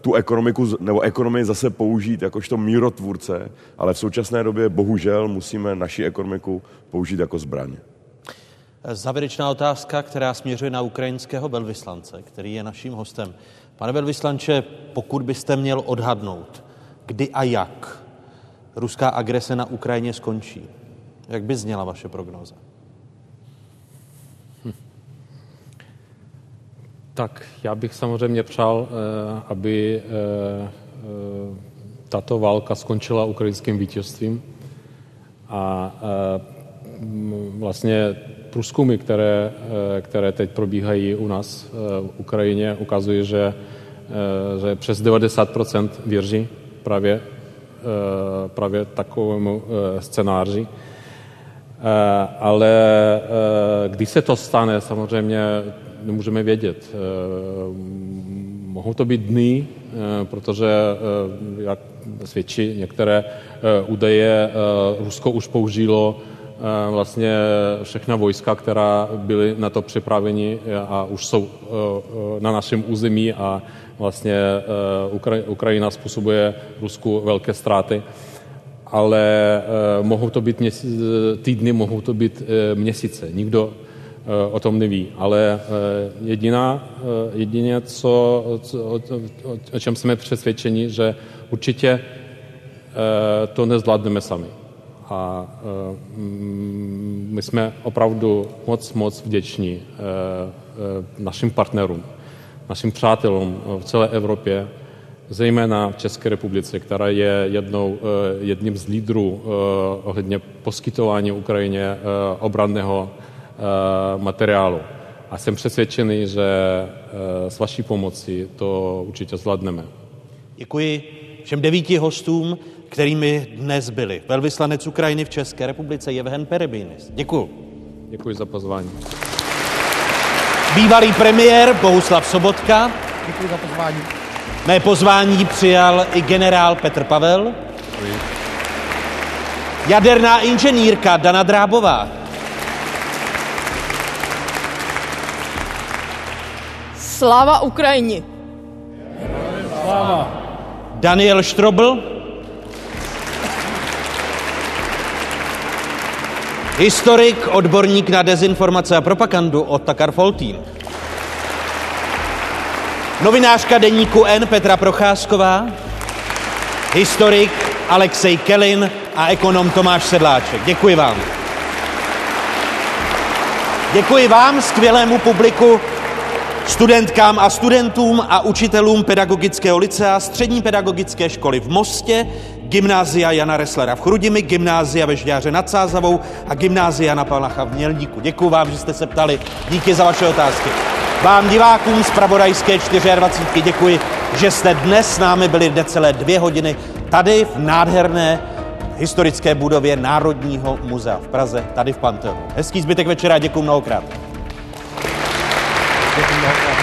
tu ekonomiku nebo ekonomii zase použít jakožto mírotvůrce, ale v současné době bohužel musíme naši ekonomiku použít jako zbraň. Závěrečná otázka, která směřuje na ukrajinského velvyslance, který je naším hostem. Pane velvyslanče, pokud byste měl odhadnout, kdy a jak ruská agrese na Ukrajině skončí, jak by zněla vaše prognóza? Hm. Tak já bych samozřejmě přál, eh, aby eh, eh, tato válka skončila ukrajinským vítězstvím a vlastně průzkumy, které, které teď probíhají u nás v Ukrajině, ukazují, že, že přes 90% věří právě, právě takovému scénáři. Ale když se to stane, samozřejmě nemůžeme vědět. Mohou to být dny, protože, jak svědčí některé údaje, Rusko už použilo vlastně všechna vojska, která byly na to připraveni a už jsou na našem území a vlastně Ukrajina způsobuje Rusku velké ztráty. Ale mohou to být týdny, mohou to být měsíce. Nikdo o tom neví. Ale jediná, jedině, co, co, o, o čem jsme přesvědčeni, že určitě to nezvládneme sami. A my jsme opravdu moc, moc vděční našim partnerům, našim přátelům v celé Evropě, zejména v České republice, která je jednou, jedním z lídrů ohledně poskytování Ukrajině obranného materiálu. A jsem přesvědčený, že s vaší pomocí to určitě zvládneme. Děkuji všem devíti hostům, kterými dnes byli. Velvyslanec Ukrajiny v České republice Jevhen Perebinis. Děkuji. Děkuji za pozvání. Bývalý premiér Bohuslav Sobotka. Děkuji za pozvání. Mé pozvání přijal i generál Petr Pavel. Děkuji. Jaderná inženýrka Dana Drábová. Sláva Ukrajině! Sláva. Daniel Štrobl. Historik, odborník na dezinformace a propagandu Ottakar Foltín. Novinářka deníku N Petra Procházková. Historik Alexej Kelin a ekonom Tomáš Sedláček. Děkuji vám. Děkuji vám, skvělému publiku, studentkám a studentům a učitelům Pedagogického licea Střední pedagogické školy v Mostě, Gymnázia Jana Reslera v Chrudimi, Gymnázia ve Žďáře nad Sázavou a Gymnázia na Palacha v Mělníku. Děkuji vám, že jste se ptali. Díky za vaše otázky. Vám divákům z Pravodajské 24 děkuji, že jste dnes s námi byli necelé dvě hodiny tady v nádherné historické budově Národního muzea v Praze, tady v Panteonu. Hezký zbytek večera, děkuji mnohokrát. Děkuji mnohokrát.